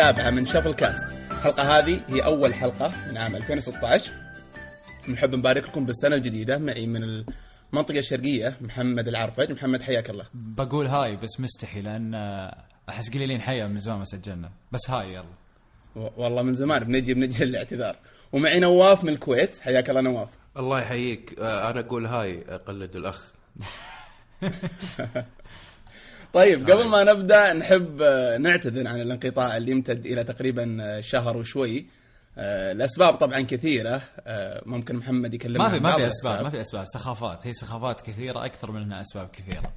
السابعة من شفل كاست الحلقة هذه هي أول حلقة من عام 2016 نحب نبارك لكم بالسنة الجديدة معي من المنطقة الشرقية محمد العرفج. محمد حياك الله. بقول هاي بس مستحي لأن أحس قليلين حيا من زمان ما سجلنا. بس هاي يلا. و- والله من زمان بنجي بنجي الاعتذار ومعي نواف من الكويت. حياك الله نواف. الله يحييك. آه، أنا أقول هاي أقلد الأخ. طيب قبل ما نبدأ نحب آه، نعتذر عن الانقطاع اللي يمتد إلى تقريبا آه، شهر وشوي. آه، الأسباب طبعا كثيرة. ممكن محمد يكلمنا ما في ما في. أسباب ما في أسباب سخافات. هي سخافات كثيرة أكثر من انها أسباب كثيرة.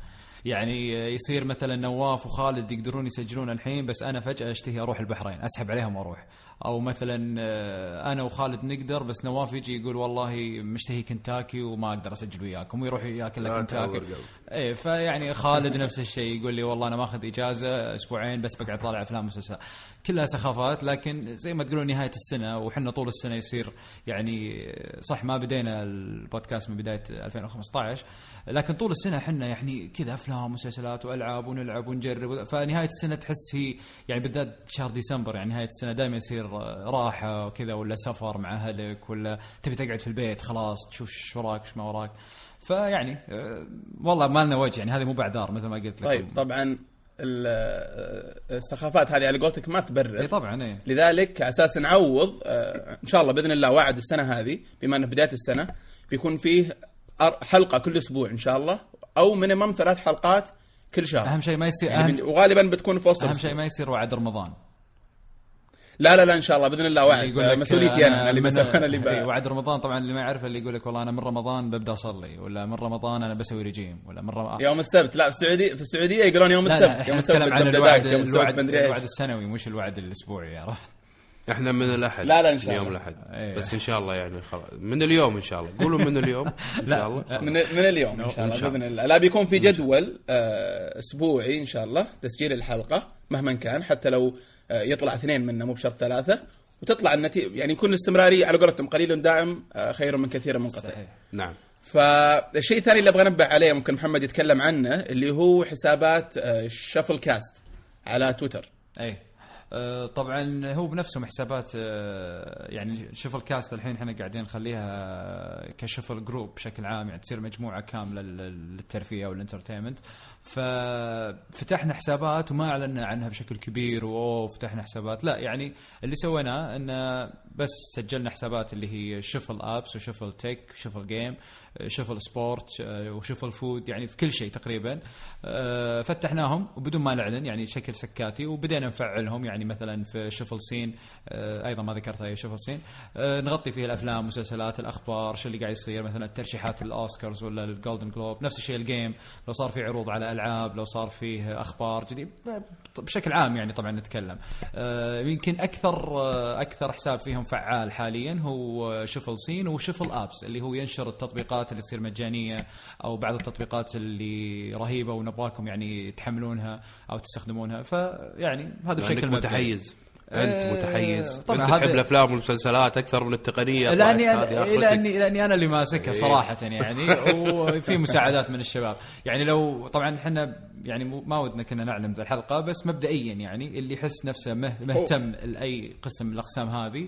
يعني يصير مثلا نواف وخالد يقدرون يسجلون الحين بس أنا فجأة أشتهي أروح البحرين أسحب عليهم وأروح. أو مثلا آه، أنا وخالد نقدر بس نواف يجي يقول والله مشتهي كنتاكي وما أقدر اسجل وياكم ويروح ياكل كنتاكي. إيه فيعني خالد نفس الشيء يقول لي والله أنا ماخذ إجازة أسبوعين بس بقعد طالع أفلام ومسلسلات كلها سخافات لكن زي ما تقولون نهاية السنة وحنا طول السنة يصير يعني صح ما بدينا البودكاست من بداية 2015 لكن طول السنة حنا يعني كذا أفلام ومسلسلات وألعاب ونلعب ونجرب فنهاية السنة تحس هي يعني بالذات شهر ديسمبر يعني نهاية السنة دائما يصير راحة وكذا ولا سفر مع أهلك ولا تبي تقعد في البيت خلاص تشوف إيش وراك إيش ما وراك. فيعني والله ما لنا وجه يعني هذه مو باعذار مثل ما قلت لكم. طيب طبعا السخافات هذه على قولتك ما إي تبرر طبعا إي. لذلك على أساس نعوض آه، إن شاء الله بإذن الله وعد السنة هذه بما انه بداية السنة بيكون فيه حلقة كل أسبوع إن شاء الله أو minimum ثلاث حلقات كل شهر. أهم شيء ما يصير يعني اهم, بن- وغالبا بتكون في وسط أهم الأسبوع. شيء ما يصير وعد رمضان. لا لا لا إن شاء الله بإذن الله لك مسؤوليتي أنا أنا اللي بسوي أنا اللي ب... وعد رمضان طبعا اللي ما يعرفه اللي يقول لك والله أنا من رمضان ببدأ أصلي ولا من رمضان أنا بسوي رجيم ولا من رمضان يوم السبت لا في السعوديه في السعودية يقولون يوم السبت لا يوم السبت عن الوعد يوم السبت الوعد, الوعد السنوي مش الوعد الأسبوعي عرفت إحنا من الأحد. لا لا إن شاء من يوم الله. الأحد. إيه. بس إن شاء الله يعني خلاص. من اليوم إن شاء الله. قولوا من اليوم. إن شاء الله. من من اليوم إن شاء الله بإذن الله. لا بيكون في جدول آه، أسبوعي إن شاء الله تسجيل الحلقة مهما كان حتى لو يطلع اثنين منا مو بشرط ثلاثة. وتطلع النتيجه يعني يكون الاستمرارية على قولتهم قليل دائم آه، خير من كثير منقطع صحيح. نعم. فالشيء الثاني اللي أبغى أنبه عليه ممكن محمد يتكلم عنه اللي هو حسابات آه، Shuffle Cast على تويتر. أي. آه، طبعا هو بنفسهم حسابات آه، يعني شفل كاست الحين إحنا قاعدين نخليها ك Shuffle Group بشكل عام يعني تصير مجموعة كاملة لل- للترفيه وال entertainment ففتحنا حسابات وما أعلنا عنها بشكل كبير وأوه فتحنا حسابات. لا يعني اللي سويناه إن بس سجلنا حسابات اللي هي Shuffle Apps و Shuffle Tech Shuffle Game Shuffle Sport آه، و Shuffle Food يعني في كل شيء تقريبا. آه، فتحناهم وبدون ما نعلن يعني شكل سكاتي وبدينا نفعلهم يعني مثلا في Shuffle Scene آه، أيضا ما ذكرت اي Shuffle Scene. نغطي فيه الأفلام المسلسلات الأخبار شو اللي قاعد يصير مثلا الترشيحات الأوسكارز ولا ال Golden Globe نفس الشيء ال game لو صار في عروض على العاب لو صار فيه أخبار جديد. بشكل عام يعني طبعا نتكلم. آه، يمكن أكثر آه، أكثر حساب فيهم فعال حاليا هو شفل سين وشفل أبس اللي هو ينشر التطبيقات اللي تصير مجانية أو بعض التطبيقات اللي رهيبة ونبغاكم يعني تحملونها أو تستخدمونها. فيعني هذا بشكل. متحيز. أنت آه، متحيز. طبعاً. أنت تحب الأفلام والمسلسلات أكثر من التقنية؟ لاني آخرتك. لاني لاني أنا اللي ماسكها إيه. صراحة يعني. وفي مساعدات من الشباب. يعني لو طبعا إحنا يعني ما ودنا كنا نعلم ذا الحلقة بس مبدئيا يعني اللي يحس نفسه مه- مهتم لأي قسم من الأقسام هذه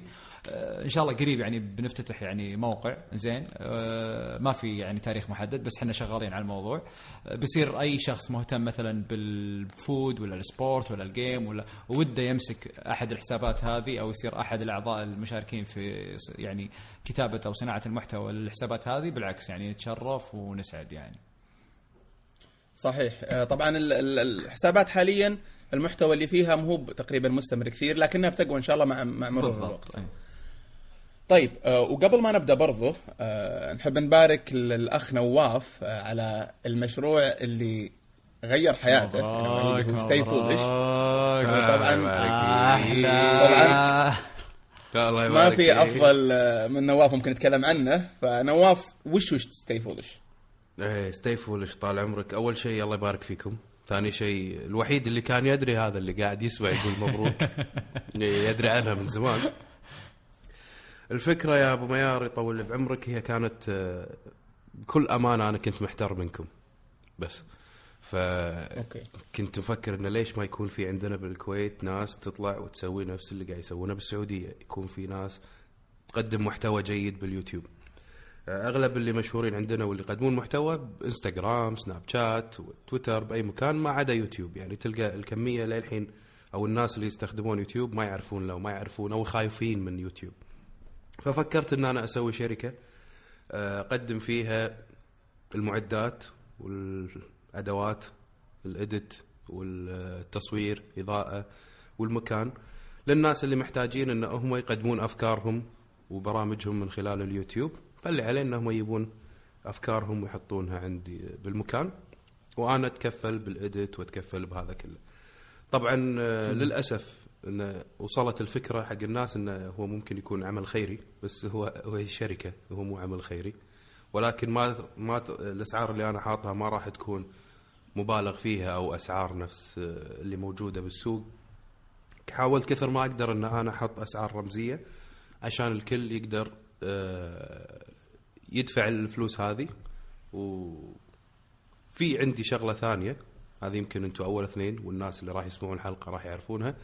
إن شاء الله قريب يعني بنفتتح يعني موقع زين. آه، ما في يعني تاريخ محدد بس إحنا شغالين على الموضوع. آه، بيصير أي شخص مهتم مثلا بال food ولا ال sport ولا ال game ولا وده يمسك أحد الحسابات هذه أو يصير أحد الأعضاء المشاركين في يعني كتابة أو صناعة المحتوى للحسابات هذه بالعكس يعني نتشرف ونسعد يعني. صحيح. آه، طبعا ال- ال- الحسابات حاليا المحتوى اللي فيها مو تقريبا مستمر كثير لكنها بتقوى إن شاء الله مع مع مرور الوقت. أي. طيب آه، وقبل ما نبدأ برضه آه، نحب نبارك للأخ نواف آه، على المشروع اللي غير حياته اللي هو ستي فولش طبعاً أحلى طبعاً الله ما يبارك في فيك. أفضل من نواف ممكن نتكلم عنه. فنواف وش وش ستي فولش إيه ستي فولش طال عمرك. أول شيء الله يبارك فيكم. ثاني شيء الوحيد اللي كان يدري هذا اللي قاعد يسمع يقول مبروك. يدري عنها من زمان. الفكرة يا أبو ميار يطول بعمرك هي كانت آه، بكل أمانة أنا كنت محتار منكم. بس. فكنت مفكر إنه ليش ما يكون في عندنا بالكويت ناس تطلع وتسوي نفس اللي قاعد يسوونه بالسعودية يكون في ناس تقدم محتوى جيد باليوتيوب. أغلب اللي مشهورين عندنا واللي يقدمون محتوى بإنستغرام سناب شات تويتر بأي مكان ما عدا يوتيوب. يعني تلقى الكمية للحين أو الناس اللي يستخدمون يوتيوب ما يعرفون لو ما يعرفون أو خايفين من يوتيوب. ففكرت إن أنا أسوي شركة آه، أقدم فيها المعدات والأدوات الإديت والتصوير إضاءة والمكان للناس اللي محتاجين إن هم يقدمون أفكارهم وبرامجهم من خلال اليوتيوب فاللي عليه انهم يجيبون أفكارهم ويحطونها عندي بالمكان وأنا أتكفل بالإديت وأتكفل بهذا كله. طبعا آه، للأسف إن وصلت الفكرة حق الناس انه هو ممكن يكون عمل خيري بس هو هي شركة هو مو عمل خيري. ولكن ما ما الأسعار اللي أنا حاطها ما راح تكون مبالغ فيها أو أسعار نفس اللي موجودة بالسوق. حاولت كثر ما أقدر إن أنا أحط أسعار رمزية عشان الكل يقدر آه، يدفع الفلوس هذه. وفي عندي شغلة ثانية هذه يمكن أنتم أول اثنين والناس اللي راح يسمعون الحلقة راح يعرفونها.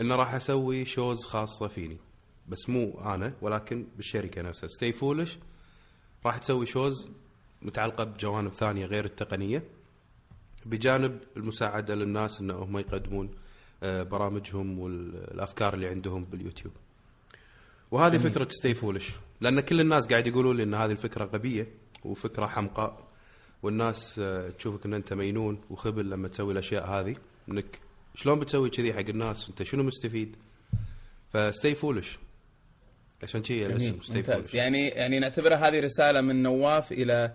إنه راح أسوي شوز خاصة فيني. بس مو أنا ولكن بالشركة نفسها. Stay Foolish راح تسوي shows متعلقة بجوانب ثانية غير التقنية. بجانب المساعدة للناس إن هم يقدمون آه، برامجهم والأفكار اللي عندهم باليوتيوب. وهذه فكرة Stay Foolish لأن كل الناس قاعد يقولوا لي إن هذه الفكرة غبية وفكرة حمقاء والناس آه، تشوفك إن أنت مينون وخبل لما تسوي الأشياء هذه إنك شلون بتسوي كذي حق الناس؟ انت شنو مستفيد؟ فستي فولش. عشان كذي الاسم ستي فولش يعني يعني نعتبرها هذه رسالة من نواف إلى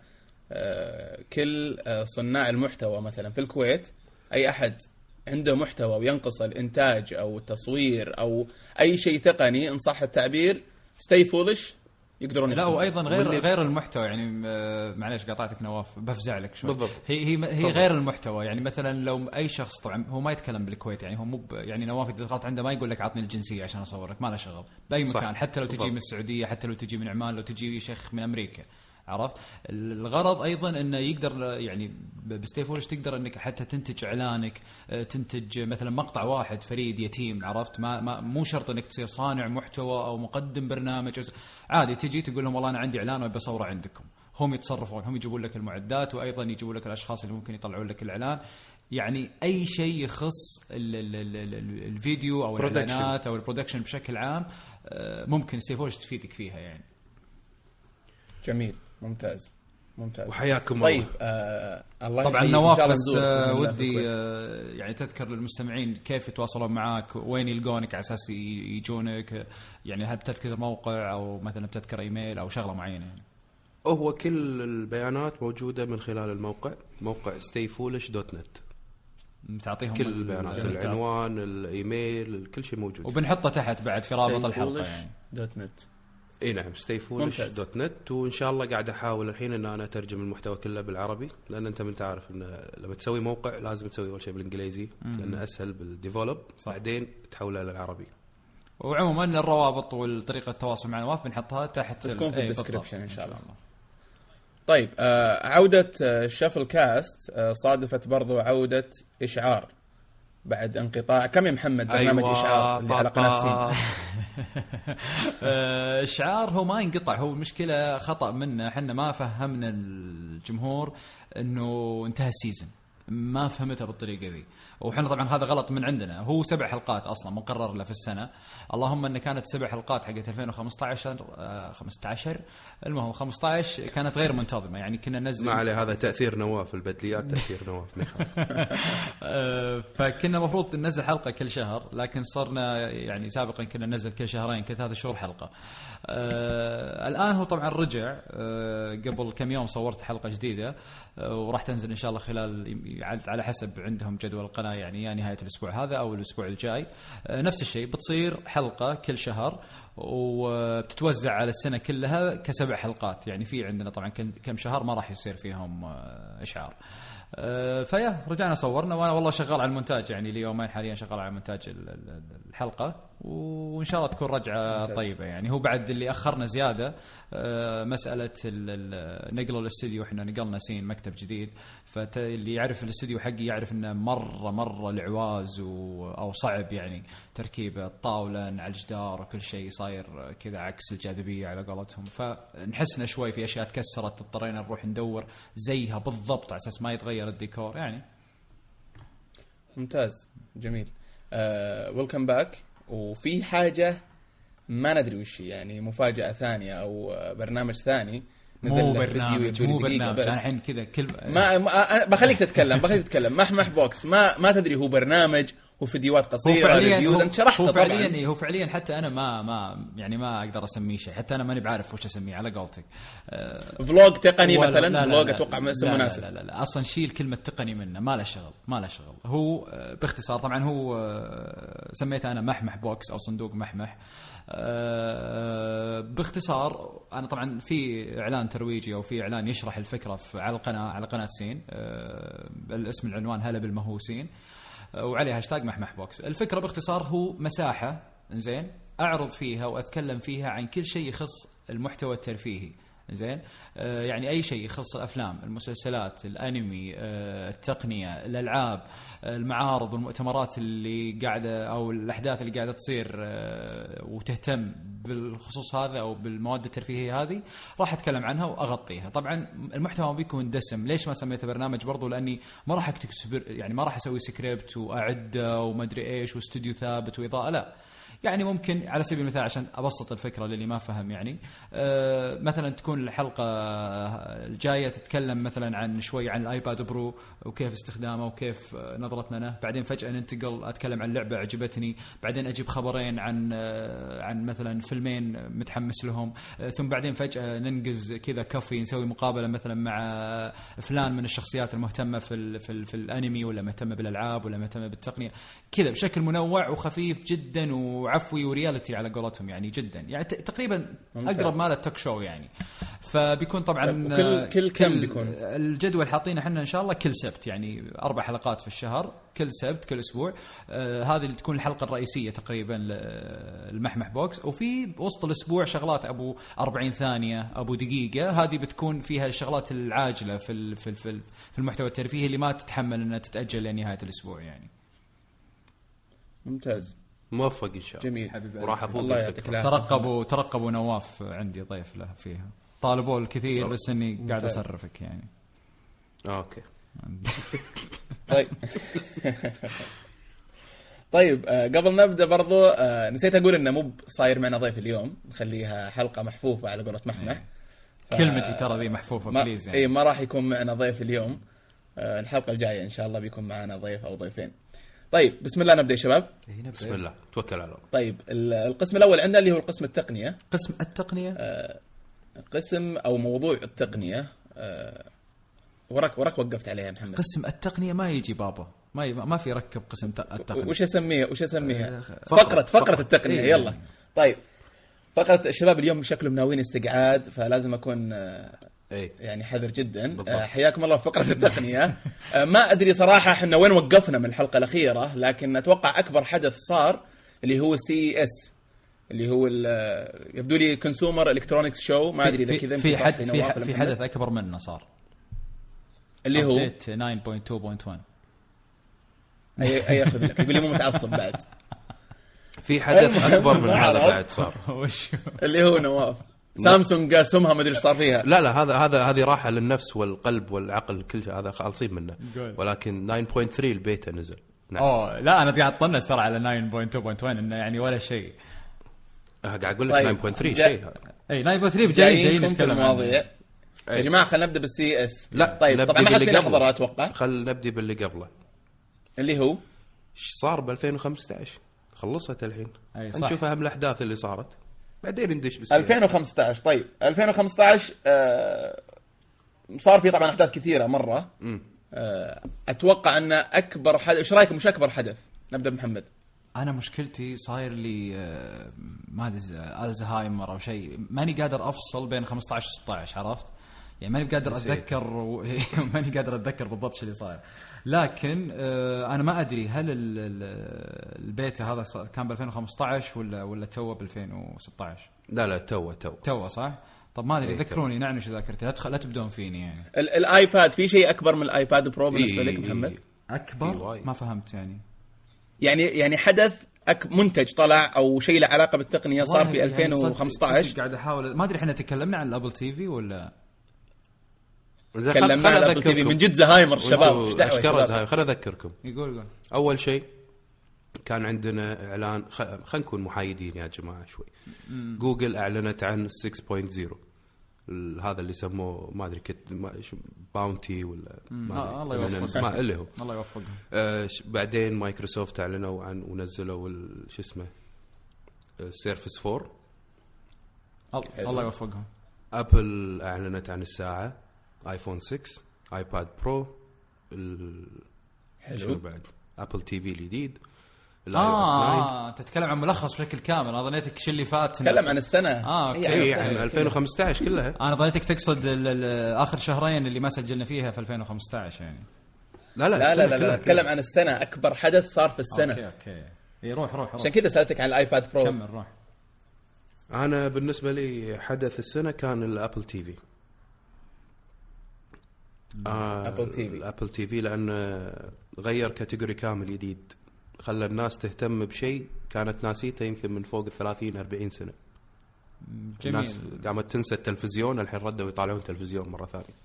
آه، كل آه، صناع المحتوى مثلا في الكويت. أي أحد عنده محتوى وينقص الإنتاج أو التصوير أو أي شيء تقني إن صح التعبير ستي فولش يقدرون لا. وأيضا غير واللي- غير المحتوى يعني آه، معليش قاطعتك نواف بفزع لك شوي بالضبط. هي هي هي غير المحتوى يعني مثلا لو أي شخص طبعا هو ما يتكلم بالكويت يعني هو مو يعني نواف إذا دخلت عنده ما يقول لك عطني الجنسية عشان أصورك ما له شغل بأي صح. مكان حتى لو تجي بالضبط. من السعودية حتى لو تجي من عمان لو تجي شيخ من أمريكا عرفت؟ الغرض أيضا إنه يقدر يعني ب- ب Stay Foolish تقدر إنك حتى تنتج إعلانك آه، تنتج مثلا مقطع واحد فريد يتيم عرفت؟ ما, ما مو شرط إنك تصير صانع محتوى أو مقدم برنامج. عادي تجي تقول لهم والله أنا عندي إعلان وأبي أصوره عندكم. هم يتصرفون هم يجيبون لك المعدات وأيضا يجيبون لك الأشخاص اللي ممكن يطلعون لك الإعلان. يعني أي شيء يخص ال ال ال ال ال الفيديو أو Production. الإعلانات أو ال production بشكل عام آه، ممكن ستي فولش تفيدك فيها يعني. جميل. ممتاز. ممتاز. وحياكم طيب الله آه الله طبعا نواف بس آه، ودي. آه، يعني تذكر للمستمعين كيف يتواصلون معك وين يلقونك على أساس يجونك آه، يعني هل بتذكر موقع أو مثلا بتذكر إيميل أو شغلة معينة؟ يعني هو كل البيانات موجودة من خلال الموقع موقع stayfoolish.net تعطيهم كل ال- البيانات ال- العنوان الإيميل كل شيء موجود. وبنحطه تحت بعد في رابط الحلقة Stayfoolish يعني dot net اي نعم ممتاز. stayfoolish.net وإن شاء الله قاعد أحاول الحين إن أنا أترجم المحتوى كله بالعربي لأن أنت من تعرف إن لما تسوي موقع لازم تسوي أول شيء بالإنجليزي لأنه أسهل بال develop صح. بعدين تحوله للعربي. وعموما الروابط والطريقة التواصل مع نواف بنحطها تحت بتكون في إيه، ال description إن شاء الله. طيب آه عودة آه Shuffle Cast آه صادفت برضو عودة إشعار. بعد انقطاع. كم يا محمد؟ برنامج أيوة، إشعار اللي على قناة سين. آه، إشعار هو ما ينقطع هو المشكلة خطأ منا إحنا ما فهمنا الجمهور إنه انتهى السيزون ما فهمتها بالطريقة ذي. وحنا طبعا هذا غلط من عندنا. هو سبع حلقات أصلا مقرر له في السنة. اللهم إن كانت سبع حلقات حقت 2015 آه، 15 المهم 15 كانت غير منتظمة. يعني كنا ننزل ما عليه هذا تأثير نواف البدليات تأثير نواف. آه، فكنا المفروض ننزل حلقة كل شهر لكن صرنا يعني سابقا كنا ننزل كل شهرين كل ثلاث شهور حلقة. آه الآن هو طبعا رجع آه قبل كم يوم صورت حلقة جديدة آه وراح تنزل إن شاء الله خلال على حسب عندهم جدول القناة يعني يا نهاية الأسبوع هذا أو الأسبوع الجاي. آه نفس الشيء بتصير حلقة كل شهر وبتتوزع على السنة كلها كسبع حلقات. يعني في عندنا طبعا كم شهر ما راح يصير فيهم آه، إشعار. آه، فيا رجعنا صورنا. وأنا والله شغال على المونتاج. يعني لي يومين حاليا شغال على مونتاج ال- ال- الحلقة. وإن شاء الله تكون رجعة ممتاز. طيبة يعني. هو بعد اللي أخرنا زيادة مسألة ال- ال- نقل الاستديو إحنا نقلنا سين مكتب جديد. فاللي يعرف الاستديو حقي يعرف إنه مره مرة العواز أو صعب يعني. تركيبه الطاولة على الجدار وكل شيء صاير كذا عكس الجاذبية على قولتهم. فنحسنا شوي في أشياء تكسرت اضطرينا نروح ندور زيها بالضبط على أساس ما يتغير الديكور يعني. ممتاز. جميل. welcome back وفي حاجة ما ندري وش يعني مفاجأة ثانية أو برنامج ثاني مو له فيديو برنامج مو برنامج. بس. أنا الحين كذا كل ما, بخليك تتكلم بخليك تتكلم. محمح box. ما ما تدري هو برنامج هو قصيرة فعليا reviews هو, انت شرحت هو طبعا. فعليا إيه، هو فعليا حتى أنا ما ما يعني ما أقدر أسميه شيء. حتى أنا ماني بعرف وش أسميه على قولتك. آه، vlog تقني مثلا؟ لا- لا- vlog لا- أتوقع لا- اسم لا- مناسب لا, لا, لا. أصلا شيل كلمة تقني منه ما له شغل ما له شغل. هو آه، باختصار طبعا هو آه، سميته أنا محمح box أو صندوق محمح آه، باختصار أنا طبعا في إعلان ترويجي أو في إعلان يشرح الفكرة على القناه على قناة سين. آه، الاسم العنوان هلا بالمهووسين آه، وعليه هاشتاج محمح box. الفكرة باختصار هو مساحة زين أعرض فيها وأتكلم فيها عن كل شيء يخص المحتوى الترفيهي. زين؟ آه يعني أي شيء يخص الأفلام المسلسلات الأنمي آه التقنية الألعاب آه المعارض والمؤتمرات اللي قاعدة أو الأحداث اللي قاعدة تصير وتهتم بالخصوص هذا أو بالمواد الترفيهية هذه راح أتكلم عنها وأغطيها. طبعا المحتوى بيكون دسم. ليش ما سميته برنامج برضو؟ لأني ما راح أكتب يعني ما راح أسوي سكريبت وأعده وما أدري إيش واستوديو ثابت وإضاءة لا. يعني ممكن على سبيل المثال عشان أبسط الفكرة للي ما فهم يعني آه، مثلا تكون الحلقة الجاية تتكلم مثلا عن شوي عن ال iPad Pro وكيف استخدامه وكيف نظرتنا له بعدين فجأة ننتقل أتكلم عن لعبة عجبتني بعدين أجيب خبرين عن آه، عن مثلا فيلمين متحمس لهم آه، ثم بعدين فجأة ننقز كذا كافي نسوي مقابلة مثلا مع فلان من الشخصيات المهتمة في ال في, ال في الأنمي ولا مهتمة بالألعاب ولا مهتمة بالتقنية كذا بشكل منوع وخفيف جدا وعفوي و reality على قولتهم يعني جدا. يعني تقريبا ممتاز. أقرب ما talk show يعني. فبيكون طبعا طيب، وكل- آه، كل كم بيكون؟ الجدول حاطينه إحنا إن شاء الله كل سبت يعني أربع حلقات في الشهر كل سبت كل أسبوع. آه هذه اللي تكون الحلقة الرئيسية تقريبا المحمح box. وفي وسط الأسبوع شغلات أبو 40 ثانية أبو دقيقة. هذه بتكون فيها الشغلات العاجلة في في في المحتوى الترفيهي اللي ما تتحمل إنها تتأجل لنهاية الأسبوع يعني. ممتاز. موفق إن شاء الله. جميل. حبيبي وراح افوق الله الفكرة. يعطيك العافية. ترقبوا ترقبوا نواف عندي ضيف له فيها. طالبوا الكثير بس إني قاعد. أصرفك يعني. okay. طيب. طيب آه، قبل نبدأ برضو آه، نسيت أقول إنه مو صاير معنا ضيف اليوم. نخليها حلقة محفوفة على قولة محمح ف- كلمتي ترى ذي محفوفة ما please اي يعني ما راح يكون معنا ضيف اليوم. آه، الحلقة الجاية إن شاء الله بيكون معنا ضيف أو ضيفين. طيب بسم الله نبدأ يا شباب. بسم الله. توكل على الله طيب ال- القسم الأول عندنا اللي هو القسم التقنية. قسم التقنية. قسم أو موضوع التقنية. آه، وراك وراك وقفت عليها يا محمد. قسم التقنية ما يجي بابا. ما ي... ما في ركب قسم ت- التقنية. وش اسميها وش أسميها؟ آه، فقره فقرة- فقرة فقرة. التقنية. إيه. يلا. طيب. فقرة الشباب اليوم شكلهم ناويين استقعاد فلازم أكون آه، اي يعني حذر جدا. بالضبط. آه، حياكم الله في فقرة التقنية. آه، ما أدري صراحة إحنا وين وقفنا من الحلقة الأخيرة لكن أتوقع أكبر حدث صار اللي هو CES اللي هو ال- يبدو لي Consumer Electronics Show ما أدري إذا كذا في حد في, في. حدث أكبر منه صار. اللي هو؟ update 9.2.1 اي أي ياخذ لك. يقول لي مو متعصب بعد. في حدث أكبر من هذا. بعد صار. اللي هو نواف. سامسونج قاسمها ما أدري إيش صار فيها. لا لا هذا هذا هذه راحة للنفس والقلب والعقل كل شيء. هذا خالصين منه. قول. ولكن 9.3 البيتا نزل. نعم. أوه لا أنا قاعد اطنس ترى على 9.2.1 إنه يعني ولا شيء. آه، قاعد أقول لك طيب. 9.3 جا- شيء. إي 9.3 جاي جاي نتكلم المواضيع. عنه. يا جماعة خلينا نبدأ بال CES. لا طيب طبعا ما حد فينا. حضرها أتوقع. خل نبدي باللي قبله. اللي هو؟ إيش صار ب 2015 خلصت الحين. أي صح. نشوف أهم الأحداث اللي صارت. بعدين ندش بالسياسة 2015 طيب 2015 آه صار في طبعا أحداث كثيرة مرة مم. آه أتوقع أن أكبر حدث إيش رايكم وش أكبر حدث؟ نبدأ بمحمد أنا مشكلتي صاير لي آه، ما أدري ألزهايمر أو شيء ماني قادر أفصل بين 15 و 16 عرفت؟ يعني ماني قادر. أتذكر و... ماني قادر أتذكر بالضبط شو اللي صاير. لكن آه، أنا ما أدري هل ال- ال- البيتا هذا كان ب 2015 ولا ولا تو ب 2016 لا لا تو تو. تو صح؟ طب ما أدري إيه، ذكروني ننعش ذاكرتي. لا تخ... لا تبدون فيني يعني. ال- ال iPad في شيء أكبر من ال iPad Pro بالنسبة إيه، لك محمد؟ إيه. أكبر؟ وايد. ما فهمت يعني. يعني يعني حدث أك منتج طلع أو شيء له علاقة بالتقنية صار في والله يعني صدق- 2015 صدق قاعد أحاول. ما أدري إحنا تكلمنا عن ال Apple TV ولا؟ أذكركم. من جد زهايمر الشباب يا زهايمر. شباب؟ خل أذكركم. يقول يقول. أول شيء كان عندنا إعلان خ... خلينا نكون محايدين يا جماعة شوي. جوجل أعلنت عن 6.0 ال- هذا اللي سموه ما أدري كت... باونتي ولا ما آه، الله. ما اللي هو. الله يوفقهم. آه بعدين مايكروسوفت أعلنوا عن ونزلوا ال- شو اسمه ال Surface 4 ال- الله يوفقهم. Apple أعلنت عن الساعة. iPhone 6 iPad Pro ال... حلو. بعد؟ Apple TV الجديد ال iOS 9 آه تتكلم عن ملخص بشكل كامل. أنا ظنيتك شو اللي فات تكلم عن السنة. آه، okay. إيه، عن اي السنة. عن 2015 كلها. أنا ظنيتك تقصد ال- ال- آخر شهرين اللي ما سجلنا فيها في 2015 يعني. لا لا لا لا لا, لا اتكلم عن السنة. أكبر حدث صار في السنة. okay okay. اي روح روح روح. عشان كذا سألتك عن ال iPad Pro. كمل روح. أنا بالنسبة لي حدث السنة كان الابل تي في آه Apple TV. ال Apple TV لأنه غير category كامل جديد. خلى الناس تهتم بشيء كانت ناسيته يمكن من فوق ال 30 40 سنة. الناس جميل قامت تنسى التلفزيون الحين ردوا يطالعون تلفزيون مرة ثانية.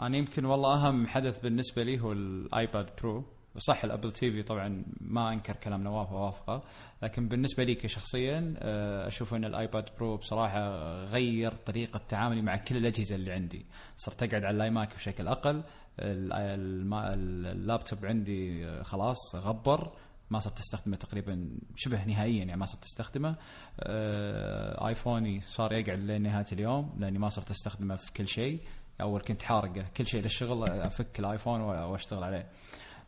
أنا يمكن والله أهم حدث بالنسبة لي هو ال iPad Pro صح ال Apple TV طبعا ما أنكر كلام نواف ووافقه لكن بالنسبة لي كشخصيا آه، أشوف إن ال iPad Pro بصراحة غير طريقة تعاملي مع كل الأجهزة اللي عندي. صرت أقعد على ال iMac بشكل أقل اللابتوب عندي آه، خلاص غبر ما صرت أستخدمه تقريبا شبه نهائيا يعني ما صرت أستخدمه. آه، iPhone ي صار يقعد لين نهاية اليوم لأني ما صرت أستخدمه في كل شيء. أول كنت حارقه كل شيء للشغل أفك ال iPhone وأشتغل عليه.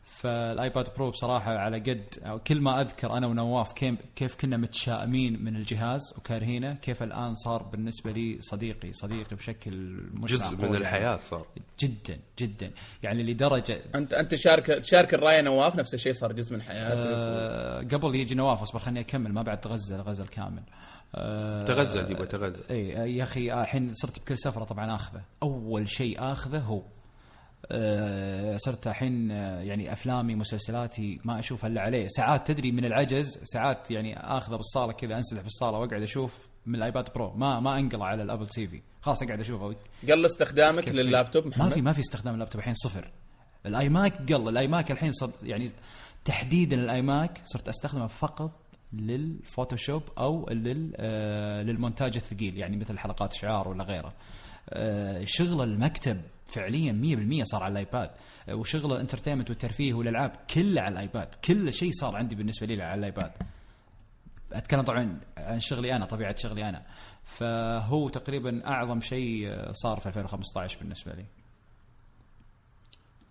فال iPad Pro بصراحة على قد كل ما أذكر أنا ونواف كيف كيف كنا متشائمين من الجهاز وكارهينه كيف الآن صار بالنسبة لي صديقي صديقي بشكل مش جزء من يعني. الحياة صار. جدا جدا. يعني لدرجة انت أنت تشارك تشارك الراي نواف؟ نفس الشيء صار جزء من حياتك. آه قبل يجي نواف أصبر خليني أكمل ما بعد تغزل غزل كامل. آه تغزل يبغى تغزل. اي يا أخي آه، الحين صرت بكل سفرة طبعا آخذه. أول شيء آخذه هو. صرت الحين آه، يعني أفلامي مسلسلاتي ما أشوف إلا عليه. ساعات تدري من العجز ساعات يعني آخذه بالصالة كذا انسدح بالصاله وأقعد أشوف من ال iPad Pro. ما ما أنقلع على ال Apple TV. خلاص أقعد أشوفه. قل استخدامك لللابتوب ما في ما في استخدام اللابتوب الحين صفر. ال iMac قل ال iMac الحين صار يعني تحديدا ال iMac صرت أستخدمه فقط لل Photoshop أو لل آه للمونتاج الثقيل يعني مثل حلقات شعار ولا غيره. آه شغل المكتب. فعليا 100% صار على ال iPad. آه وشغل ال entertainment والترفيه والألعاب كله على ال iPad. كل شيء صار عندي بالنسبة لي على ال iPad. أتكلم طبعا عن شغلي أنا طبيعة شغلي أنا. فهو تقريبا أعظم شيء آه، صار في 2015 بالنسبة لي.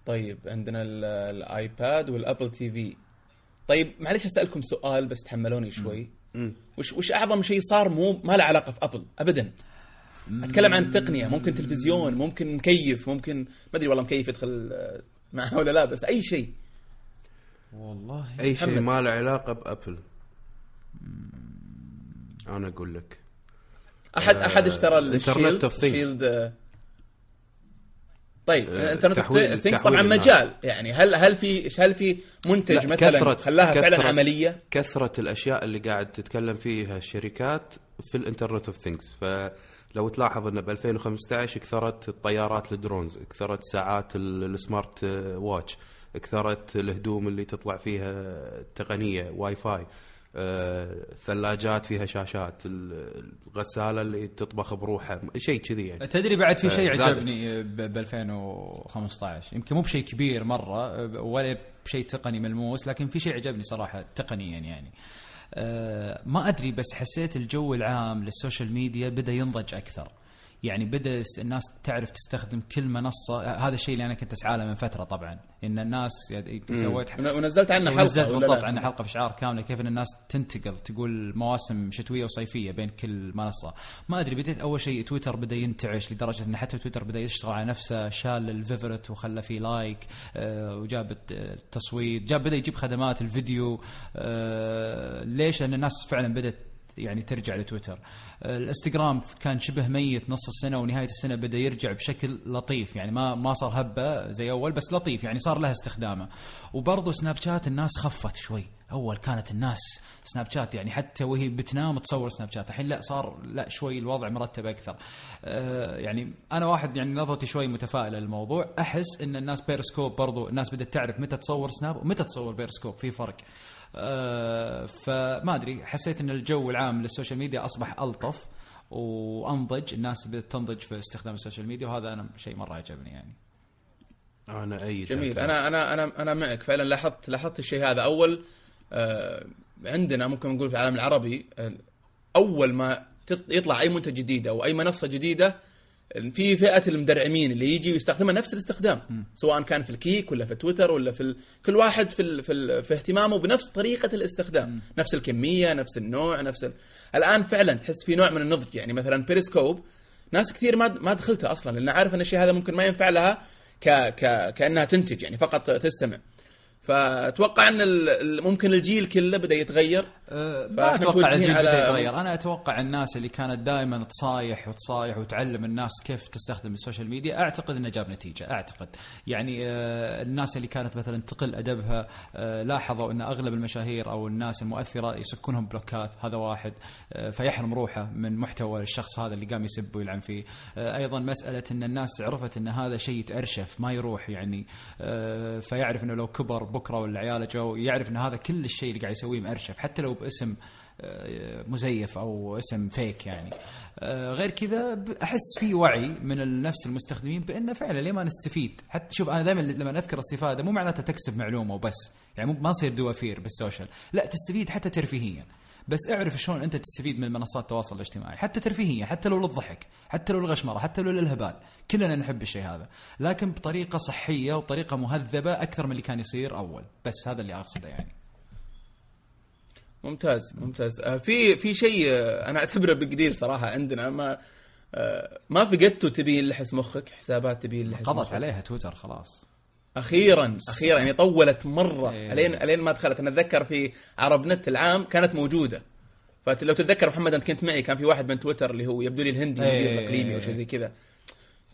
طيب عندنا ال- ال iPad وال Apple TV. طيب معلش أسألكم سؤال بس تحملوني شوي. وش وش أعظم شيء صار؟ مو ما له علاقة في Apple ابدا. أتكلم عن التقنيه ممكن تلفزيون ممكن مكيف ممكن ما أدري والله مكيف يدخل آه، معه ولا لا بس أي شيء. والله. أي شيء. ما له علاقة ب Apple. أنا أقول لك. احد أحد اشترى ال Shield of Things. Shield آه، طيب آه، انترنت تحويل- things طبعا الناس. مجال. يعني هل هل في هل في منتج لا، مثلا كثرة- خلاها فعلا كثرة- عملية؟ كثرة الأشياء اللي قاعد تتكلم فيها الشركات في ال internet of things فلو تلاحظ انه ب 2015 كثرت الطيارات ال drones كثرت ساعات ال- ال smart آه، watch كثرت الهدوم اللي تطلع فيها تقنية واي فاي آه، ثلاجات فيها شاشات ال- الغسالة اللي تطبخ بروحها شيء كذي يعني. تدري بعد في شيء آه، زاد. عجبني ب 2015 يمكن مو بشيء كبير مرة ولا بشيء تقني ملموس لكن في شيء عجبني صراحة تقنيا يعني. ما أدري بس حسيت الجو العام لل social media بدأ ينضج أكثر. يعني بدأ الناس تعرف تستخدم كل منصة. هذا الشيء اللي أنا كنت أسعى له من فترة طبعا. إن الناس يعني سويت ون- ونزلت عنه حلقة ونزلت ولا بالضبط لا؟ عن حلقة في شعار كاملة كيف إن الناس تنتقل تقول مواسم شتوية وصيفية بين كل منصة. ما أدري بديت أول شيء تويتر بدأ ينتعش لدرجة إن حتى تويتر بدأ يشتغل على نفسه شال ال favorite وخلى فيه like آه، وجاب الت- التصويت جاب بدأ يجيب خدمات الفيديو. آه، ليش؟ لأن الناس فعلا بدأت يعني ترجع لتويتر. الانستغرام كان شبه ميت نص السنة ونهاية السنة بدأ يرجع بشكل لطيف يعني ما ما صار هبة زي أول بس لطيف يعني صار لها استخدامه. وبرضه Snapchat الناس خفت شوي. أول كانت الناس Snapchat يعني حتى وهي بتنام تصور Snapchat. الحين لا صار لا شوي الوضع مرتب أكثر. آه يعني أنا واحد يعني نظرتي شوي متفائلة للموضوع. أحس إن الناس بيرسكوب برضو الناس بدأت تعرف متى تصور Snap ومتى تصور بيرسكوب في فرق. فما أدري حسيت إن الجو العام لل social media أصبح ألطف وأنضج الناس بدات تنضج في استخدام ال social media وهذا أنا شيء مرة عجبني يعني. أنا أي جميل. أنا أنا أنا أنا معك. فعلا لاحظت لاحظت الشيء هذا. أول آه عندنا ممكن نقول في العالم العربي آه، أول ما يطلع أي منتج جديد أو أي منصة جديدة في فئة المدرعمين اللي يجي ويستخدمها نفس الاستخدام سواء كان في ال Keek ولا في تويتر ولا في ال... كل واحد في ال... في, ال... في اهتمامه بنفس طريقة الاستخدام نفس الكمية نفس النوع نفس ال... الآن فعلا تحس في نوع من النضج يعني مثلا بيريسكوب ناس كثير ما ما دخلتها أصلا لأن عارف إن الشيء هذا ممكن ما ينفع لها ك... ك... كأنها تنتج يعني فقط تستمع. فأتوقع إن ال- ال- ممكن الجيل كله بدأ يتغير أه، ما أتوقع الجيل على- بدا يتغير. أنا أتوقع الناس اللي كانت دائما تصايح وتصايح وتعلم الناس كيف تستخدم ال social media أعتقد إنه جاب نتيجة أعتقد. يعني آه، الناس اللي كانت مثلا تقل أدبها آه، لاحظوا إن أغلب المشاهير أو الناس المؤثرة يعطونهم بلوكات هذا واحد فيحرم روحه من محتوى الشخص هذا اللي قام يسب ويلعن فيه. أيضا مسألة إن الناس عرفت إن هذا شيء يتأرشف ما يروح يعني فيعرف إنه لو كبر بكرة ولا عياله جو يعرف إن هذا كل الشيء اللي قاعد يسويه مأرشف حتى لو باسم آه، مزيف أو اسم fake يعني. آه، غير كذا أحس في وعي من نفس المستخدمين بأنه فعلا ليه ما نستفيد؟ حتى شوف أنا دائما لما أذكر استفاده مو معناته تكسب معلومة وبس يعني ما تصير دوافير بال social. لا تستفيد حتى ترفيهيا. بس اعرف شلون أنت تستفيد من منصات التواصل الاجتماعي. حتى ترفيهيا حتى لو للضحك حتى لو للغشمرة حتى لو للهبال. كلنا نحب الشيء هذا. لكن بطريقة صحية وبطريقه مهذبة أكثر من اللي كان يصير أول. بس هذا اللي أقصده يعني. ممتاز ممتاز. آه، في في شيء آه، أنا أعتبره بيج ديل صراحة عندنا. ما آه، ما فقدتوا تبين لحس مخك حسابات تبين لحس قضت عليها تويتر خلاص. أخيرا أخيرا يعني طولت مرة. إيه. ألين ألين ما دخلت. أنا أتذكر في عرب نت العام كانت موجودة. فلو تتذكر محمد أنت كنت معي كان في واحد من تويتر اللي هو يبدو لي الهندي إيه. المدير الإقليمي أو شيء زي كذا.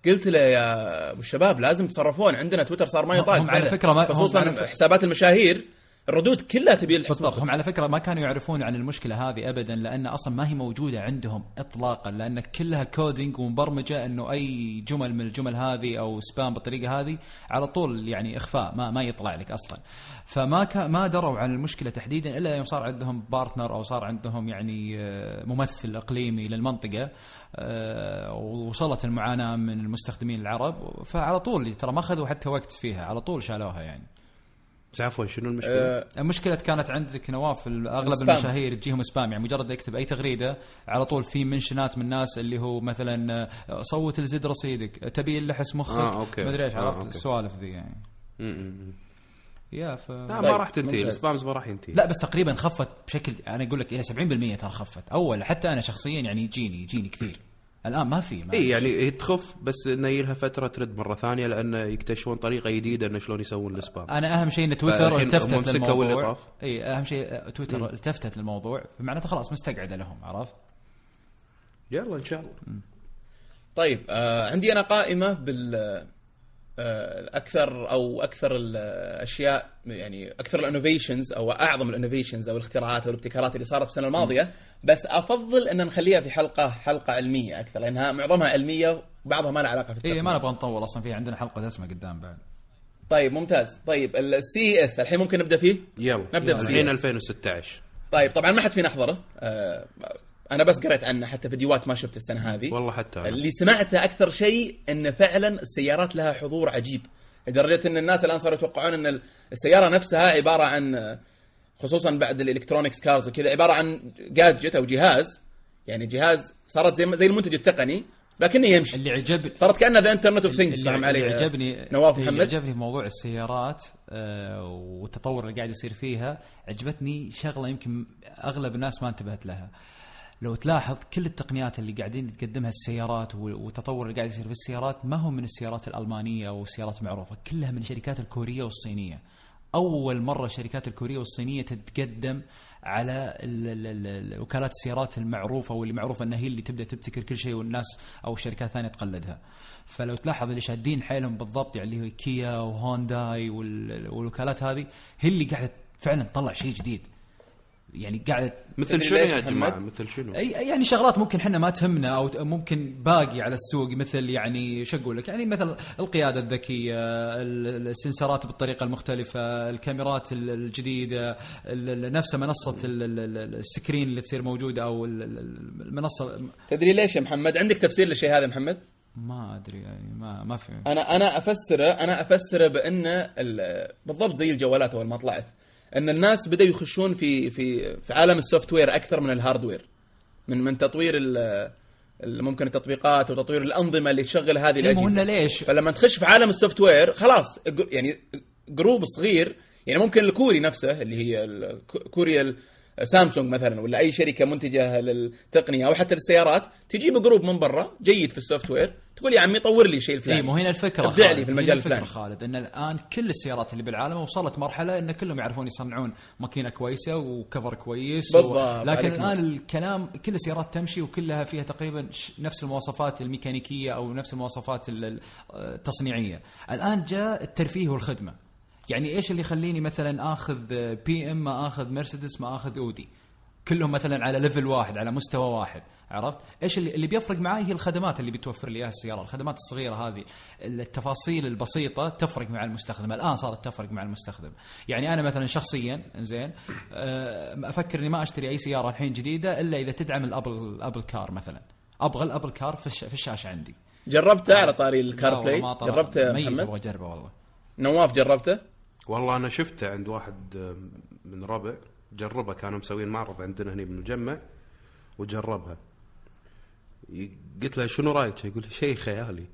قلت له يا أبو الشباب لازم تصرفون. عندنا تويتر صار ما يطاق على. فكرة ما- خصوصا حسابات المشاهير. الردود كلها تبي مخك هم على فكرة ما كانوا يعرفون عن المشكلة هذه ابدا لأن أصلا ما هي موجودة عندهم اطلاقا لأن كلها coding ومبرمجة إنه أي جمل من الجمل هذه أو spam بالطريقة هذه على طول يعني إخفاء ما ما يطلع لك أصلا. فما كان ما دروا عن المشكلة تحديدا إلا يوم صار عندهم partner أو صار عندهم يعني آه، ممثل إقليمي للمنطقة آه، ووصلت المعاناة من المستخدمين العرب. فعلى طول ترى ما اخذوا حتى وقت فيها على طول شالوها يعني. بس عفوا شنو المشكلة؟ آه، المشكلة كانت عندك نواف أغلب ال spam. المشاهير تجيهم سبام يعني مجرد يكتب أي تغريدة على طول في منشنات من الناس اللي هو مثلا آه، صوت لزد رصيدك تبي لحس مخك آه، أوكي. مدري إيش آه، عرفت أوكي. السوالف ذي يعني م- م- م. يا ف لا طيب، ما راح تنتهي. ال spams ما راح ينتهي لا بس تقريبا خفت بشكل أنا أقول لك إلى 70% ترى خفت أول حتى أنا شخصيا يعني يجيني يجيني كثير الآن ما في ما اي يعني هي تخف بس إنه يلها فترة ترد مرة ثانية لأن يكتشفون طريقة جديدة إنه شلون يسوون ال spam. أنا أهم شيء إن تويتر التفتت للموضوع. اي أهم شيء تويتر التفتت للموضوع. معناته خلاص مستقعدة لهم عرفت؟ يلا إن شاء الله. طيب آه عندي أنا قائمة بال أكثر أو أكثر الأشياء يعني أكثر ال innovations أو أعظم ال innovations أو الاختراعات أو الابتكارات اللي صارت السنة الماضية. بس أفضل أن نخليها في حلقة حلقة علمية أكثر لأنها معظمها علمية وبعضها ما لها علاقة في اي التقنيه ما نبغى نطول أصلا في عندنا حلقة دسمة قدام بعد. طيب ممتاز. طيب ال CES الحين ممكن نبدأ فيه؟ يلا. نبدأ الحين بالسياسة. 2016 طيب طبعا ما حد فينا حضره. آه أنا بس قريت عنه حتى فيديوهات ما شفت السنة هذه. والله حتى أنا. اللي سمعته أكثر شيء إن فعلا السيارات لها حضور عجيب. لدرجة إن الناس الآن صاروا يتوقعون إن السيارة نفسها عبارة عن خصوصا بعد ال electronics cars وكذا عبارة عن gadget أو جهاز. يعني جهاز صارت زي زي المنتج التقني لكنه يمشي. اللي عجبني صارت كانها the internet of things اللي فاهم علي اللي عجبني نواف اللي محمد. عجبني في موضوع السيارات آه، والتطور اللي قاعد يصير فيها عجبتني شغلة يمكن أغلب الناس ما انتبهت لها. لو تلاحظ كل التقنيات اللي قاعدين تقدمها السيارات والتطور اللي قاعد يصير في السيارات ما هو من السيارات الألمانية أو السيارات المعروفة كلها من الشركات الكورية والصينية أول مرة الشركات الكورية والصينية تتقدم على ال ال ال ال وكالات السيارات المعروفة واللي معروفة إنها هي اللي تبدأ تبتكر كل شيء والناس أو الشركات الثانية تقلدها. فلو تلاحظ اللي شادين حيلهم بالضبط يعني اللي هو كيا وهونداي وال- والوكالات هذه هي اللي قاعدة فعلا تطلع شيء جديد. يعني قاعدة مثل شنو يا محمد؟ جماعة؟ مثل شنو؟ اي يعني شغلات ممكن إحنا ما تهمنا أو ممكن باقي على السوق مثل يعني شو أقول لك؟ يعني مثل القيادة الذكية ال- السنسرات بالطريقة المختلفة الكاميرات ال- الجديدة ال- ال- نفس منصة ال- ال- ال- ال screen اللي تصير موجودة أو ال- ال- المنصة. تدري ليش يا محمد؟ عندك تفسير للشيء هذا يا محمد؟ ما أدري يعني ما ما في أنا أنا افسره أنا أفسره بأن ال- بالضبط زي الجوالات أول ما طلعت. أن الناس بدأوا يخشون في في في عالم ال software أكثر من ال hardware. من من تطوير ممكن التطبيقات وتطوير الأنظمة اللي تشغل هذه إيه، الأجهزة. ليش؟ فلما تخش في عالم ال software خلاص يعني group صغير يعني ممكن الكوري نفسه اللي هي كوريا سامسونج مثلا ولا أي شركة منتجة للتقنية أو حتى للسيارات تجيب group من برا جيد في ال software تقول يا عمي طور لي شيء الفلاني اي مو هنا الفكرة ابدع لي. في المجال الفلاني. خالد إن الآن كل السيارات اللي بالعالم وصلت مرحلة إن كلهم يعرفون يصنعون ماكينة كويسة وكفر كويس بالضبط، لكن عليك الآن الكلام كل السيارات تمشي وكلها فيها تقريبا نفس المواصفات الميكانيكية أو نفس المواصفات ال- ال- التصنيعية الآن جاء الترفيه والخدمة يعني إيش اللي يخليني مثلا آخذ BM ما آخذ مرسيدس ما آخذ اودي كلهم مثلا على level واحد على مستوى واحد عرفت؟ إيش اللي, اللي بيفرق معي هي الخدمات اللي بتوفر لي إياها السيارة. الخدمات الصغيرة هذه التفاصيل البسيطة تفرق مع المستخدم. الآن صارت تفرق مع المستخدم. يعني أنا مثلا شخصيا زين آه، أفكر إني ما أشتري أي سيارة الحين جديدة إلا إذا تدعم ال Apple Apple Car مثلا. أبغى ال Apple Car في, الش- في الشاشة عندي. جربته على طاري ال CarPlay. جربته محمد؟ أبغى أجربه والله. نواف جربته؟ والله أنا شفته عند واحد آه، من ربع جربه كانوا مسوين معرض عندنا هنا بالمجمع وجربها. قلت له شنو رأيك؟ يقول لي شيء خيالي.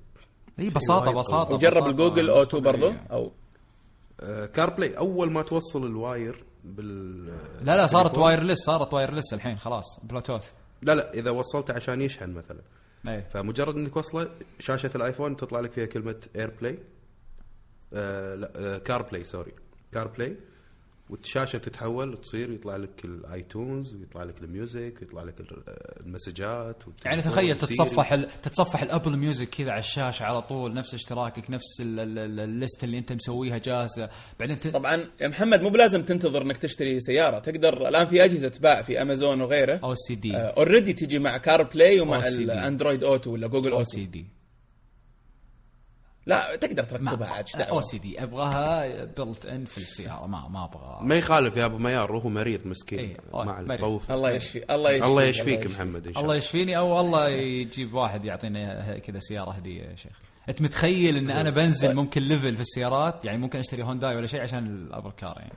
إي بساطة بساطة وجرب بساطة. الجوجل مش Auto برضو؟ طبيعية. أو آه، CarPlay أول ما توصل ال wire بال لا لا صارت wireless صارت wireless الحين خلاص بلوتوث لا لا إذا وصلته عشان يشحن مثلا. إي. فمجرد إنك وصله شاشة الآيفون تطلع لك فيها كلمة AirPlay آه لا آه CarPlay sorry CarPlay والشاشة تتحول وتصير يطلع لك ال iTunes ويطلع لك ال music ويطلع لك آه، المسجات يعني تخيل. تتصفح ال... تتصفح ال Apple Music كذا على الشاشة على طول نفس اشتراكك نفس ال- ال- ال- ال list اللي أنت مسويها جاهزة. بعدين ت... طبعا يا محمد مو بلازم تنتظر إنك تشتري سيارة. تقدر الآن في أجهزة تباع في امازون وغيره. OCD. already تجي مع CarPlay ومع. ال Android Auto ولا Google OCD. لا تقدر تركبها عاد إيش OCD أبغاها built in في السيارة ما ما أبغى ما يخالف يا أبو ميار هو مريض مسكين. إيه، مع. الطوف. الله يشفي الله يشفي الله يشفيك محمد إن شاء الله الله. يشفيني أو الله يجيب واحد يعطينا كذا سيارة هدية يا شيخ. أنت متخيل إن أنا بنزل ممكن level في السيارات؟ يعني ممكن أشتري هونداي ولا شيء عشان الابل كار يعني.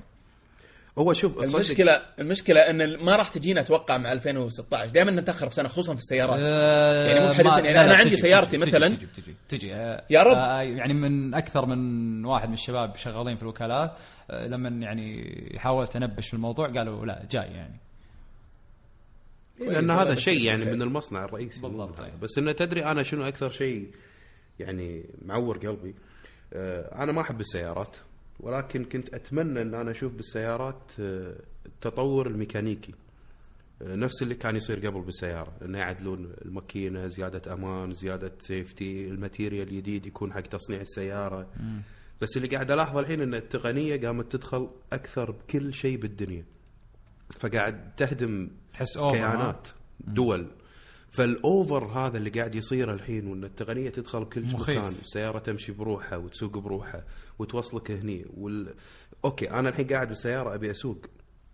هو شوف تصدق المشكلة المشكلة إن ما راح تجينا أتوقع مع 2016 دائما نتاخر بسنه خصوصا في السيارات يعني مو ما- يعني لا، عندي تجي- سيارتي تجي- مثلاً. تجي تجي تجي آه، يا رب. آه، يعني من أكثر من واحد من الشباب شغالين في الوكالات آه، لما يعني حاولت أنبش في الموضوع قالوا لا جاي يعني لأن كويس، هذا شيء يعني. من المصنع الرئيسي بالضبط،. أي. بس إنه تدري أنا شنو أكثر شيء يعني معور قلبي آه، أنا ما أحب السيارات ولكن كنت أتمنى أن أنا أشوف بالسيارات آه، التطور الميكانيكي. آه، نفس اللي كان يصير قبل بالسيارة إنه يعدلون الماكينة زيادة أمان زيادة safety ال material الجديد يكون حق تصنيع السيارة. بس اللي قاعد ألاحظه الحين إن التقنية قامت تدخل أكثر بكل شيء بالدنيا. فقاعد تهدم تحس كيانات دول. فال over هذا اللي قاعد يصير الحين وإن التقنية تدخل بكل مخيف. مكان السياره تمشي بروحها وتسوق بروحها وتوصلك هني وال... أوكي أنا الحين قاعد بالسياره أبي أسوق.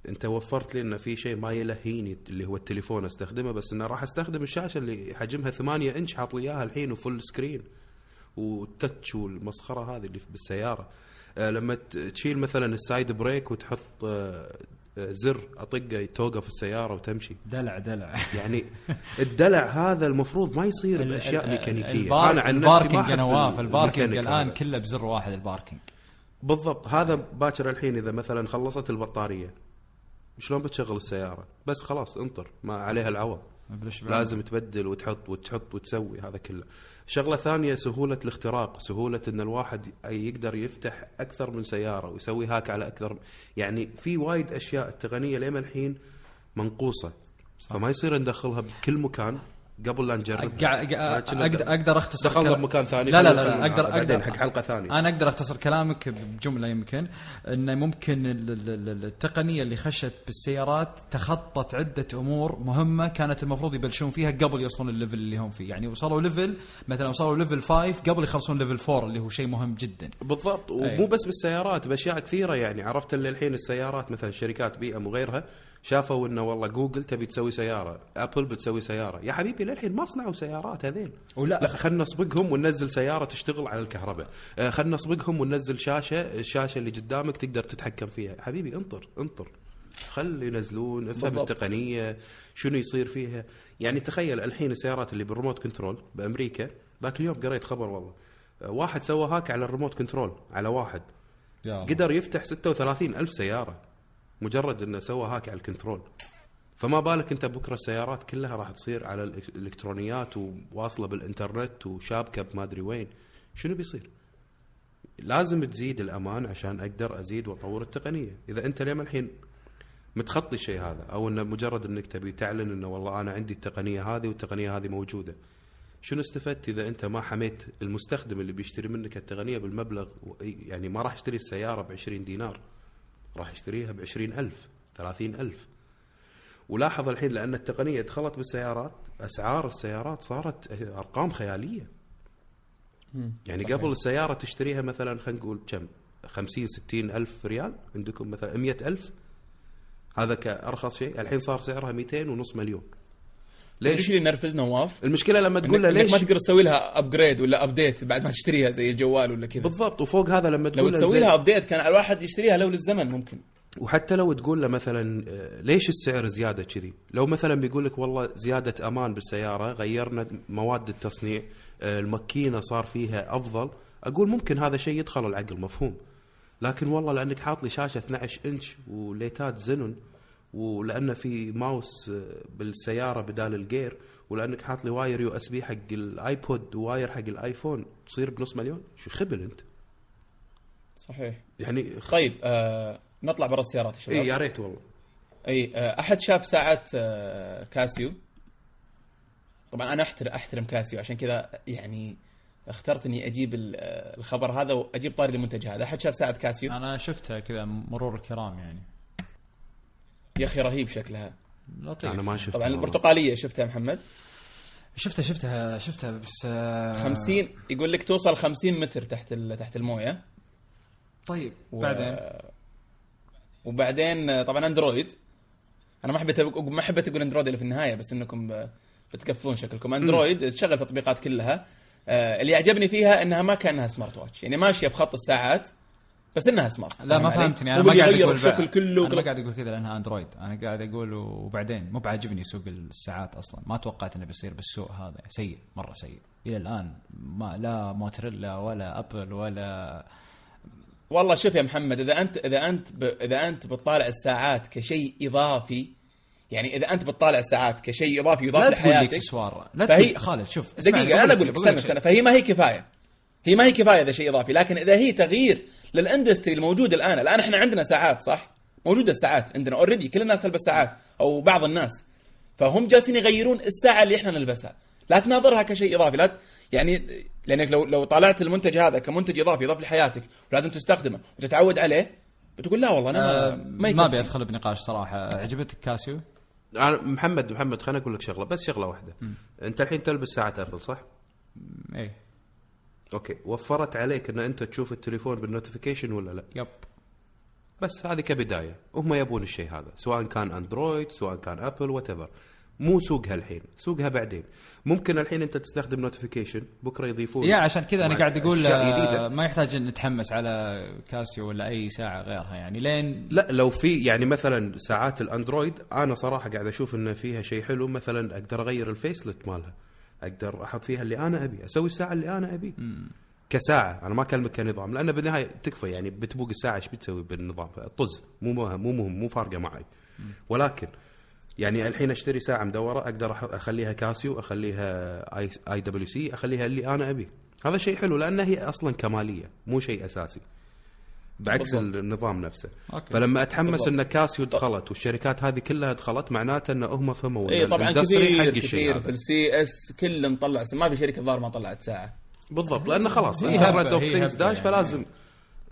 أنت وفرت لي انه في شيء ما يلهيني اللي هو التليفون أستخدمه بس انه راح أستخدم الشاشة اللي حجمها 8 إنش حاط لي إياها الحين و full screen. وال touch والمسخرة هذه اللي بالسيارة. آه لما تشيل مثلا ال side brake وتحط آه، زر أطقة توقف السيارة وتمشي. دلع دلع. يعني الدلع هذا المفروض ما يصير بأشياء ميكانيكية. أنا عن ال parking يا نواف ال parking الميكانيك الآن. كله بزر واحد ال parking. بالضبط. هذا باكر الحين إذا مثلا خلصت البطارية. شلون بتشغل السيارة؟ بس خلاص انطر ما عليها العوض. لازم تبدل وتحط وتحط وتسوي هذا كله. شغلة ثانية سهولة الاختراق سهولة إن الواحد يقدر يفتح أكثر من سيارة ويسوي hack على أكثر يعني في وايد أشياء التقنية لما الحين منقوصة. فما يصير ندخلها بكل مكان. قبل لا نجرب. أقع- أقدر أقدر أختصر دخلنا بمكان ثاني لا لا لا, لا أقدر بعدين أقدر حق حلقة ثانية. أنا أقدر أختصر كلامك بجملة يمكن إنه ممكن ال- ال- ال- التقنية اللي خشت بالسيارات تخطت عدة أمور مهمة كانت المفروض يبلشون فيها قبل يوصلون ال level اللي هم فيه. يعني وصلوا ليفل مثلا وصلوا level 5 قبل يخلصون level 4 اللي هو شيء مهم جدا. بالضبط. ومو. بس بالسيارات بأشياء كثيرة يعني. عرفت اللي الحين السيارات مثلا شركات بي ام وغيرها شافوا إنه والله جوجل تبي تسوي سيارة أبل بتسوي سيارة. يا حبيبي للحين ما صنعوا سيارات هذين ولا- لا خلينا نسبقهم وننزل سيارة تشتغل على الكهرباء. آه، خلينا نسبقهم وننزل شاشة الشاشة اللي قدامك تقدر تتحكم فيها. حبيبي انطر انطر. خلي ينزلون افهم بالضبط. التقنية شنو يصير فيها. يعني تخيل الحين السيارات اللي بال remote control بأمريكا ذاك اليوم قريت خبر والله. آه، واحد سوى hack على ال remote control على واحد. قدر يفتح 36 ألف سيارة. مجرد إنه سوى hack على ال control. فما بالك أنت بكرة السيارات كلها راح تصير على الإلكترونيات وواصلة بالإنترنت وشابكة بما أدري وين. شنو بيصير؟ لازم تزيد الأمان عشان أقدر أزيد وأطور التقنية، إذا أنت لين الحين متخطي الشيء هذا؟ أو إنه مجرد إنك تبي تعلن إنه والله أنا عندي التقنية هذه والتقنية هذه موجودة. شنو استفدت إذا أنت ما حميت المستخدم اللي بيشتري منك التقنية بالمبلغ يعني ما راح يشتري السيارة ب 20 دينار؟ راح يشتريها ب 20000 30000 ولاحظ الحين لأن التقنية دخلت بالسيارات أسعار السيارات صارت أرقام خيالية. يعني قبل السيارة تشتريها مثلا خلينا نقول كم؟ 50 60 ألف ريال عندكم مثلا 100 ألف. هذا كأرخص شيء. الحين صار سعرها 200 ونص مليون. ليش؟ اللي ينرفز نواف؟ المشكلة لما تقول له ليش ما تقدر تسوي لها upgrade ولا update بعد ما تشتريها زي الجوال ولا كذا. بالضبط وفوق هذا لما لو تقول له تسوي لها update كان على الواحد يشتريها لو للزمن ممكن. وحتى لو تقول له مثلا آه، ليش السعر زيادة كذي؟ لو مثلا بيقول لك والله زيادة أمان بالسيارة غيرنا مواد التصنيع آه، الماكينة صار فيها أفضل أقول ممكن هذا شيء يدخل العقل مفهوم. لكن والله لأنك حاط لي شاشة 12 إنش وليتات زنون ولأنه في ماوس آه، بالسيارة بدال ال gear ولأنك حاط لي wire USB حق الآيبود و wire حق الآيفون تصير بنص مليون؟ شو خبل أنت؟ صحيح. يعني خ... طيب آه نطلع برا السيارات يا شباب. إي يا ريت والله. إي آه أحد شاف ساعة آه كاسيو؟ طبعا أنا احترم أحترم كاسيو عشان كذا يعني اخترت إني أجيب ال- آه، الخبر هذا وأجيب طاري المنتج هذا. أحد شاف ساعة كاسيو؟ أنا شفتها كذا مرور الكرام يعني. يا أخي رهيب شكلها. لطيف. أنا ما شفت طبعا. البرتقالية شفتها يا محمد؟ شفتها شفتها شفتها بس آه، 50 يقول لك توصل 50 متر تحت ال- تحت الموية. طيب و- بعدين؟ وبعدين آه، طبعا أندرويد. أنا ما حبيت أقول- ما حبيت أقول أندرويد اللي في النهاية بس إنكم ب- بتكفون شكلكم. أندرويد تشغل التطبيقات كلها. آه، اللي يعجبني فيها إنها ما كأنها سمارت واتش يعني ماشية في خط الساعات. بس إنها smart لا ما علي؟ فهمتني. أنا ما قاعد أقول الشكل كله أنا ما قاعد أقول كذا لأنها اندرويد أنا قاعد أقول وبعدين مو بعجبني سوق الساعات أصلا. ما توقعت إنه بيصير بالسوق هذا. سيء مرة سيء. إلى الآن ما لا موتورولا ولا ابل ولا والله شوف يا محمد إذا أنت إذا أنت ب... إذا أنت بتطالع الساعات كشيء إضافي يعني إذا أنت بتطالع الساعات كشيء إضافي يضاف لا تقول لي لحياتك اكسسوار لا فهي- خالد شوف اسمعني، دقيقة أنا أقول لك استنى. استنى فهي ما هي كفاية. هي ما هي كفاية إذا شيء إضافي لكن إذا هي تغيير لل industry الموجود الآن. الآن إحنا عندنا ساعات صح؟ موجودة الساعات عندنا. already كل الناس تلبس ساعات أو بعض الناس. فهم جالسين يغيرون الساعة اللي إحنا نلبسها. لا تناظرها كشيء إضافي. لا ت- يعني لأنك لو لو طالعت المنتج هذا كمنتج إضافي يضاف لحياتك ولازم تستخدمه وتتعود عليه بتقول لا والله أنا آه، ما, ما. أبي أدخل بنقاش صراحة. عجبتك كاسيو؟ أنا محمد محمد خليني أقول لك شغلة بس شغلة واحدة. أنت الحين تلبس ساعة ابل صح؟ إيه. أوكي. وفرت عليك إن أنت تشوف التليفون بال notification ولا لا؟ yep. بس هذه كبداية. هم يبون الشيء هذا سواء كان اندرويد سواء كان ابل what مو سوقها الحين سوقها بعدين. ممكن الحين أنت تستخدم notification بكرة يضيفون يا عشان كذا أنا قاعد أقول آه،. ما يحتاج إن نتحمس على كاسيو ولا أي ساعة غيرها يعني. لين لا لو في يعني مثلا ساعات الأندرويد أنا صراحة قاعد أشوف إن فيها شيء حلو مثلا أقدر أغير ال faceplate مالها. أقدر أحط فيها اللي أنا أبي أسوي الساعة اللي أنا أبي. كساعة أنا ما أكلمك كنظام لأن بالنهاية تكفى يعني بتبوق الساعة إيش بتسوي بالنظام؟ طز مو مهم مو مهم مو فارقة معي. ولكن يعني الحين أشتري ساعة مدورة أقدر أخليها كاسيو أخليها IWC أخليها اللي أنا أبي. هذا شيء حلو لأن هي أصلا كمالية مو شيء أساسي. بعكس بالضبط. النظام نفسه أوكي. فلما أتحمس بالضبط. إن كاسيو دخلت والشركات هذه كلها دخلت معناته إن هم فهموا اي طبعا كثير حق كثير هذا. في ال CES كل مطلع ما في شركة ظاهر ما طلعت ساعة بالضبط لأنه خلاص internet of things داش يعني. فلازم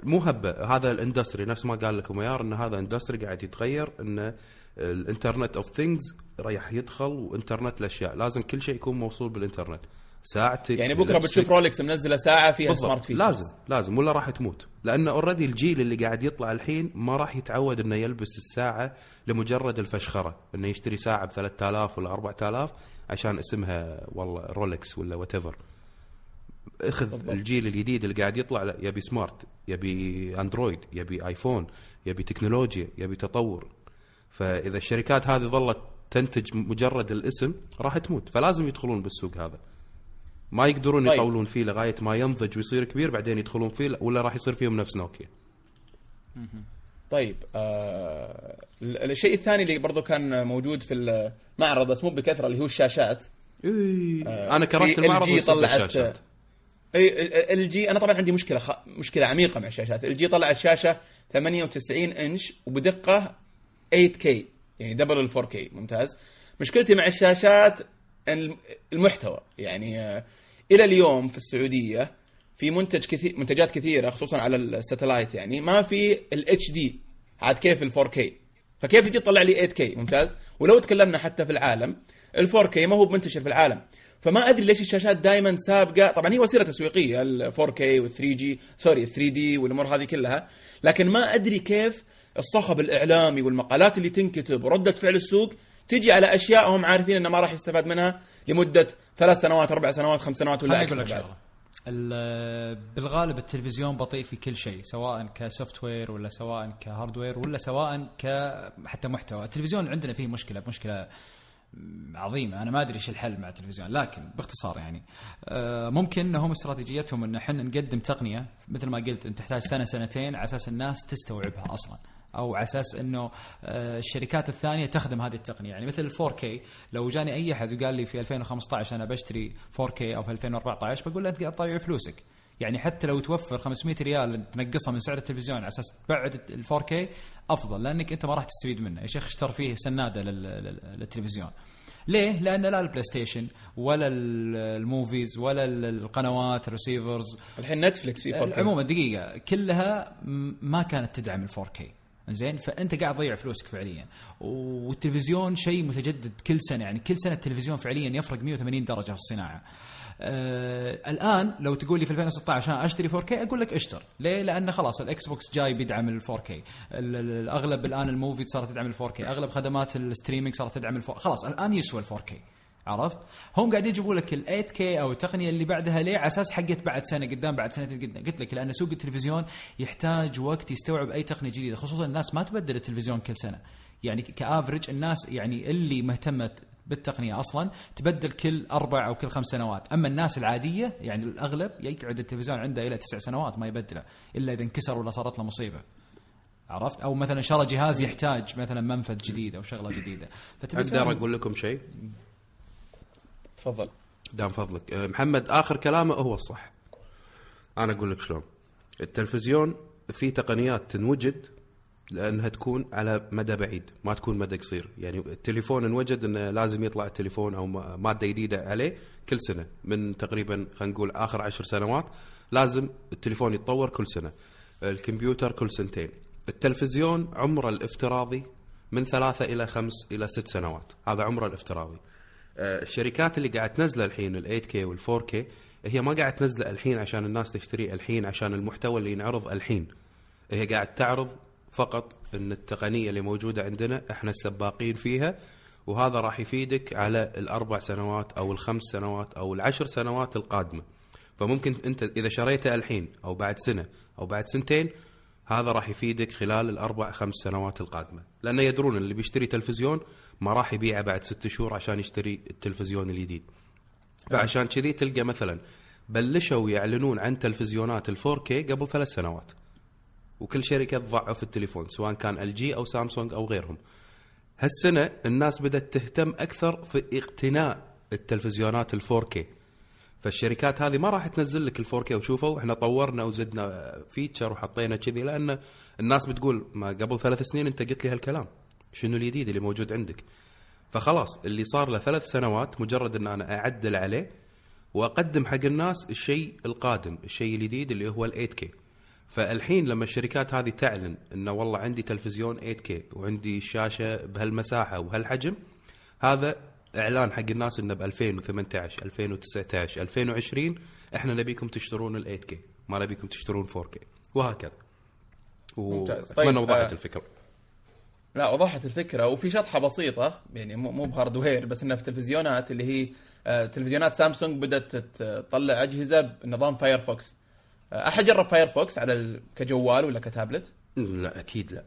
مو هبة هذا ال industry نفس ما قال لكم ميار إن هذا industry قاعد يتغير إن ال internet of things رايح يدخل وإنترنت الأشياء لازم كل شيء يكون موصول بالإنترنت ساعتك يعني بكرة. بتشوف رولكس منزلة ساعة فيها smart بالضبط features. لازم لازم ولا راح تموت. لأن already الجيل اللي قاعد يطلع الحين ما راح يتعود إنه يلبس الساعة لمجرد الفشخرة إنه يشتري ساعة ب 3000 ولا 4000 عشان اسمها والله رولكس ولا وات اخذ بالضبط. الجيل الجديد اللي قاعد يطلع يبي smart يبي Android يبي iPhone يبي تكنولوجيا يبي تطور. فإذا الشركات هذه ظلت تنتج مجرد الاسم راح تموت. فلازم يدخلون بالسوق هذا. ما يقدرون طيب. يطولون فيه لغاية ما ينضج ويصير كبير بعدين يدخلون فيه ولا راح يصير فيهم نفس نوكيا. طيب آه ال- الشيء الثاني اللي برضو كان موجود في المعرض بس مو بكثرة اللي هو الشاشات. إيه. أنا كرهت المعرض وسبب طلعت- الشاشات إي LG أنا طبعا عندي مشكلة خ... مشكلة عميقة مع الشاشات. LG طلعت شاشة 98 إنش وبدقة 8K يعني double ال 4K ممتاز. مشكلتي مع الشاشات المحتوى. يعني آه، إلى اليوم في السعودية في منتج كثير منتجات كثيرة خصوصا على ال satellite يعني ما في ال HD عاد كيف ال 4K فكيف تجي تطلع لي 8K ممتاز. ولو تكلمنا حتى في العالم ال 4K ما هو منتشر في العالم. فما أدري ليش الشاشات دائما سابقة. طبعا هي وسيلة تسويقية ال 4K وال 3G sorry ال 3D والأمور هذه كلها. لكن ما أدري كيف الصخب الإعلامي والمقالات اللي تنكتب وردة فعل السوق تجي على أشياء هم عارفين إنه ما راح يستفاد منها لمدة ثلاث سنوات أربع سنوات خمس سنوات ولا خليني أكثر بعد. بالغالب التلفزيون بطيء في كل شيء سواء كسوفت وير ولا سواء كهاردوير ولا سواء ك حتى محتوى. التلفزيون عندنا فيه مشكلة مشكلة عظيمة. أنا ما أدري إيش الحل مع التلفزيون لكن باختصار يعني آه، ممكن إنهم استراتيجيتهم إن إحنا نقدم تقنية مثل ما قلت أنت تحتاج سنة سنتين على أساس الناس تستوعبها أصلا. أو على أساس إنه آه، الشركات الثانية تخدم هذه التقنية. يعني مثل ال 4K لو جاني أي أحد وقال لي في 2015 أنا بشتري 4K أو في 2014 بقول له أنت قاعد تضيع فلوسك. يعني حتى لو توفر 500 ريال تنقصها من سعر التلفزيون على أساس تبعد ال 4K أفضل لأنك أنت ما راح تستفيد منه. يا شيخ اشتر فيه سنادة لل- لل- للتلفزيون. ليه؟ لأن لا ال PlayStation ولا ال- ال movies ولا ال- القنوات ال receivers. الحين Netflix في 4K عموما دقيقة كلها ما كانت تدعم ال 4K زين فأنت قاعد تضيع فلوسك فعليا. والتلفزيون شيء متجدد كل سنة. يعني كل سنة التلفزيون فعليا يفرق 180 درجة في الصناعة. آه الآن لو تقول لي في 2016 ها أشتري 4K أقول لك أشتر. ليه؟ لأن خلاص ال Xbox جاي بيدعم ال 4K ال- ال- الاغلب الآن ال movie صارت تدعم ال 4K أغلب خدمات ال streaming صارت تدعم ال 4K خلاص الآن يسوى ال 4K عرفت؟ هم قاعدين يجيبوا لك ال 8K أو التقنية اللي بعدها ليه؟ على أساس حقت بعد سنة قدام بعد سنتين قدام، قلت لك لأن سوق التلفزيون يحتاج وقت يستوعب أي تقنية جديدة، خصوصا الناس ما تبدل التلفزيون كل سنة. يعني كافرج الناس يعني اللي مهتمه بالتقنية أصلا تبدل كل أربع أو كل خمس سنوات، أما الناس العادية يعني الأغلب يقعد التلفزيون عنده إلى تسع سنوات ما يبدله إلا إذا انكسر ولا صارت له مصيبة. عرفت؟ أو مثلا شرى جهاز يحتاج مثلا منفذ جديد أو شغلة جديدة. أقدر أقول لكم شيء تفضل. دام فضلك. أه، محمد آخر كلامه هو الصح. أنا أقول لك شلون. التلفزيون في تقنيات تنوجد لأنها تكون على مدى بعيد ما تكون مدى قصير. يعني التليفون انوجد إنه لازم يطلع التليفون أو مادة جديدة عليه كل سنة من تقريبا خلينا نقول آخر عشر سنوات لازم التليفون يتطور كل سنة الكمبيوتر كل سنتين. التلفزيون عمره الافتراضي من ثلاثة إلى خمس إلى ست سنوات هذا عمره الافتراضي. الشركات اللي قاعد تنزله الحين ال 8K وال 4K هي ما قاعد تنزله الحين عشان الناس تشتري الحين عشان المحتوى اللي ينعرض الحين. هي قاعد تعرض فقط إن التقنية اللي موجودة عندنا إحنا السباقين فيها وهذا راح يفيدك على الأربع سنوات أو الخمس سنوات أو العشر سنوات القادمة. فممكن أنت إذا شريته الحين أو بعد سنة أو بعد سنتين هذا راح يفيدك خلال الأربع خمس سنوات القادمة. لأن يدرون اللي بيشتري تلفزيون ما راح يبيعه بعد ست شهور عشان يشتري التلفزيون الجديد. فعشان كذي تلقى مثلا بلشوا يعلنون عن تلفزيونات ال 4K قبل ثلاث سنوات. وكل شركة تصنع التلفزيون سواء كان LG أو سامسونج أو غيرهم. هالسنة الناس بدأت تهتم أكثر في اقتناء التلفزيونات ال 4K فالشركات هذه ما راح تنزل لك ال 4K وشوفوا إحنا طورنا وزدنا feature وحطينا كذي لأن الناس بتقول ما قبل ثلاث سنين انت قلت لي هالكلام. شنو الجديد اللي موجود عندك؟ فخلاص اللي صار له ثلاث سنوات مجرد إن أنا أعدل عليه وأقدم حق الناس الشيء القادم الشيء الجديد اللي هو ال 8K فالحين لما الشركات هذه تعلن إنه والله عندي تلفزيون 8K وعندي شاشة بهالمساحة وهالحجم هذا إعلان حق الناس إنه ب 2018 2019 2020 إحنا نبيكم تشترون ال 8K ما نبيكم تشترون 4K وهكذا. ممتاز. واتمنى طيب، وضحت آه، الفكرة؟ لا وضحت الفكرة وفي شطحة بسيطة يعني مو مو ب hardware بس إنها في تلفزيونات اللي هي آه، تلفزيونات سامسونج بدأت تطلع أجهزة بنظام Firefox آه، أحد جرب Firefox على ال... كجوال ولا كتابلت؟ لا أكيد لا.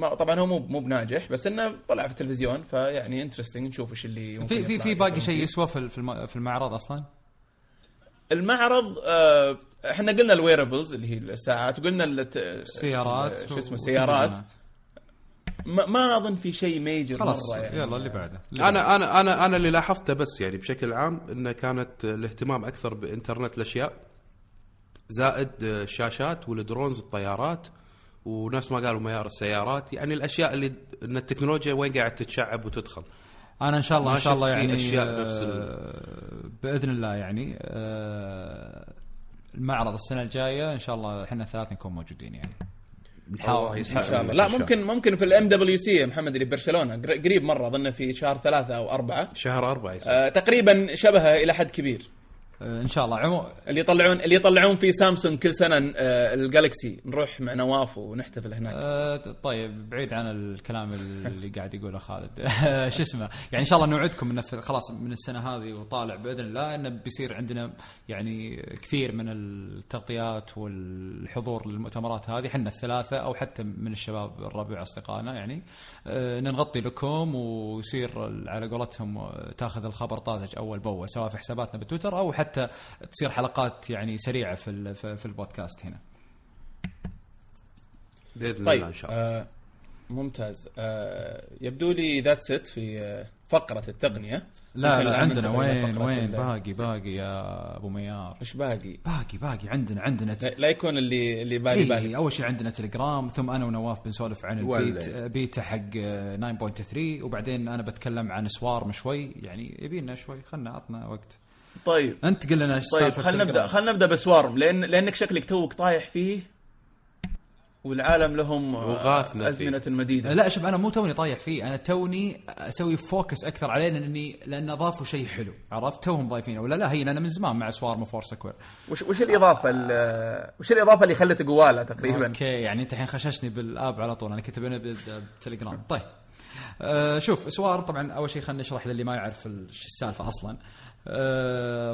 ما طبعا هو مو مو بناجح بس إنه طلع في التلفزيون فيعني interesting نشوف إيش اللي ممكن في في في. باقي شيء يسوى في في الم- في المعرض أصلا المعرض آه، إحنا قلنا ال wearables اللي هي الساعات وقلنا الت- السيارات شو اسمه السيارات. ما, ما أظن في شيء major خلاص مره يعني يلا اللي بعده اللي. أنا أنا أنا أنا اللي لاحظته بس يعني بشكل عام انه كانت الاهتمام أكثر بإنترنت الأشياء زائد الشاشات وال drones الطيارات ونفس ما قالوا ميار السيارات. يعني الأشياء اللي إن التكنولوجيا وين قاعد تتشعب وتدخل. أنا إن شاء الله إن شاء الله يعني أشياء نفس آه، بإذن الله يعني آه، المعرض السنة الجاية إن شاء الله إحنا الثلاثة نكون موجودين يعني. الله نحاول يسعدك. إن شاء الله. لا ممكن ممكن في ال MWC محمد اللي ببرشلونه قر- قريب مرة اظن في شهر ثلاثة أو أربعة. شهر أربعة يصير آه تقريبا شبهة إلى حد كبير. إن شاء الله. عمو اللي يطلعون اللي يطلعون في سامسونج كل سنة آه ال Galaxy. نروح مع نواف ونحتفل هناك. آه، طيب بعيد عن الكلام اللي قاعد يقوله خالد. شو اسمه؟ يعني إن شاء الله نوعدكم انه خلاص من السنة هذه وطالع بإذن الله إنه بيصير عندنا يعني كثير من التغطيات والحضور للمؤتمرات هذه إحنا الثلاثة أو حتى من الشباب الربع أصدقائنا يعني. آه، إن نغطي لكم ويصير على قولتهم آه، تاخذ الخبر طازج أول بأول سواء في حساباتنا بالتويتر أو حتى تصير حلقات يعني سريعة في ال- في في البودكاست هنا. بإذن الله طيب إن شاء الله. آه ممتاز. آه يبدو لي that's it في آه فقرة التقنية. لا لا عندنا وين فقرة وين؟ باقي باقي يا أبو ميار. إيش باقي؟ باقي باقي عندنا عندنا ت... لا يكون اللي اللي بالي إيه بالي أول شيء عندنا تليجرام ثم أنا ونواف بنسولف عن. ال beta beta حق آه، 9.3 وبعدين أنا بتكلم عن Swarm شوي. يعني يبينا شوي خلنا عطنا وقت. طيب. أنت قل لنا إيش طيب خلينا نبدا. خلينا نبدأ ب Swarm لأن لأنك شكلك توك طايح فيه والعالم لهم وغاثنا فيه. أزمنة مديدة. لا شوف أنا مو توني طايح فيه أنا توني أسوي focus أكثر عليه لاني لأن أضافوا شيء حلو عرفت؟ توهم ضايفينه ولا لا؟ هي أنا من زمان مع Swarm و Foursquare. وش وش الإضافة ال- وش الإضافة اللي خلت Gowalla تقريبا؟ أوكي يعني أنت الحين خششني بال app على طول أنا كنت ببدا بالتليجرام طيب. آه شوف Swarm طبعا أول شيء خلينا نشرح للي ما يعرف ال- شو السالفة أصلا. آه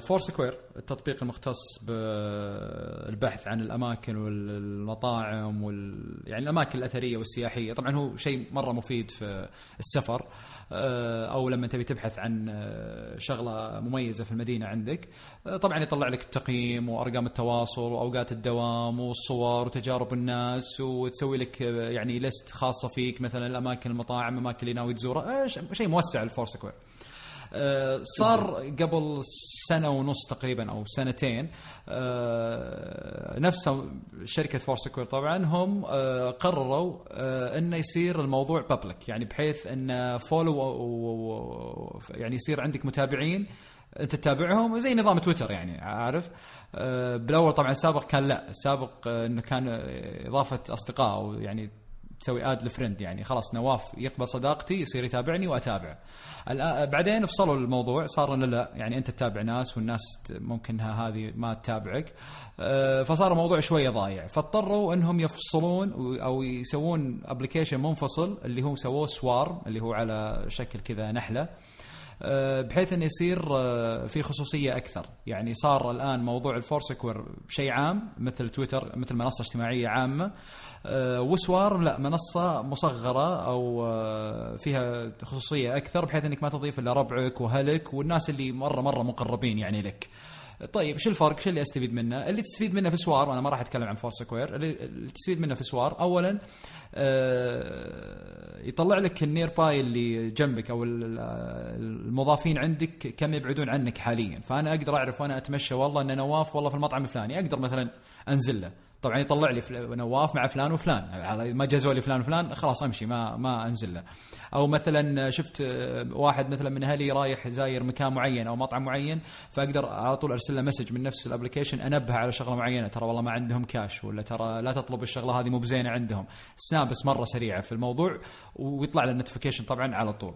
Foursquare التطبيق المختص بالبحث عن الأماكن والمطاعم وال يعني الأماكن الأثرية والسياحية. طبعا هو شيء مرة مفيد في السفر آه، أو لما تبي تبحث عن آه، شغلة مميزة في المدينة عندك. آه، طبعا يطلع لك التقييم وأرقام التواصل وأوقات الدوام والصور وتجارب الناس وتسوي لك آه، يعني list خاصة فيك مثلا الأماكن المطاعم الأماكن اللي ناوي تزورها. آه، شيء موسع ال Foursquare آه، صار قبل سنة ونص تقريبا أو سنتين آه، نفسها شركة Foursquare طبعا هم آه، قرروا آه، إنه يصير الموضوع public يعني بحيث إن follow يعني يصير عندك متابعين أنت تتابعهم زي نظام تويتر يعني عارف؟ آه، بالأول طبعا السابق كان لا السابق آه، إنه كان آه، إضافة أصدقاء أو يعني تسوي add ل friend يعني. خلاص نواف يقبل صداقتي يصير يتابعني واتابعه بعدين فصلوا الموضوع صار إنه لا يعني أنت تتابع ناس والناس ممكنها هذه ما تتابعك. آه، فصار الموضوع شوية ضايع. فاضطروا إنهم يفصلون أو يسوون application منفصل اللي هو سووه Swarm اللي هو على شكل كذا نحلة. بحيث إنه يصير آه، في خصوصية أكثر، يعني صار الآن موضوع ال Foursquare شيء عام مثل تويتر مثل منصة اجتماعية عامة آه، و Swarm لا منصة مصغرة أو آه، فيها خصوصية أكثر بحيث إنك ما تضيف إلا ربعك واهلك والناس اللي مرة مرة مقربين يعني لك. طيب شو الفرق؟ شو اللي أستفيد منه؟ اللي تستفيد منه في Swarm وأنا ما راح أتكلم عن Foursquare، اللي تستفيد منه في Swarm اولا آه، يطلع لك ال nearby اللي جنبك أو ال- ال- المضافين عندك كم يبعدون عنك حاليا، فأنا أقدر أعرف وأنا أتمشى والله ان نواف والله في المطعم الفلاني، أقدر مثلا أنزل له، طبعا يطلع لي نواف مع فلان وفلان، ما جازوا لي فلان وفلان خلاص أمشي ما ما أنزل له. أو مثلا شفت واحد مثلا من أهلي رايح زاير مكان معين أو مطعم معين فأقدر على طول أرسل له message من نفس ال application أنبه على شغلة معينة ترى والله ما عندهم كاش ولا ترى لا تطلب الشغلة هذه مو بزينة عندهم. سنابس مرة سريعة في الموضوع ويطلع له ال notification طبعا على طول.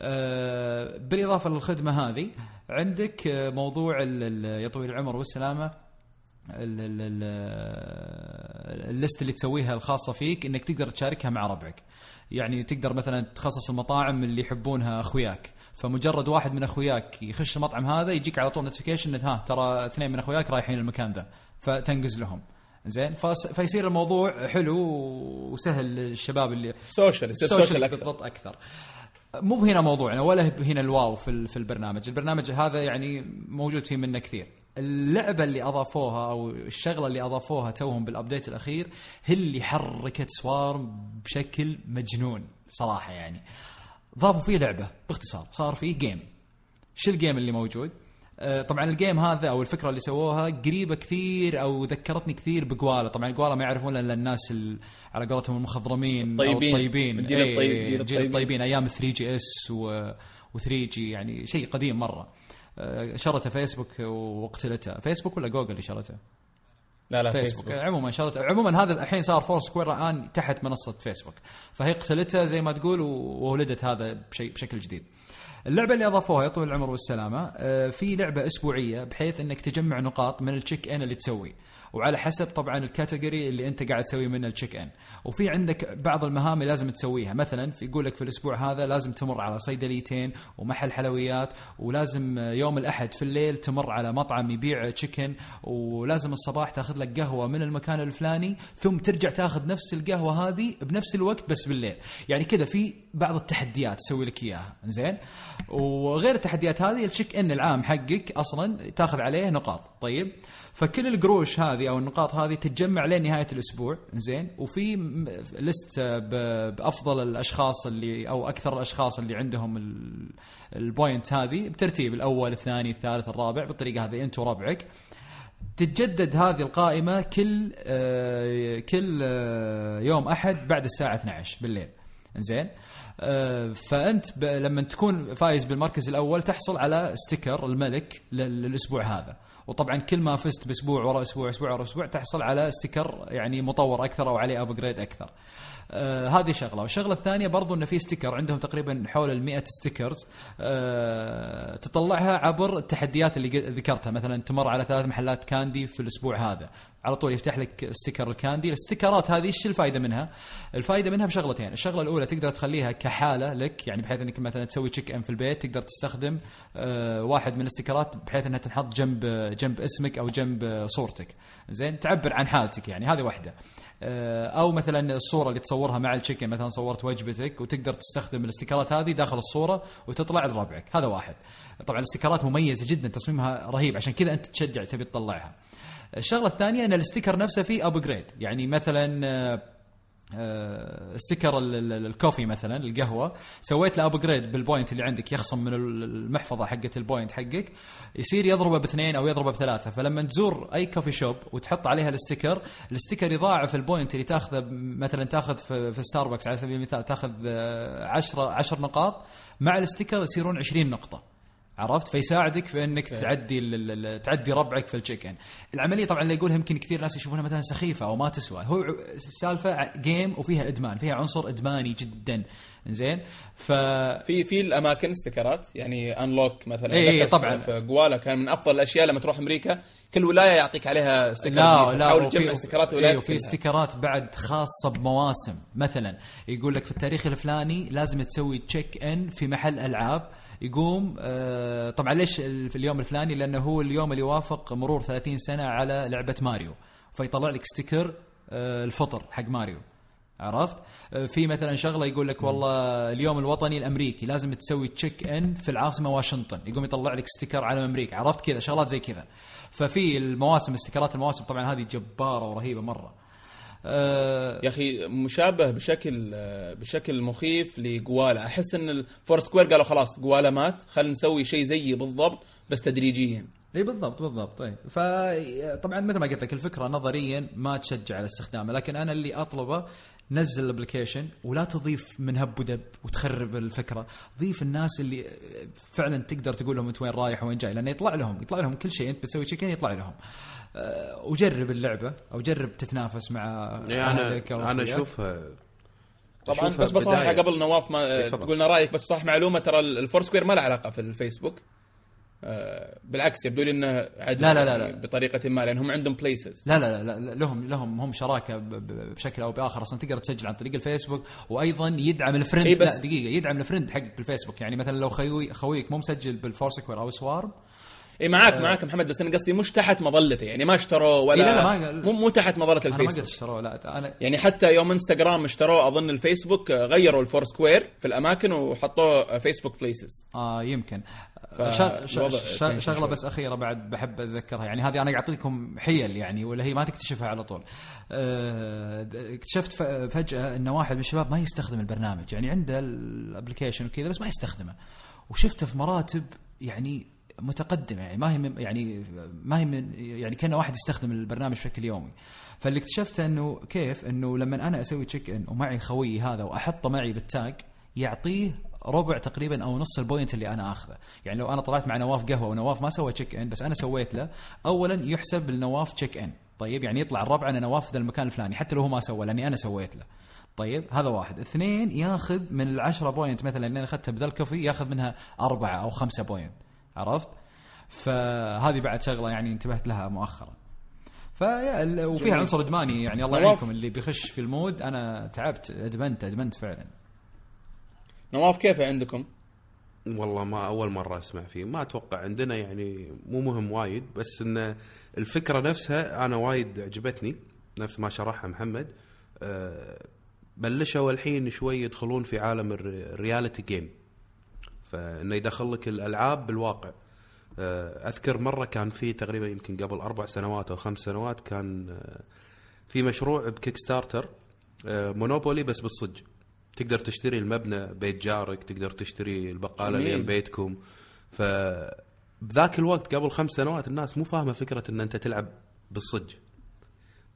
آه، بالإضافة للخدمة هذه عندك موضوع يا طويل العمر والسلامة ال- ال- ال- ال list اللي تسويها الخاصة فيك إنك تقدر تشاركها مع ربعك. يعني تقدر مثلا تخصص المطاعم اللي يحبونها أخوياك. فمجرد واحد من أخوياك يخش المطعم هذا يجيك على طول notification ها ترى اثنين من أخوياك رايحين المكان ذا فتنقز لهم. زين؟ فيصير الموضوع حلو وسهل للشباب اللي social يصير social social أكثر. بالضبط أكثر. مو هنا موضوعنا ولا هنا ال wow في ال- في البرنامج، البرنامج هذا يعني موجود فيه منه كثير. اللعبة اللي أضافوها أو الشغلة اللي أضافوها توهم بال update الأخير هي اللي حركت Swarm بشكل مجنون صراحة يعني. ضافوا فيه لعبة باختصار صار فيه game. شو ال game اللي موجود؟ آه، طبعا ال game هذا أو الفكرة اللي سووها قريبة كثير أو ذكرتني كثير ب Gowalla، طبعا Gowalla ما يعرفون إلا الناس ال- على قولتهم المخضرمين الطيبين. الطيبين الجيل إيه، الطيب- الجيل الجيل الطيبين. أيام 3 جي اس و 3 جي يعني شيء قديم مرة شرته فيسبوك واقتلته فيسبوك ولا جوجل اللي شرته؟ لا لا فيسبوك, فيسبوك عموما شرته عموما هذا الحين صار Foursquare الآن تحت منصة فيسبوك فهي قتلتها زي ما تقول وولدت هذا بشيء بشكل جديد. اللعبة اللي أضافوها يا طول العمر والسلامة آه، في لعبة أسبوعية بحيث إنك تجمع نقاط من ال check in اللي تسويه وعلى حسب طبعا ال category اللي أنت قاعد تسوي منه ال check in وفي عندك بعض المهام اللي لازم تسويها. مثلا يقول لك في الأسبوع هذا لازم تمر على صيدليتين ومحل حلويات ولازم يوم الأحد في الليل تمر على مطعم يبيع chicken ولازم الصباح تاخذ لك قهوة من المكان الفلاني ثم ترجع تاخذ نفس القهوة هذه بنفس الوقت بس بالليل. يعني كذا في بعض التحديات تسوي لك إياها. زين وغير التحديات هذه ال check in العام حقك أصلا تأخذ عليه نقاط. طيب؟ فكل القروش هذه أو النقاط هذه تتجمع لين نهايه الأسبوع. زين وفي list بأفضل الأشخاص اللي أو أكثر الأشخاص اللي عندهم ال- ال point هذه بترتيب الأول الثاني الثالث الرابع بالطريقة هذه أنت وربعك. تتجدد هذه القائمة كل آه، كل آه، يوم أحد بعد الساعة 12 بالليل. زين فأنت ب- لما تكون فايز بالمركز الأول تحصل على sticker الملك لل- للأسبوع هذا. وطبعا كل ما فزت بأسبوع ورا أسبوع أسبوع ورا أسبوع تحصل على sticker يعني مطور أكثر أو عليه upgrade أكثر. آه هذه شغلة. والشغلة الثانية برضو انه في sticker عندهم تقريبا حول ال 100 stickers آه تطلعها عبر التحديات اللي ذكرتها. مثلا تمر على ثلاث محلات candy في الأسبوع هذا. على طول يفتح لك sticker ال candy. ال sticker ات هذه إيش الفائده منها؟ الفائده منها بشغلتين. الشغلة الأولى تقدر تخليها كحالة لك يعني بحيث إنك مثلا تسوي check in في البيت تقدر تستخدم آه واحد من ال sticker ات بحيث إنها تنحط جنب جنب اسمك أو جنب صورتك. زين تعبر عن حالتك يعني. هذه واحدة. أو مثلا الصورة اللي تصورها مع ال check in مثلا صورت وجبتك وتقدر تستخدم ال sticker ات هذه داخل الصورة وتطلع لربعك. هذا واحد. طبعا ال sticker ات مميزة جدا تصميمها رهيب عشان كذا أنت تشجع تبي تطلعها. الشغلة الثانية أن ال sticker نفسه فيه upgrade يعني مثلا آه، آه، sticker ال- ال- ال coffee مثلا القهوة. سويت له upgrade بال point اللي عندك يخصم من ال- المحفظة حقت ال point حقك. يصير يضربه باثنين أو يضربه بثلاثة. فلما تزور أي coffee shop وتحط عليها ال sticker ال sticker يضاعف ال point اللي تأخذه مثلا تأخذ في, ستاربكس على سبيل المثال تأخذ 10 10 نقاط. مع ال sticker يصيرون 20 نقطة. عرفت؟ فيساعدك في إنك تعدي ال- ال- تعدي ربعك في ال check in العملية طبعا اللي يقولها يمكن كثير ناس يشوفونها مثلا سخيفة أو ما تسوى. هو سالفه game وفيها إدمان فيها عنصر إدماني جدا. زين ف في في الأماكن sticker ات يعني unlock مثلا إي إي أتذكر طبعاً. في جوالا كان من أفضل الأشياء لما تروح أمريكا كل ولاية يعطيك عليها sticker لا. لا حاول تجمع sticker ات إيه، ولايات وفي كلها. sticker ات بعد خاصة بمواسم. مثلا يقول لك في التاريخ الفلاني لازم تسوي check in في محل ألعاب. يقوم آه طبعا ليش في اليوم الفلاني؟ لأنه هو اليوم اللي يوافق مرور 30 سنة على لعبة ماريو. فيطلع لك sticker آه الفطر حق ماريو. عرفت؟ آه، في مثلا شغلة يقول لك والله اليوم الوطني الأمريكي لازم تسوي check in في العاصمة واشنطن. يقوم يطلع لك sticker علم أمريكا عرفت كذا؟ شغلات زي كذا. ففي المواسم sticker ات المواسم طبعا هذه جبارة ورهيبة مرة. يا أخي مشابه بشكل بشكل مخيف لجوالا أحس إن الفور سكوير قالوا خلاص جوالا مات خلينا نسوي شيء زيه بالضبط بس تدريجيا. إي بالضبط بالضبط. طيب فطبعا مثل ما قلت لك الفكرة نظريا ما تشجع على استخدامه لكن أنا اللي أطلبه نزل ال application ولا تضيف من هب ودب وتخرب الفكرة. ضيف الناس اللي فعلا تقدر تقول لهم إنت وين رايح وين جاي لأنه يطلع لهم يطلع لهم كل شيء. أنت بتسوي check in يطلع لهم. وجرب اللعبة أو جرب تتنافس مع أو أنا أنا. اشوفها طبعا بس بصراحه. قبل نواف ما إيه،. تقول لنا رأيك بس بصراحه معلومة ترى الفور سكوير ما له علاقة في الفيسبوك آه، بالعكس يبدو لي إنه عدل لا، لا، لا، يعني لا. بطريقة ما لأن هم عندهم بليسز لا لا لا, لا لهم لهم هم شراكة بشكل أو بآخر أصلا تقدر تسجل عن طريق الفيسبوك وأيضا يدعم ال friend إي بس- لا دقيقة يدعم ال friend حقك بالفيسبوك يعني مثلا لو خوي خويك مو مسجل بالفورسكوير أو سوارم اي معاك معاك محمد بس أنا قصدي مش تحت مظلته يعني ما اشتروا ولا إي لا، لا، ما مو مو تحت مظلة أنا ما قلت الفيسبوك اشتروه لا أنا يعني حتى يوم إنستغرام اشتروه أظن الفيسبوك آه، غيروا الفور سكوير في الأماكن وحطوه فيسبوك بليسز آه يمكن. ف- شغلة. بس أخيرة بعد بحب أتذكرها يعني هذه أنا أعطيكم حيل يعني ولا هي ما تكتشفها على طول. آه، اكتشفت فجأة إن واحد من الشباب ما يستخدم البرنامج يعني عنده ال application وكذا بس ما يستخدمه. وشفته في مراتب يعني متقدمة يعني ما هي من يعني ما هي من يعني كان واحد يستخدم البرنامج بشكل يومي. فاللي اكتشفته إنه كيف؟ إنه لما أنا أسوي check in ومعي خويي هذا وأحطه معي بال tag يعطيه ربع تقريبا أو نص ال point اللي أنا آخذه. يعني لو أنا طلعت مع نواف قهوة ونواف ما سوى check in بس أنا سويت له اولا يحسب لنواف check in طيب يعني يطلع الربع أنا نواف ذا المكان الفلاني حتى لو هو ما سوى لأني أنا سويت له. طيب هذا واحد. اثنين ياخذ من العشرة point مثلا اللي أنا أخذتها بذا ال coffee ياخذ منها أربعة أو خمسة point. عرفت؟ فهذه بعد شغلة يعني انتبهت لها مؤخرا. فيا ال- وفيها. عنصر إدماني يعني الله. يعينكم اللي بيخش في ال mood. أنا تعبت أدمنت أدمنت فعلا. نواف كيف عندكم؟ والله ما أول مرة أسمع فيه. ما أتوقع عندنا يعني مو مهم وايد بس إن الفكرة نفسها أنا وايد عجبتني نفس ما شرحها محمد. أه بلشوا الحين شوي يدخلون في عالم الر- ال reality game. فانه يدخل لك الألعاب بالواقع. أه أذكر مرة كان في تقريبا يمكن قبل أربع سنوات أو خمس سنوات كان آه، في مشروع ب Kickstarter آه، مونوبولي بس بالصج. تقدر تشتري المبنى بيت جارك تقدر تشتري البقالة اللي بيتكم. ف بذاك الوقت قبل خمس سنوات الناس مو فاهمة فكرة إن أنت تلعب بالصج.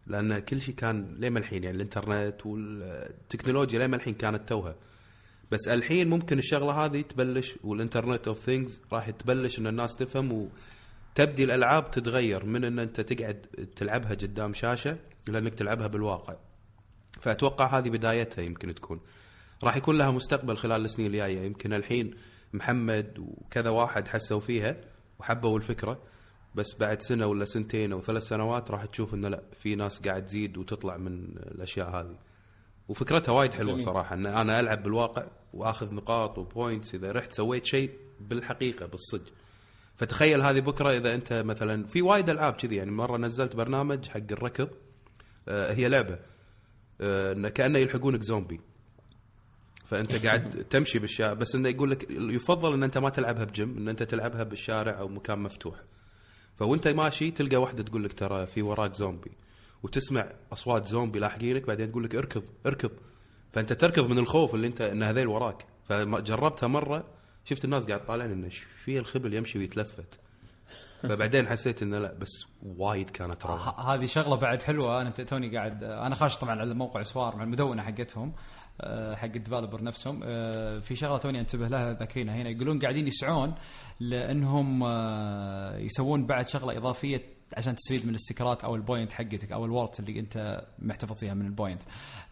لأن كل شيء كان لين الحين يعني الإنترنت والتكنولوجيا لين الحين كانت توها. بس الحين ممكن الشغلة هذه تبلش وال internet of things راح تبلش إن الناس تفهم وتبدي الألعاب تتغير من إن أنت تقعد تلعبها قدام شاشة لانك تلعبها بالواقع. فأتوقع هذه بدايتها يمكن تكون. راح يكون لها مستقبل خلال السنين الجاية. يمكن الحين محمد وكذا واحد حسوا فيها وحبوا الفكرة بس بعد سنة ولا سنتين أو ثلاث سنوات راح تشوف إنه لا في ناس قاعد تزيد وتطلع من الأشياء هذه. وفكرتها وايد حلوة جميل. صراحة إن أنا ألعب بالواقع وآخذ نقاط و points إذا رحت سويت شيء بالحقيقة بالصدق. فتخيل هذه بكرة إذا أنت مثلا في وايد ألعاب كذي يعني مرة نزلت برنامج حق الركض آه هي لعبة آه انه كأنه يلحقونك زومبي. فأنت قاعد تمشي بالشارع بس إنه يقول لك يفضل إن أنت ما تلعبها بجيم إن أنت تلعبها بالشارع أو مكان مفتوح. فوأنت ماشي تلقى واحدة تقول لك ترى في وراك زومبي. وتسمع أصوات زومبي لاحقينك بعدين تقول لك اركض اركض. فأنت تركض من الخوف اللي أنت إن هذيل وراك. فجربتها مرة شفت الناس قاعد طالعين انه في الخبل يمشي ويتلفت. فبعدين حسيت إنه لا بس وايد كانت روعة. هذه شغلة بعد حلوة. أنا توني قاعد أنا خاش طبعا على موقع Swarm ع المدونة حقتهم آه، حق ال developer نفسهم. آه، في شغلة توني أنتبه لها ذاكرينها هنا. يقولون قاعدين يسعون لأنهم آه، يسوون بعد شغلة إضافية عشان تستفيد من الاستيكرات أو ال point حقتك أو ال worth اللي أنت محتفظ فيها من ال point.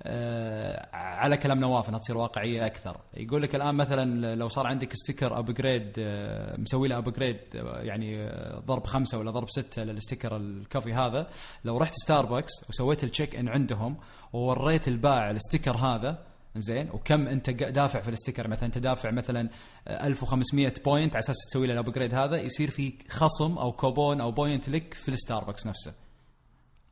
آه على كلام نواف إنها تصير واقعية أكثر. يقول لك الآن مثلا لو صار عندك sticker upgrade آه مسوي له upgrade آه يعني آه ضرب خمسة ولا ضرب ستة لل sticker ال coffee هذا، لو رحت ستاربكس وسويت ال check in عندهم ووريت البائع ال sticker هذا زين؟ وكم انت دافع في ال sticker؟ مثلا انت دافع مثلا آه، 1500 point على أساس تسوي له ال upgrade هذا يصير في خصم أو كوبون أو point لك في الستاربكس نفسه.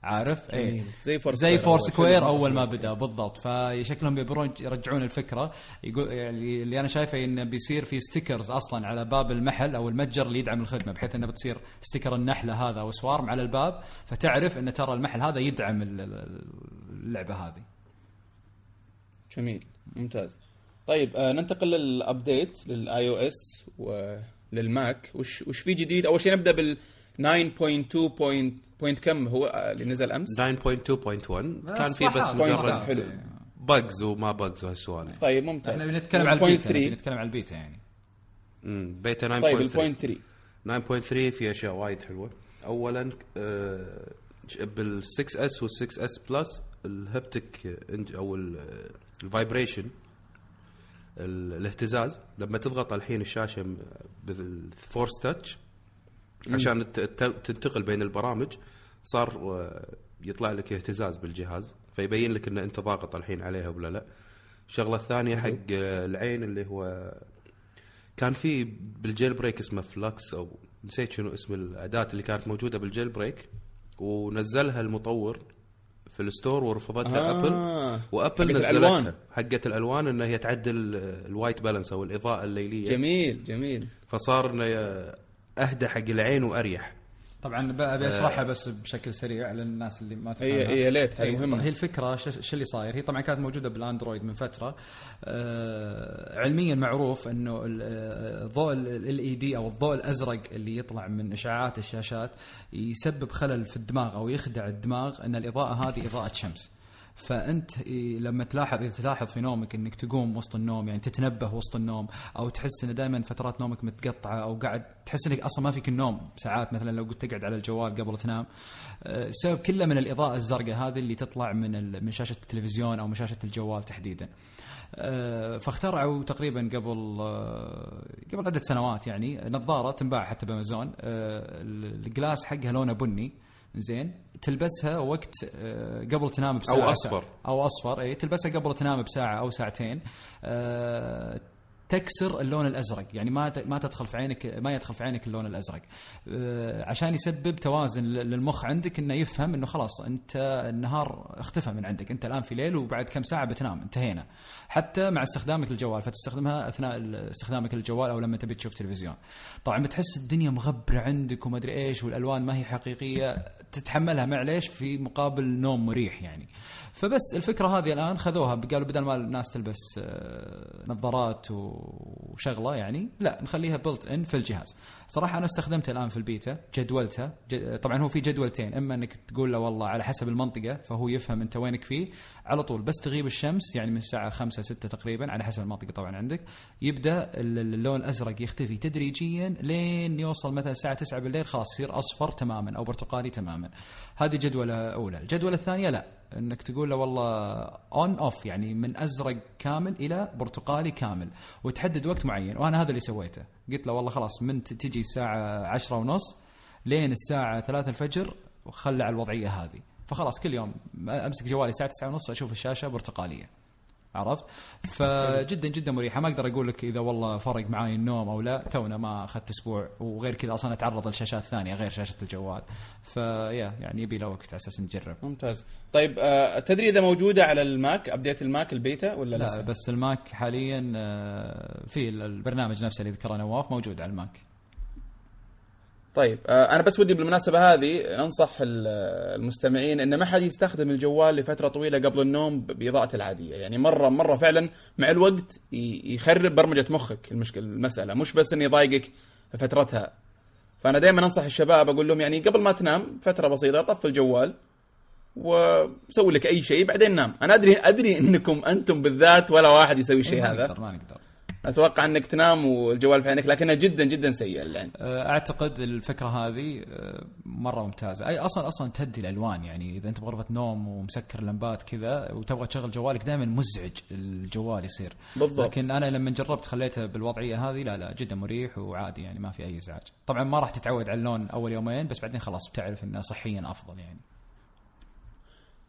عارف؟ اي. زي Four زي Four أول. Square. أول ما بدأ بالضبط. فشكلهم بيبرون يرجعون الفكرة. يقول يعني اللي أنا شايفه انه بيصير في stickers أصلا على باب المحل أو المتجر اللي يدعم الخدمة بحيث إنه بتصير sticker النحلة هذا أو Swarm على الباب. فتعرف إن ترى المحل هذا يدعم ال- ال- اللعبة هذه. جميل ممتاز. طيب آه ننتقل لل update لل iOS ولل Mac وش وش في جديد؟ أول شيء نبدأ بال 9.2 بوينت بوينت كم؟ هو آه، اللي نزل أمس؟ 9.2.1 كان في بس مجرد حلو. bugs وما bugs وهالسوالف. طيب ممتاز. إحنا بنتكلم على البيتا 3 بنتكلم على البيتا يعني. امم بيتا 9.3 طيب ال point 3 9.3 في أشياء وايد حلوة. اولا آه، بال 6S وال 6S Plus ال haptic eng- أو ال vibration الاهتزاز لما تضغط الحين الشاشة بال Force Touch عشان تنتقل بين البرامج صار آه، يطلع لك اهتزاز بالجهاز فيبين لك إن أنت ضاغط الحين عليها ولا لا. الشغلة الثانية حق آه، العين اللي هو كان في بال jailbreak اسمه f.lux أو نسيت شنو اسم الأداة اللي كانت موجودة بال jailbreak ونزلها المطور في ال Store ورفضتها آه. Apple و Apple حقت نزلتها الألوان. حقت الألوان إنها هي تعدل ال white balance أو الإضاءة الليلية جميل جميل فصار إنه أهدى حق العين وأريح طبعا أبي أشرحها بس بشكل سريع للناس اللي ما تفهمها. هي هي ليت هذه هي- مهمة. هي الفكرة شو اللي صاير؟ هي طبعا كانت موجودة بال Android من فترة. آه علميا معروف إنه ال- آه، الضوء ال إي دي أو الضوء الأزرق اللي يطلع من اشعاعات الشاشات يسبب خلل في الدماغ أو يخدع الدماغ إن الإضاءة هذه إضاءة شمس. فأنت إيه، لما تلاحظ إذا تلاحظ في نومك إنك تقوم وسط النوم يعني تتنبه وسط النوم أو تحس إن دائما فترات نومك متقطعة أو قاعد تحس إنك أصلا ما فيك النوم ساعات مثلا لو قلت تقعد على الجوال قبل تنام. آه، السبب كله من الإضاءة الزرقاء هذه اللي تطلع من من شاشة التلفزيون أو من شاشة الجوال تحديدا. آه، فاخترعوا تقريبا قبل آه، قبل عدة سنوات يعني نظارة تنباع حتى بأمازون. الجلاس حقها لونه بني. زين. تلبسها وقت آه، قبل تنام بساعة. أو أصفر. أو أصفر اي تلبسها قبل تنام بساعة أو ساعتين. آه، تكسر اللون الأزرق. يعني ما ما تدخل في عينك ما يدخل في عينك اللون الأزرق. آه، عشان يسبب توازن للمخ عندك إنه يفهم إنه خلاص أنت النهار اختفى من عندك. أنت الآن في ليل وبعد كم ساعة بتنام انتهينا. حتى مع استخدامك للجوال فتستخدمها أثناء استخدامك للجوال أو لما تبي تشوف تلفزيون. طبعا بتحس الدنيا مغبرة عندك وما أدري إيش والألوان ما هي حقيقية. تتحملها معليش في مقابل نوم مريح يعني. فبس الفكرة هذه الآن خذوها قالوا بدل ما الناس تلبس آه، نظارات وشغلة يعني لا نخليها بلت ان في الجهاز. صراحة أنا استخدمتها الآن في البيتا جدولتها ج- طبعا هو في جدولتين إما إنك تقول له والله على حسب المنطقة فهو يفهم أنت وينك فيه على طول بس تغيب الشمس يعني من الساعة 5 6 تقريبا على حسب المنطقة طبعا عندك يبدأ ال- اللون الأزرق يختفي تدريجيا لين يوصل مثلا الساعة 9 بالليل خلاص يصير أصفر تماما أو برتقالي تماما. هذه جدولة أولى. الجدولة الثانية لا. إنك تقول له والله on off يعني من أزرق كامل إلى برتقالي كامل وتحدد وقت معين. وأنا هذا اللي سويته. قلت له والله خلاص من تجي الساعة عشرة ونص لين الساعة 3 الفجر وخلى على الوضعية هذه. فخلاص كل يوم أمسك جوالي الساعة 9 ونص أشوف الشاشة برتقالية. عرفت؟ فجدا جدا مريحة. ما أقدر أقول لك إذا والله فرق معاي النوم أو لا. تونا ما أخذت أسبوع. وغير كذا أصلا أتعرض لشاشات ثانية غير شاشة الجوال. فيا يعني يبي له وقت على أساس نجرب. ممتاز. طيب آه تدري إذا موجودة على ال Mac؟ update ال Mac ال beta ولا لا لسه؟ بس ال Mac حاليا آه، في البرنامج نفسه اللي ذكره نواف موجود على الماك. طيب آه أنا بس ودي بالمناسبة هذه أنصح ال- المستمعين إن ما حد يستخدم الجوال لفترة طويلة قبل النوم بإضاءته العادية. يعني مره مرة فعلا مع الوقت يخرب برمجة مخك المشكلة المسألة. مش بس إنه يضايقك فترتها. فأنا دائما أنصح الشباب أقول لهم يعني قبل ما تنام فترة بسيطة طف الجوال وسوي لك أي شيء بعدين نام. أنا ادري أدري إنكم أنتم بالذات ولا واحد يسوي الشيء إيه، ما هذا. نقدر ما نقدر. أتوقع إنك تنام والجوال في عينك لكنها جدا جدا سيئه اللعن آه، أعتقد الفكرة هذه آه، مرة ممتازة. أي أصلا أصلا تهدي الألوان يعني إذا أنت بغرفة نوم ومسكر اللمبات كذا وتبغى تشغل جوالك دائما مزعج الجوال يصير. بالضبط. لكن أنا لما جربت خليته بالوضعية هذه لا لا جدا مريح وعادي يعني ما في أي إزعاج. طبعا ما راح تتعود على اللون أول يومين بس بعدين خلاص بتعرف إنه صحيا أفضل يعني.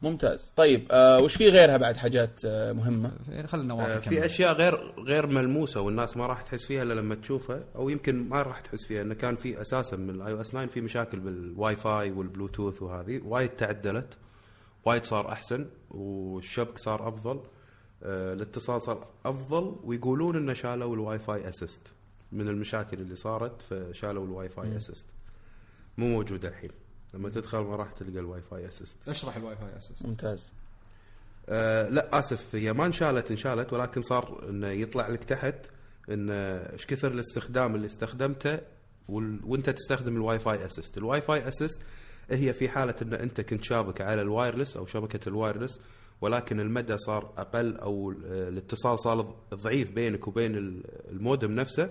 ممتاز. طيب آه وش في غيرها بعد حاجات آه مهمة؟ خلينا آه، في أشياء غير غير ملموسة والناس ما راح تحس فيها إلا لما تشوفها أو يمكن ما راح تحس فيها إنه كان في أساسا من ال iOS 9 في مشاكل بال Wi-Fi وال Bluetooth وهذه. وايد تعدلت. وايد صار أحسن والشبك صار أفضل. آه، الاتصال صار أفضل ويقولون إنه شالوا ال Wi-Fi Assist من المشاكل اللي صارت فشالوا ال Wi-Fi Assist. مو موجود الحين. لما تدخل ما راح تلقى ال Wi-Fi Assist اشرح ال Wi-Fi Assist ممتاز. آه لا آسف هي ما انشالت انشالت ولكن صار إنه يطلع لك تحت انه إيش كثر الاستخدام اللي استخدمته وال... وانت تستخدم ال Wi-Fi Assist، ال Wi-Fi Assist هي في حالة إن أنت كنت شابك على ال wireless أو شبكة ال wireless ولكن المدى صار أقل أو الاتصال صار ضعيف بينك وبين ال- المودم نفسه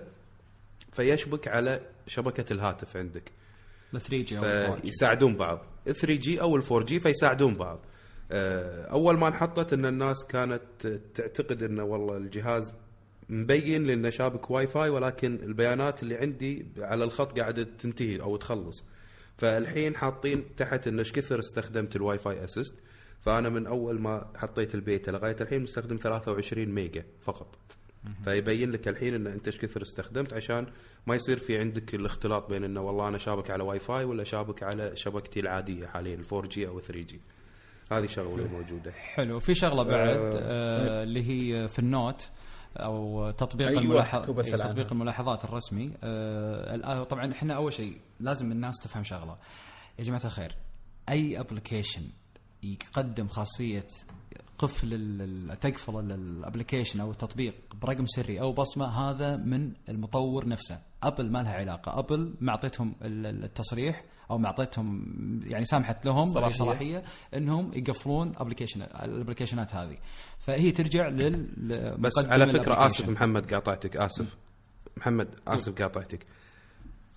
فيشبك على شبكة الهاتف عندك. ال 3 جي أو ال 4 جي فيساعدون بعض. 3 جي أو ال 4 جي فيساعدون بعض. آه، أول ما انحطت إن الناس كانت تعتقد انه والله الجهاز مبين لأنه شابك واي فاي ولكن البيانات اللي عندي على الخط قاعدة تنتهي أو تخلص. فالحين حاطين تحت انه إيش كثر استخدمت ال Wi-Fi Assist فأنا من أول ما حطيت البيتا لغاية الحين مستخدم 23 ميجا فقط. فيبين لك الحين إن أنت إيش كثر استخدمت عشان ما يصير في عندك الاختلاط بين إنه والله أنا شابك على واي فاي ولا شابك على شبكتي العادية حاليا 4 جي أو 3 جي هذه شغلة موجودة. حلو. في شغلة بعد آه اللي هي في ال Note أو تطبيق أيوة، الملاحظ إيه، تطبيق. الملاحظات الرسمي. آه الآن طبعا إحنا أول شيء لازم الناس تفهم شغلة. يا جماعة الخير أي application يقدم خاصية قفل ال- ال- تقفل ال application أو التطبيق برقم سري أو بصمة هذا من المطور نفسه. Apple ما لها علاقة. Apple ما اعطيتهم ال- ال- التصريح أو ما اعطيتهم يعني سامحت لهم صلاحية. صلاحية, صلاحية انهم يقفلون application الابلكيشنات هذه. فهي ترجع لل بس على فكرة. آسف محمد قاطعتك آسف. محمد آسف قاطعتك.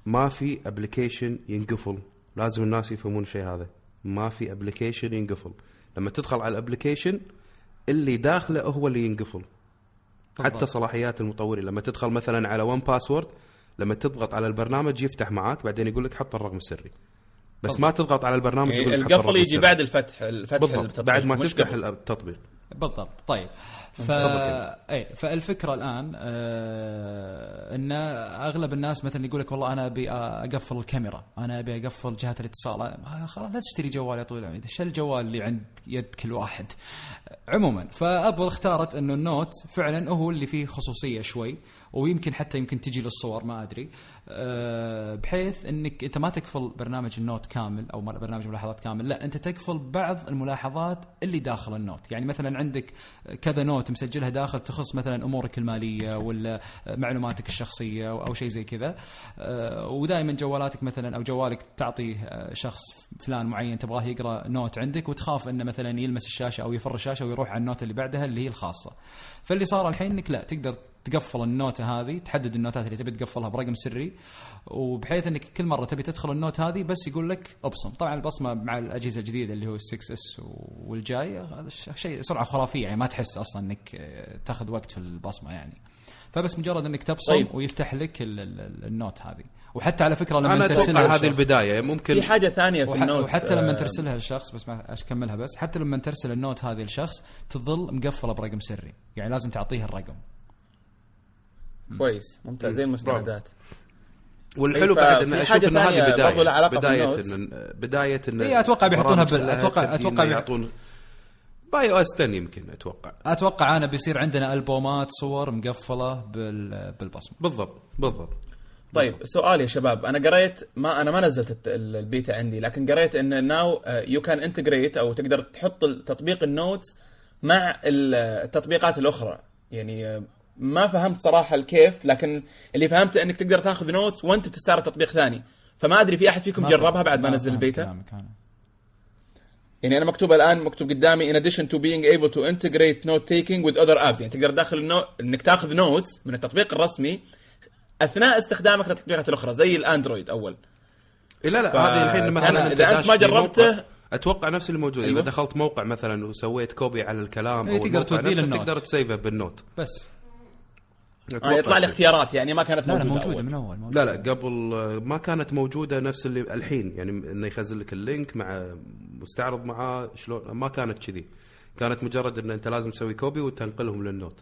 ما في application ينقفل. لازم الناس يفهمون الشيء هذا. ما في application ينقفل. لما تدخل على ال application اللي داخله هو اللي ينقفل. بالضبط. حتى صلاحيات المطورين. لما تدخل مثلا على 1Password لما تضغط على البرنامج يفتح معاك بعدين يقول لك حط الرقم السري. بس ما تضغط على البرنامج يقول لك القفل يجي. بعد الفتح الفتح بالضبط. بعد ما تفتح. التطبيق. بالضبط. طيب. ف... اي فالفكرة الآن آه إن أغلب الناس مثلا يقول لك والله أنا أبي أقفل الكاميرا أنا أبي أقفل جهه الاتصال. آه، خلاص لا تشتري جوال يا طويل العمر. شل الجوال اللي عند يد كل واحد. عموما فأبل اختارت إنه ال note فعلا هو اللي فيه خصوصية شوي ويمكن حتى يمكن تجي للصور ما أدري. آه، بحيث إنك أنت ما تقفل برنامج ال note كامل أو برنامج ملاحظات كامل لا أنت تقفل بعض الملاحظات اللي داخل ال note. يعني مثلا عندك كذا note مسجلها داخل تخص مثلا أمورك المالية ولا معلوماتك الشخصية أو شيء زي كذا. آه، ودائما جوالاتك مثلا أو جوالك تعطي آه، شخص فلان معين تبغاه يقرأ note عندك وتخاف إنه مثلا يلمس الشاشة أو يفر الشاشة ويروح على ال note اللي بعدها اللي هي الخاصة. فاللي صار الحين إنك لا تقدر تقفل ال note هذه تحدد ال note ات اللي تبي تقفلها برقم سري وبحيث إنك كل مرة تبي تدخل ال note هذه بس يقول لك أبصم. طبعا البصمة مع الأجهزة الجديدة اللي هو ال 6 S والجاي هذا شيء سرعة خرافية يعني ما تحس أصلا إنك تأخذ وقت في البصمة يعني. فبس مجرد إنك تبصم طيب. ويفتح لك ال- ال- ال note هذه. وحتى على فكرة لما أنا ترسلها أتوقع هذه البداية. ممكن في حاجة ثانية في وح- النوتس وحتى لما آه، ترسلها للشخص بس ما أكملها بس حتى لما ترسل النوت هذه للشخص تظل مقفلة برقم سري. يعني لازم تعطيه الرقم. كويس. ممتاز. زي المستندات والحلو إيه، بعد إن أشوف ان هذه بداية. بداية ان بداية إن إيه، أتوقع بيحطونها البرامج بال- كلها أتوقع- تبدي أتوقع إنه بيح- يعطون باي أو إس 10 يمكن أتوقع. أتوقع أنا بيصير عندنا ألبومات صور مقفلة بال بالبصمة. بالضبط بالضبط. طيب سؤال يا شباب. أنا قريت ما أنا ما نزلت البيتا عندي لكن قريت إن now you can integrate أو تقدر تحط تطبيق ال notes مع ال- التطبيقات الأخرى. يعني آه، ما فهمت صراحة الكيف لكن اللي فهمته إنك تقدر تاخذ notes وأنت بتستعرض تطبيق ثاني. فما أدري في أحد فيكم جربها بعد ما نزل فهمت البيتا. يعني أنا مكتوب الآن مكتوب قدامي in addition to being able to integrate note taking with other apps. يعني تقدر داخل النو... إنك تاخذ notes من التطبيق الرسمي أثناء استخدامك للتطبيقات الأخرى زي الأندرويد أول إيه لا لا ف- هذه الحين مثلا أنت داش ما جربته- أتوقع نفس اللي موجود أيوة. اذا دخلت موقع مثلا وسويت copy على الكلام إيه، أو تقدر توديه لل note. تقدر ت save ه بال note بس آه يطلع لي. اختيارات يعني ما كانت لا لا موجودة, موجودة أول. من أول موجودة. لا لا قبل آه، ما كانت موجودة نفس اللي الحين يعني إنه يخزن لك ال link مع مستعرض معاه شلون ما كانت كذي كانت مجرد إن أنت لازم تسوي copy وتنقلهم لل note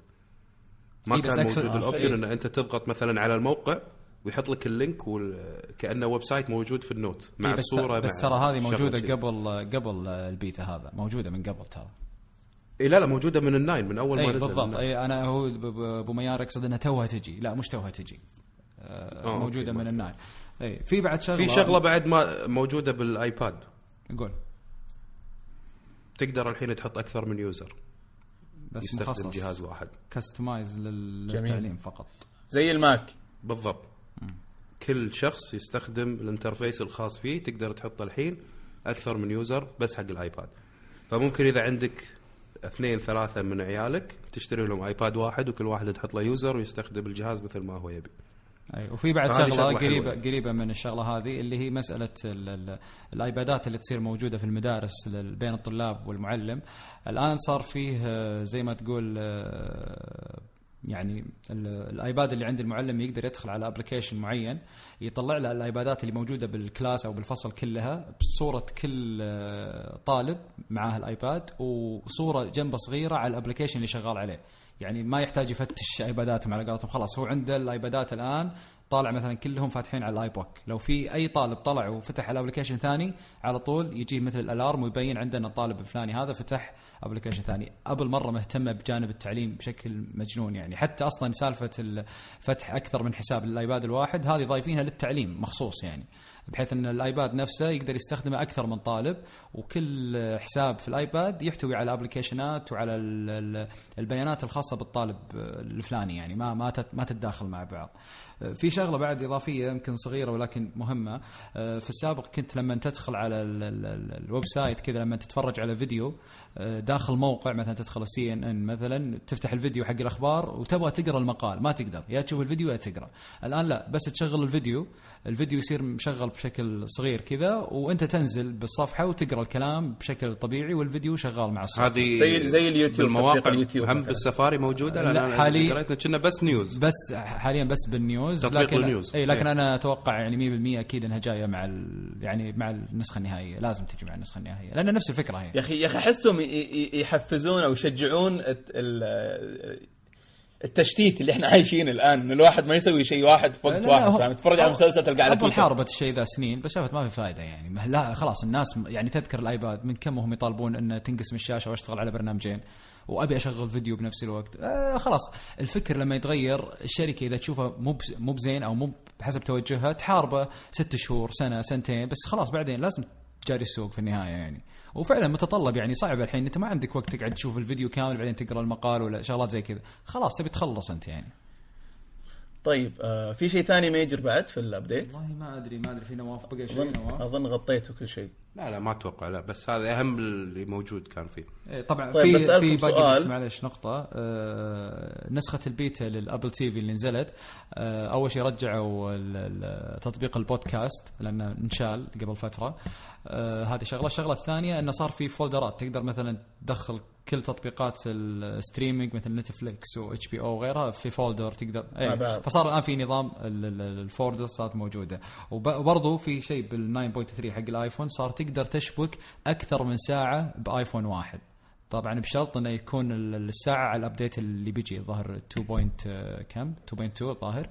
ما إيه، كان موجود ال option إيه. إن أنت تضغط مثلا على الموقع ويحط لك ال link وال... كأنه website موجود في ال note مع إيه، بس الصورة بس ترى هذه موجودة كذي. قبل قبل البيتا هذا موجودة من قبل ترى. إيه لا لا موجودة من ال nine من أول ما اي نزل بالضبط. اي أنا هو أبو ميار يقصد انها توها تجي. لا مش توها تجي. آه آه، موجودة من ال nine. اي في بعد شغلة في شغلة بعد ما موجودة بالآيباد. قول. تقدر الحين تحط أكثر من user. بس يستخدم مخصص. جهاز واحد. customize جميل. للتعليم فقط. زي الماك. بالضبط. كل شخص يستخدم ال interface الخاص فيه تقدر تحط الحين أكثر من user بس حق الآيباد. فممكن إذا عندك اثنين ثلاثة من عيالك تشتري لهم آيباد واحد وكل واحد تحط له user ويستخدم الجهاز مثل ما هو يبي. أي وفي بعد شغلة قريبه حلوة. قريبة من الشغلة هذه اللي هي مسألة ال ال الآيبادات اللي تصير موجودة في المدارس بين الطلاب والمعلم الآن صار فيه آه، زي ما تقول آه، يعني ال- الآيباد اللي عند المعلم يقدر يدخل على application معين يطلع له الآيبادات اللي موجودة بال class أو بالفصل كلها بصورة كل آه، طالب معاه الايباد وصورة جنبه صغيرة على ال application اللي شغال عليه يعني ما يحتاج يفتش ايباداتهم على قولتهم. خلاص هو عنده الايبادات الآن طالع مثلا كلهم فاتحين على ال iBook لو في أي طالب طلع وفتح على application ثاني على طول يجي مثل ال alarm ويبين عندنا الطالب الفلاني هذا فتح application ثاني. أبل مرة مهتمة بجانب التعليم بشكل مجنون يعني. حتى أصلا سالفة ال- فتح أكثر من حساب للآيباد الواحد هذه ضايفينها للتعليم مخصوص يعني. بحيث إن الآيباد نفسه يقدر يستخدمه أكثر من طالب وكل حساب في الآيباد يحتوي على application ات وعلى ال- ال- البيانات الخاصة بالطالب الفلاني يعني ما ما تتداخل مع بعض. في شغلة بعد إضافية يمكن صغيرة ولكن مهمة. في السابق كنت لما تدخل على ال- ال- ال- ال website كذا لما تتفرج على فيديو داخل موقع مثلا تدخل ال CNN مثلا تفتح الفيديو حق الأخبار وتبغى تقرأ المقال ما تقدر يا تشوف الفيديو يا تقرأ. الآن لا بس تشغل الفيديو الفيديو يصير مشغل بشكل صغير كذا وأنت تنزل بالصفحة وتقرأ الكلام بشكل طبيعي والفيديو شغال مع الصوت هذه زي- زي اليوتيوب، بالمواقع تطبيق اليوتيوب هم. بالسفاري موجودة؟ لا، لأن حالي- قريتنا كنا بس نيوز. بس حاليا بس بالنيوز. تطبيق لكن النيوز. اي لكن إيه. أنا أتوقع يعني 100% أكيد إنها جاية مع ال يعني مع النسخة النهائية. لازم تجي مع النسخة النهائية. لأن نفس الفكرة هي. يا أخي يا أخي أحسهم يحفزون أو يشجعون الت- ال- التشتيت اللي إحنا عايشين الآن. إن الواحد ما يسوي شيء واحد في وقت واحد فاهم؟ تتفرج على مسلسل تلقى على تويتر. حاربت الشيء ذا سنين بس شافت ما في فائده يعني. لا خلاص الناس يعني تذكر الآيباد من كم هم يطالبون إن تنقسم الشاشة واشتغل على برنامجين؟ وأبي أشغل فيديو بنفس الوقت. آه خلاص. الفكر لما يتغير الشركة إذا تشوفه مو مو بزين أو مو بحسب توجهها تحاربه ست شهور سنة سنتين بس خلاص بعدين لازم تجاري السوق في النهاية يعني. وفعلا متطلب يعني صعب الحين. أنت ما عندك وقت تقعد تشوف الفيديو كامل بعدين تقرأ المقال ولا شغلات زي كذا. خلاص تبي تخلص أنت يعني. طيب آه في شيء ثاني major بعد في ال update والله ما أدري ما أدري في نواف بقى شيء اظن نواف. أظن غطيته كل شيء. لا لا ما أتوقع لا بس هذا أهم اللي موجود كان فيه. إيه، طبعا طيب، في في باقي. بس معلش نقطة. آه نسخة البيتا للأبل تي في اللي نزلت آه أول شيء رجعوا تطبيق البودكاست لأنه انشال قبل فترة. آه هذه شغلة، الشغلة الثانية إنه صار في folderات تقدر مثلا تدخل كل تطبيقات ال streaming مثل نتفليكس و اتش بي أو وغيرها في folder تقدر. بعض. فصار الآن في نظام ال- ال- ال folder صارت موجودة. وب- وبرضه في شيء بال 9.3 حق الآيفون صار تقدر تشبك أكثر من ساعة بآيفون واحد. طبعا بشرط إنه يكون ال- الساعة على ال update اللي بيجي الظاهر 2. point كم؟ 2.2 الظاهر.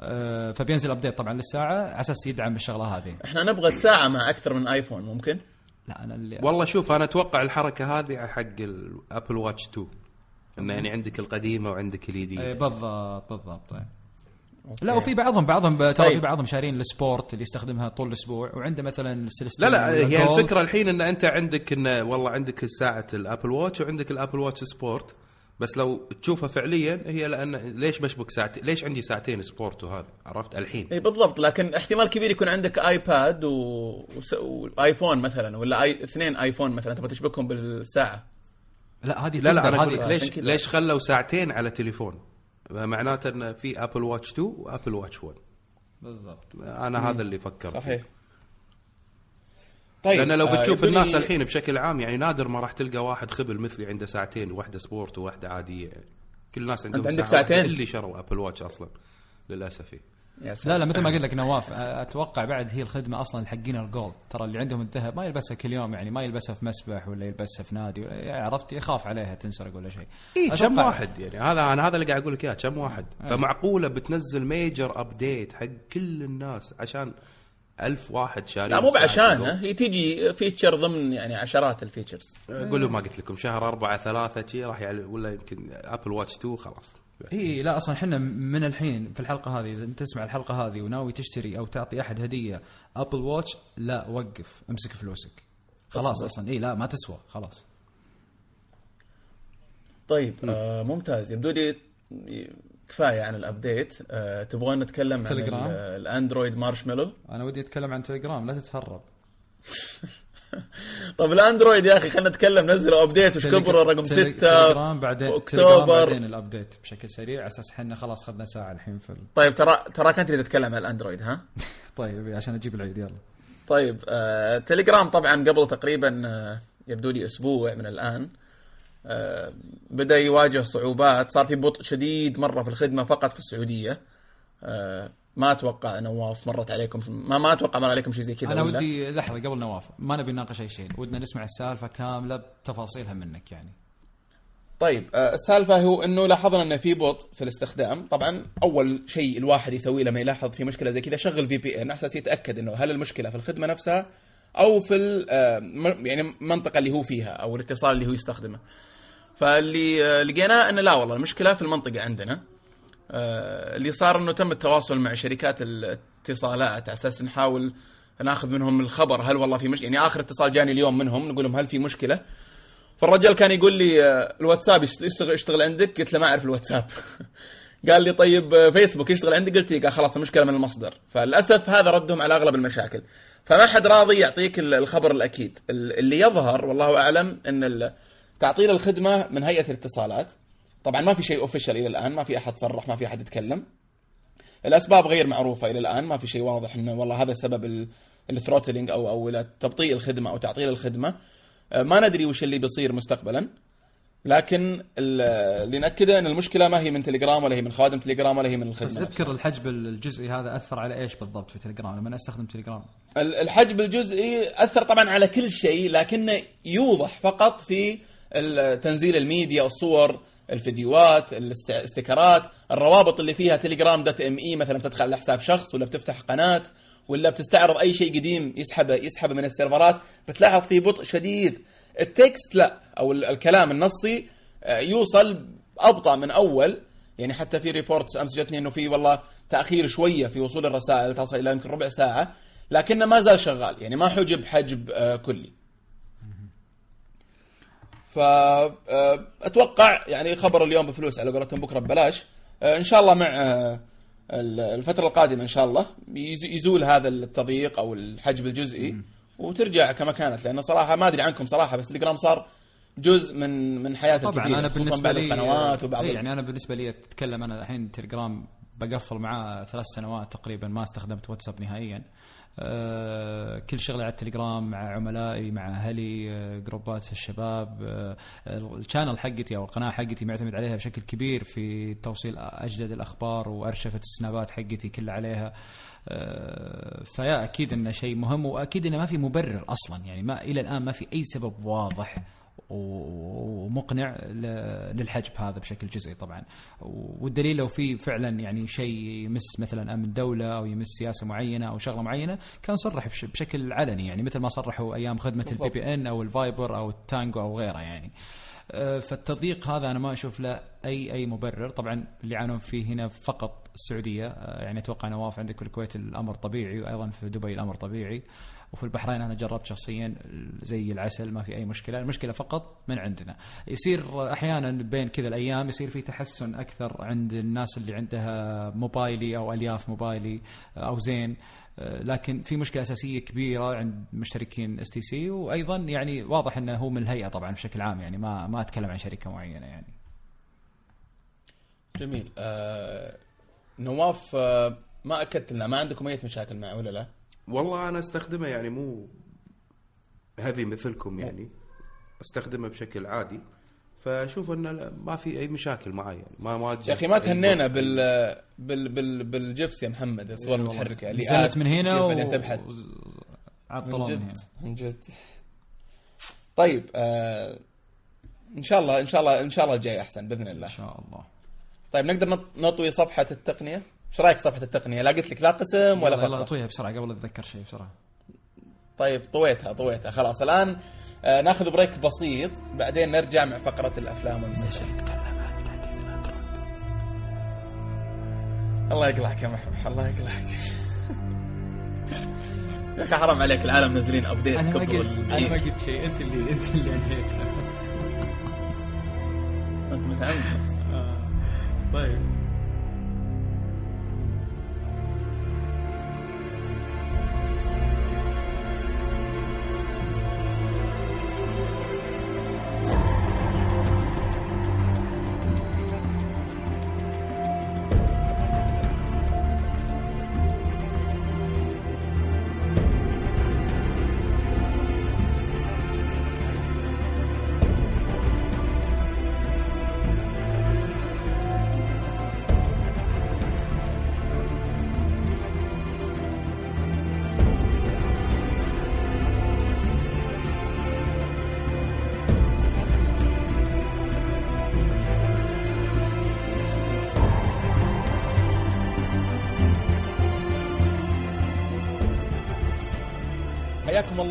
آه، فبينزل update طبعا للساعة على أساس يدعم الشغلة هذه. إحنا نبغى الساعة مع أكثر من ايفون ممكن؟ لا أنا اللي والله شوف أنا أتوقع الحركة هذه حق الابل واتش 2 انه يعني عندك القديمة وعندك إيه، الجديدة. بالضبط بالضبط. إيه. لا وفي بعضهم بعضهم ترى طيب. في بعضهم شارين السبورت اللي يستخدمها طول الأسبوع وعنده مثلا السلسله لا لا هي الفكرة الحين إن أنت عندك إن والله عندك ساعة الابل واتش وعندك الابل واتش سبورت بس لو تشوفها فعليا هي لأن ليش بشبك ساعتين ليش عندي ساعتين سبورت وهذا عرفت؟ الحين. إي بالضبط. لكن احتمال كبير يكون عندك آيباد و... وس... وآيفون مثلا ولا اي... اثنين آيفون مثلا تبغى تشبكهم بالساعة. لا هذه لا لا أنا أقول لك ليش. ليش خلوا ساعتين على تليفون؟ معناته إن في ابل واتش 2 وابل واتش 1 بالضبط. أنا هذا اللي فكرت فيه. طيب لأن لو آه، بتشوف لي- الناس الحين بشكل عام يعني نادر ما راح تلقى واحد خبل مثلي عنده ساعتين واحدة سبورت وواحدة عادية. يعني. كل الناس عندهم عندك ساعة ساعتين؟ اللي شروا ابل واتش أصلا للأسف. إيه. لا لا مثل ما قلت لك نواف أتوقع بعد هي الخدمة أصلا حقين ال gold ترى اللي عندهم الذهب ما يلبسها كل يوم يعني ما يلبسها في مسبح ولا يلبسها في نادي يعني عرفت يخاف عليها تنسرق ولا شيء. إيه كم واحد يعني؟ هذا أنا هذا اللي قاعد أقول لك إياه كم واحد؟ فمعقولة بتنزل major update حق كل الناس عشان ألف واحد شاري لا مو بعشانها هي تيجي feature ضمن يعني عشرات ال features قول له ما قلت لكم شهر أربعة ثلاثة شي راح يعل... ولا يمكن ابل واتش 2 خلاص. إي لا أصلا إحنا من الحين في الحلقة هذه إذا أنت تسمع الحلقة هذه وناوي تشتري أو تعطي أحد هدية ابل واتش لا وقف امسك فلوسك. خلاص أصلا إي لا ما تسوى خلاص. طيب آه ممتاز. يبدو لي كفاية عن ال update آه تبغون نتكلم عن تليجرام؟ ال- الأندرويد مارشميلو أنا ودي أتكلم عن تليجرام لا تتهرب. طب الأندرويد يا أخي خلينا نتكلم نزلوا update وش كبروا؟ رقم تلي- 6 تليجرام بعدين أكتوبر. بعدين ال update بشكل سريع على أساس إحنا خلاص اخذنا ساعة الحين في. طيب ترى تراك انت اللي تتكلم عن الأندرويد ها؟ طيب عشان أجيب العيد يلا. طيب آه تليجرام طبعا قبل تقريبا آه يبدو لي أسبوع من الآن. آه بدأ يواجه صعوبات. صار في بطء شديد مرة في الخدمة فقط في السعودية. آه ما أتوقع نواف مرت عليكم ما ما أتوقع مر عليكم شيء زي كذا أنا؟ ودي لحظة قبل نواف ما نبي نناقش أي شيء ودنا نسمع السالفة كاملة بتفاصيلها منك يعني. طيب آه، السالفة هو إنه لاحظنا انه في بطء في الاستخدام. طبعا أول شيء الواحد يسويه لما يلاحظ في مشكلة زي كذا شغل في بي ان أساس يتأكد إنه هل المشكلة في الخدمة نفسها أو في آه، يعني المنطقة اللي هو فيها أو الاتصال اللي هو يستخدمه. فاللي آه، لقيناه إنه لا والله المشكلة في المنطقة عندنا آه، اللي صار إنه تم التواصل مع شركات الاتصالات على أساس نحاول ناخذ منهم الخبر. هل والله في مش يعني آخر اتصال جاني اليوم منهم نقول لهم هل في مشكلة؟ فالرجال كان يقول لي آه، الواتساب يشت- يشتغل يشتغل عندك؟ قلت له ما أعرف الواتساب. قال لي طيب فيسبوك يشتغل عندك؟ قلت لي قال خلاص المشكلة من المصدر. فللأسف هذا ردهم على أغلب المشاكل. فما حد راضي يعطيك ال- الخبر الأكيد. ال- اللي يظهر والله أعلم إن تعطيل الخدمة من هيئة الاتصالات. طبعا ما في شيء official إلى الآن ما في أحد صرح ما في أحد يتكلم. الأسباب غير معروفة إلى الآن ما في شيء واضح إنه والله هذا سبب ال throttling أو أو تبطيء الخدمة أو تعطيل الخدمة. آه، ما ندري وش اللي بيصير مستقبلا. لكن ال- اللي نأكده إن المشكلة ما هي من تليجرام ولا هي من خادم تليجرام ولا هي من بس الخدمة. نفسها. اذكر الحجب الجزئي هذا أثر على إيش بالضبط في تليجرام لما أستخدم تليجرام ال- الحجب الجزئي أثر طبعا على كل شيء لكنه يوضح فقط في تنزيل الميديا الصور الفيديوهات الاست- ال stickerات الروابط اللي فيها تليجرام dot me مثلا بتدخل على حساب شخص ولا بتفتح قناة ولا بتستعرض أي شيء قديم يسحبه يسحبه من ال serverات بتلاحظ في بطء شديد. ال text لا أو ال- الكلام النصي آه، يوصل أبطأ من أول. يعني حتى في reports أمس جتني إنه في والله تأخير شوية في وصول الرسائل تصل إلى يمكن ربع ساعة لكنه ما زال شغال. يعني ما حجب حجب آه، كلي. فاتوقع يعني خبر اليوم بفلوس على قولتهم بكرة ببلاش. آه، إن شاء الله مع آه، ال- الفترة القادمة إن شاء الله يز- يزول هذا التضييق أو الحجب الجزئي وترجع كما كانت. لأنه صراحة ما أدري عنكم صراحة بس تليجرام صار جزء من من حياة طبعا الكثير أنا بالنسبة بعض لي القنوات وبعض إيه يعني أنا بالنسبة لي أتكلم أنا الحين تليجرام بقفل معاه ثلاث سنوات تقريبا ما استخدمت واتساب نهائيا. آه، كل شغلي على التليجرام مع عملائي مع أهلي آه، جروبات الشباب آه، الشانل حقتي أو القناة حقتي معتمد عليها بشكل كبير في توصيل أجدد الأخبار وأرشفة السنابات حقتي كلها عليها. آه، فيا أكيد إنه شيء مهم وأكيد إنه ما في مبرر أصلا يعني ما إلى الآن ما في أي سبب واضح ومقنع للحجب هذا بشكل جزئي طبعا. والدليل لو في فعلا يعني شيء يمس مثلا أمن دوله أو يمس سياسة معينة أو شغلة معينة كان صرح بش- بشكل علني يعني مثل ما صرحوا أيام خدمة ال VPN أو الفايبر أو التانجو أو غيره يعني. آه، فالتضييق هذا أنا ما أشوف له اي أي مبرر. طبعا اللي يعانون فيه هنا فقط السعودية آه، يعني أتوقع نواف عندك في الكويت الأمر طبيعي وأيضا في دبي الأمر طبيعي. وفي البحرين أنا جربت شخصيا زي العسل ما في أي مشكلة المشكلة فقط من عندنا. يصير أحيانا بين كذا الأيام يصير في تحسن أكثر عند الناس اللي عندها موبايلي أو ألياف موبايلي أو زين. لكن في مشكلة أساسية كبيرة عند مشتركين اس تي سي وأيضا يعني واضح إنه هو من الهيئة طبعا بشكل عام يعني ما ما أتكلم عن شركة معينة يعني. جميل. آه نواف آه ما أكدت لنا ما عندكم أي مشاكل معه ولا لا؟ والله أنا أستخدمه يعني مو هذي مثلكم يعني. أستخدمه بشكل عادي. فاشوف إنه ما في أي مشاكل معي يعني. ما ما يا أخي ما تهنينا بال بال بال بالجيفس يا محمد الصور المتحركه اللي نزلت من هنا و... بعدين تبحث؟ و- من عطلوا من هنا. جد من جد. طيب آه إن شاء الله إن شاء الله إن شاء الله الجاي أحسن بإذن الله. إن شاء الله. طيب نقدر نط- نطوي صفحة التقنية؟ إيش رأيك صفحة التقنية؟ لا قلت لك لا قسم ولا فقرة. اطويها بسرعة قبل اتذكر شيء بسرعة. طيب طويتها طويتها. خلاص الآن آه ناخذ break بسيط بعدين نرجع مع فقرة الأفلام والمسلسلات. الله يقلعك يا محمد الله يقلعك. يا أخي حرام عليك العالم منزلين update قبل أنا ما. قلت شيء. أنت اللي أنت اللي انهيتها أنت متعمد. طيب.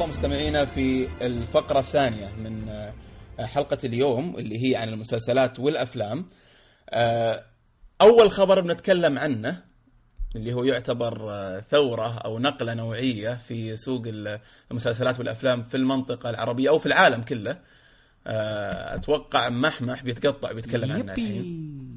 الله مستمعينا في الفقرة الثانية من آه، حلقة اليوم اللي هي عن المسلسلات والأفلام. آه، أول خبر بنتكلم عنه اللي هو يعتبر آه، ثورة أو نقلة نوعية في سوق المسلسلات والأفلام في المنطقة العربية أو في العالم كله. أتوقع محمح بيتقطع بيتكلم عنه الحين.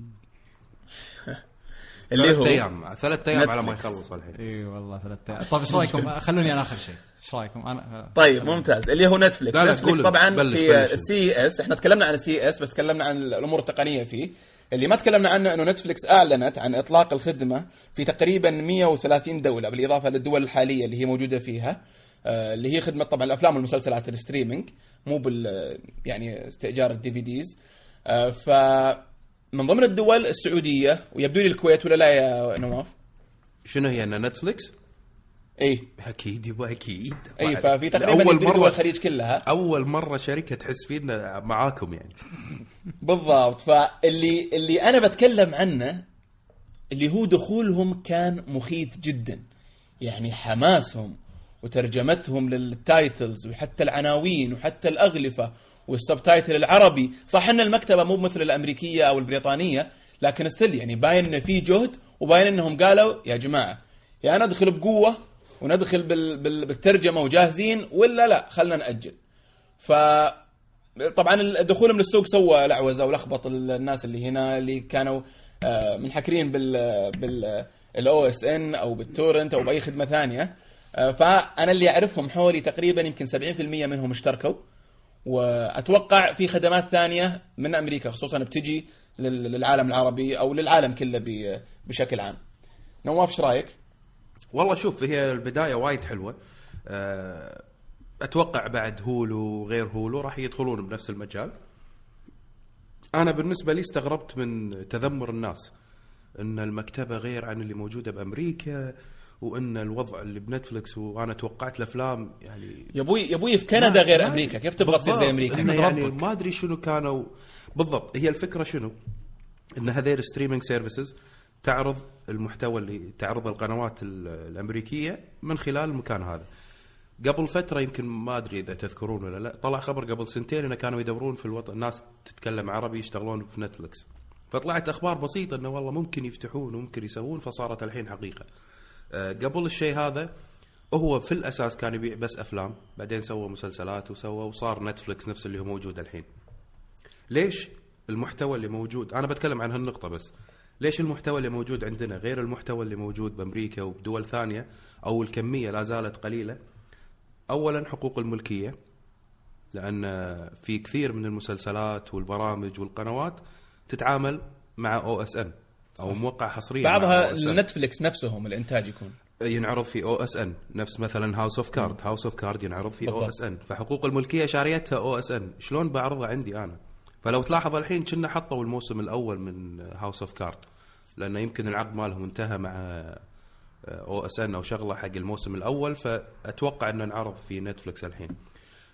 اللي ثلاث هو أيام ثلاث أيام على ما. يخلص الحين. إي والله ثلاث أيام. طيب إيش رأيكم؟ خلوني أنا آخر شيء. إيش رأيكم؟ أنا طيب ممتاز. اللي هو نتفلكس نتفلكس طبعا بلش، في بلش. ال CES إحنا تكلمنا عن ال CES بس تكلمنا عن الأمور التقنية فيه. اللي ما تكلمنا عنه إنه نتفلكس أعلنت عن إطلاق الخدمة في تقريبا 130 دولة بالإضافة للدول الحالية اللي هي موجودة فيها آه، اللي هي خدمة طبعا الأفلام والمسلسلات ال streaming مو بال يعني استئجار ال DVDs ف من ضمن الدول السعودية ويبدو لي الكويت ولا لا يا نواف؟ شنو هي أن نتفلكس؟ اي أكيد يبا أكيد اي. ففي تقريبا اول مرة الخليج كلها أول مرة شركة تحس فينا معاكم يعني بالضبط فاللي اللي أنا بتكلم عنه اللي هو دخولهم كان مخيف جدا يعني حماسهم وترجمتهم لل titles وحتى العناوين وحتى الأغلفة وال subtitle العربي. صح إن المكتبة مو مثل الأمريكية أو البريطانية لكن still يعني باين إنه في جهد وباين إنهم قالوا يا جماعة يا ندخل بقوة وندخل بال بال بالترجمة وجاهزين ولا لا؟ خلنا نأجل. ف طبعا دخولهم للسوق سوى لعوزه ولخبط الناس اللي هنا اللي كانوا آه، منحكرين بال بال OSN أو بال torrent أو بأي خدمة ثانية. آه، فأنا اللي أعرفهم حولي تقريبا يمكن 70% منهم اشتركوا. وأتوقع في خدمات ثانية من أمريكا خصوصا بتجي لل- للعالم العربي أو للعالم كله بشكل عام. نواف إيش رأيك؟ والله شوف هي البداية وايد حلوة أه، أتوقع بعد هولو وغير هولو راح يدخلون بنفس المجال أنا بالنسبة لي استغربت من تذمر الناس إن المكتبة غير عن اللي موجودة بأمريكا وإن الوضع اللي بنتفلكس وأنا توقعت الأفلام يعني يا أبوي يا أبوي في كندا غير أمريكا كيف تبغى تصير زي. أمريكا؟ يعني. ما أدري شنو كانوا بالضبط هي الفكرة شنو؟ إن هذيل streaming services تعرض المحتوى اللي تعرض القنوات ال- الأمريكية من خلال المكان هذا. قبل فترة يمكن ما أدري إذا تذكرون ولا لا طلع خبر قبل سنتين إنه كانوا يدورون في الوطن ناس تتكلم عربي يشتغلون في نتفلكس. فطلعت أخبار بسيطة إنه والله ممكن يفتحون وممكن يسوون فصارت الحين حقيقة. آه، قبل الشيء هذا هو في الأساس كان يبيع بس أفلام بعدين سوى مسلسلات وسوى وصار نتفلكس نفس اللي هو موجود الحين. ليش المحتوى اللي موجود؟ أنا بتكلم عن هالنقطة بس. ليش المحتوى اللي موجود عندنا غير المحتوى اللي موجود بأمريكا وبدول ثانية أو الكمية لا زالت قليلة؟ اولا حقوق الملكية لأن في كثير من المسلسلات والبرامج والقنوات تتعامل مع OSN. أو موقع حصريا بعضها. نتفلكس نفسهم الإنتاج يكون. ينعرض في OSN نفس مثلا House of Cards House of Cards ينعرض في OSN. فحقوق الملكية شاريتها OSN. شلون بعرضها عندي أنا؟ فلو تلاحظ الحين كنا حطوا الموسم الأول من House of Cards لأنه يمكن العقد مالهم انتهى مع OSN أو شغلة حق الموسم الأول فأتوقع إنه انعرض في نتفلكس الحين.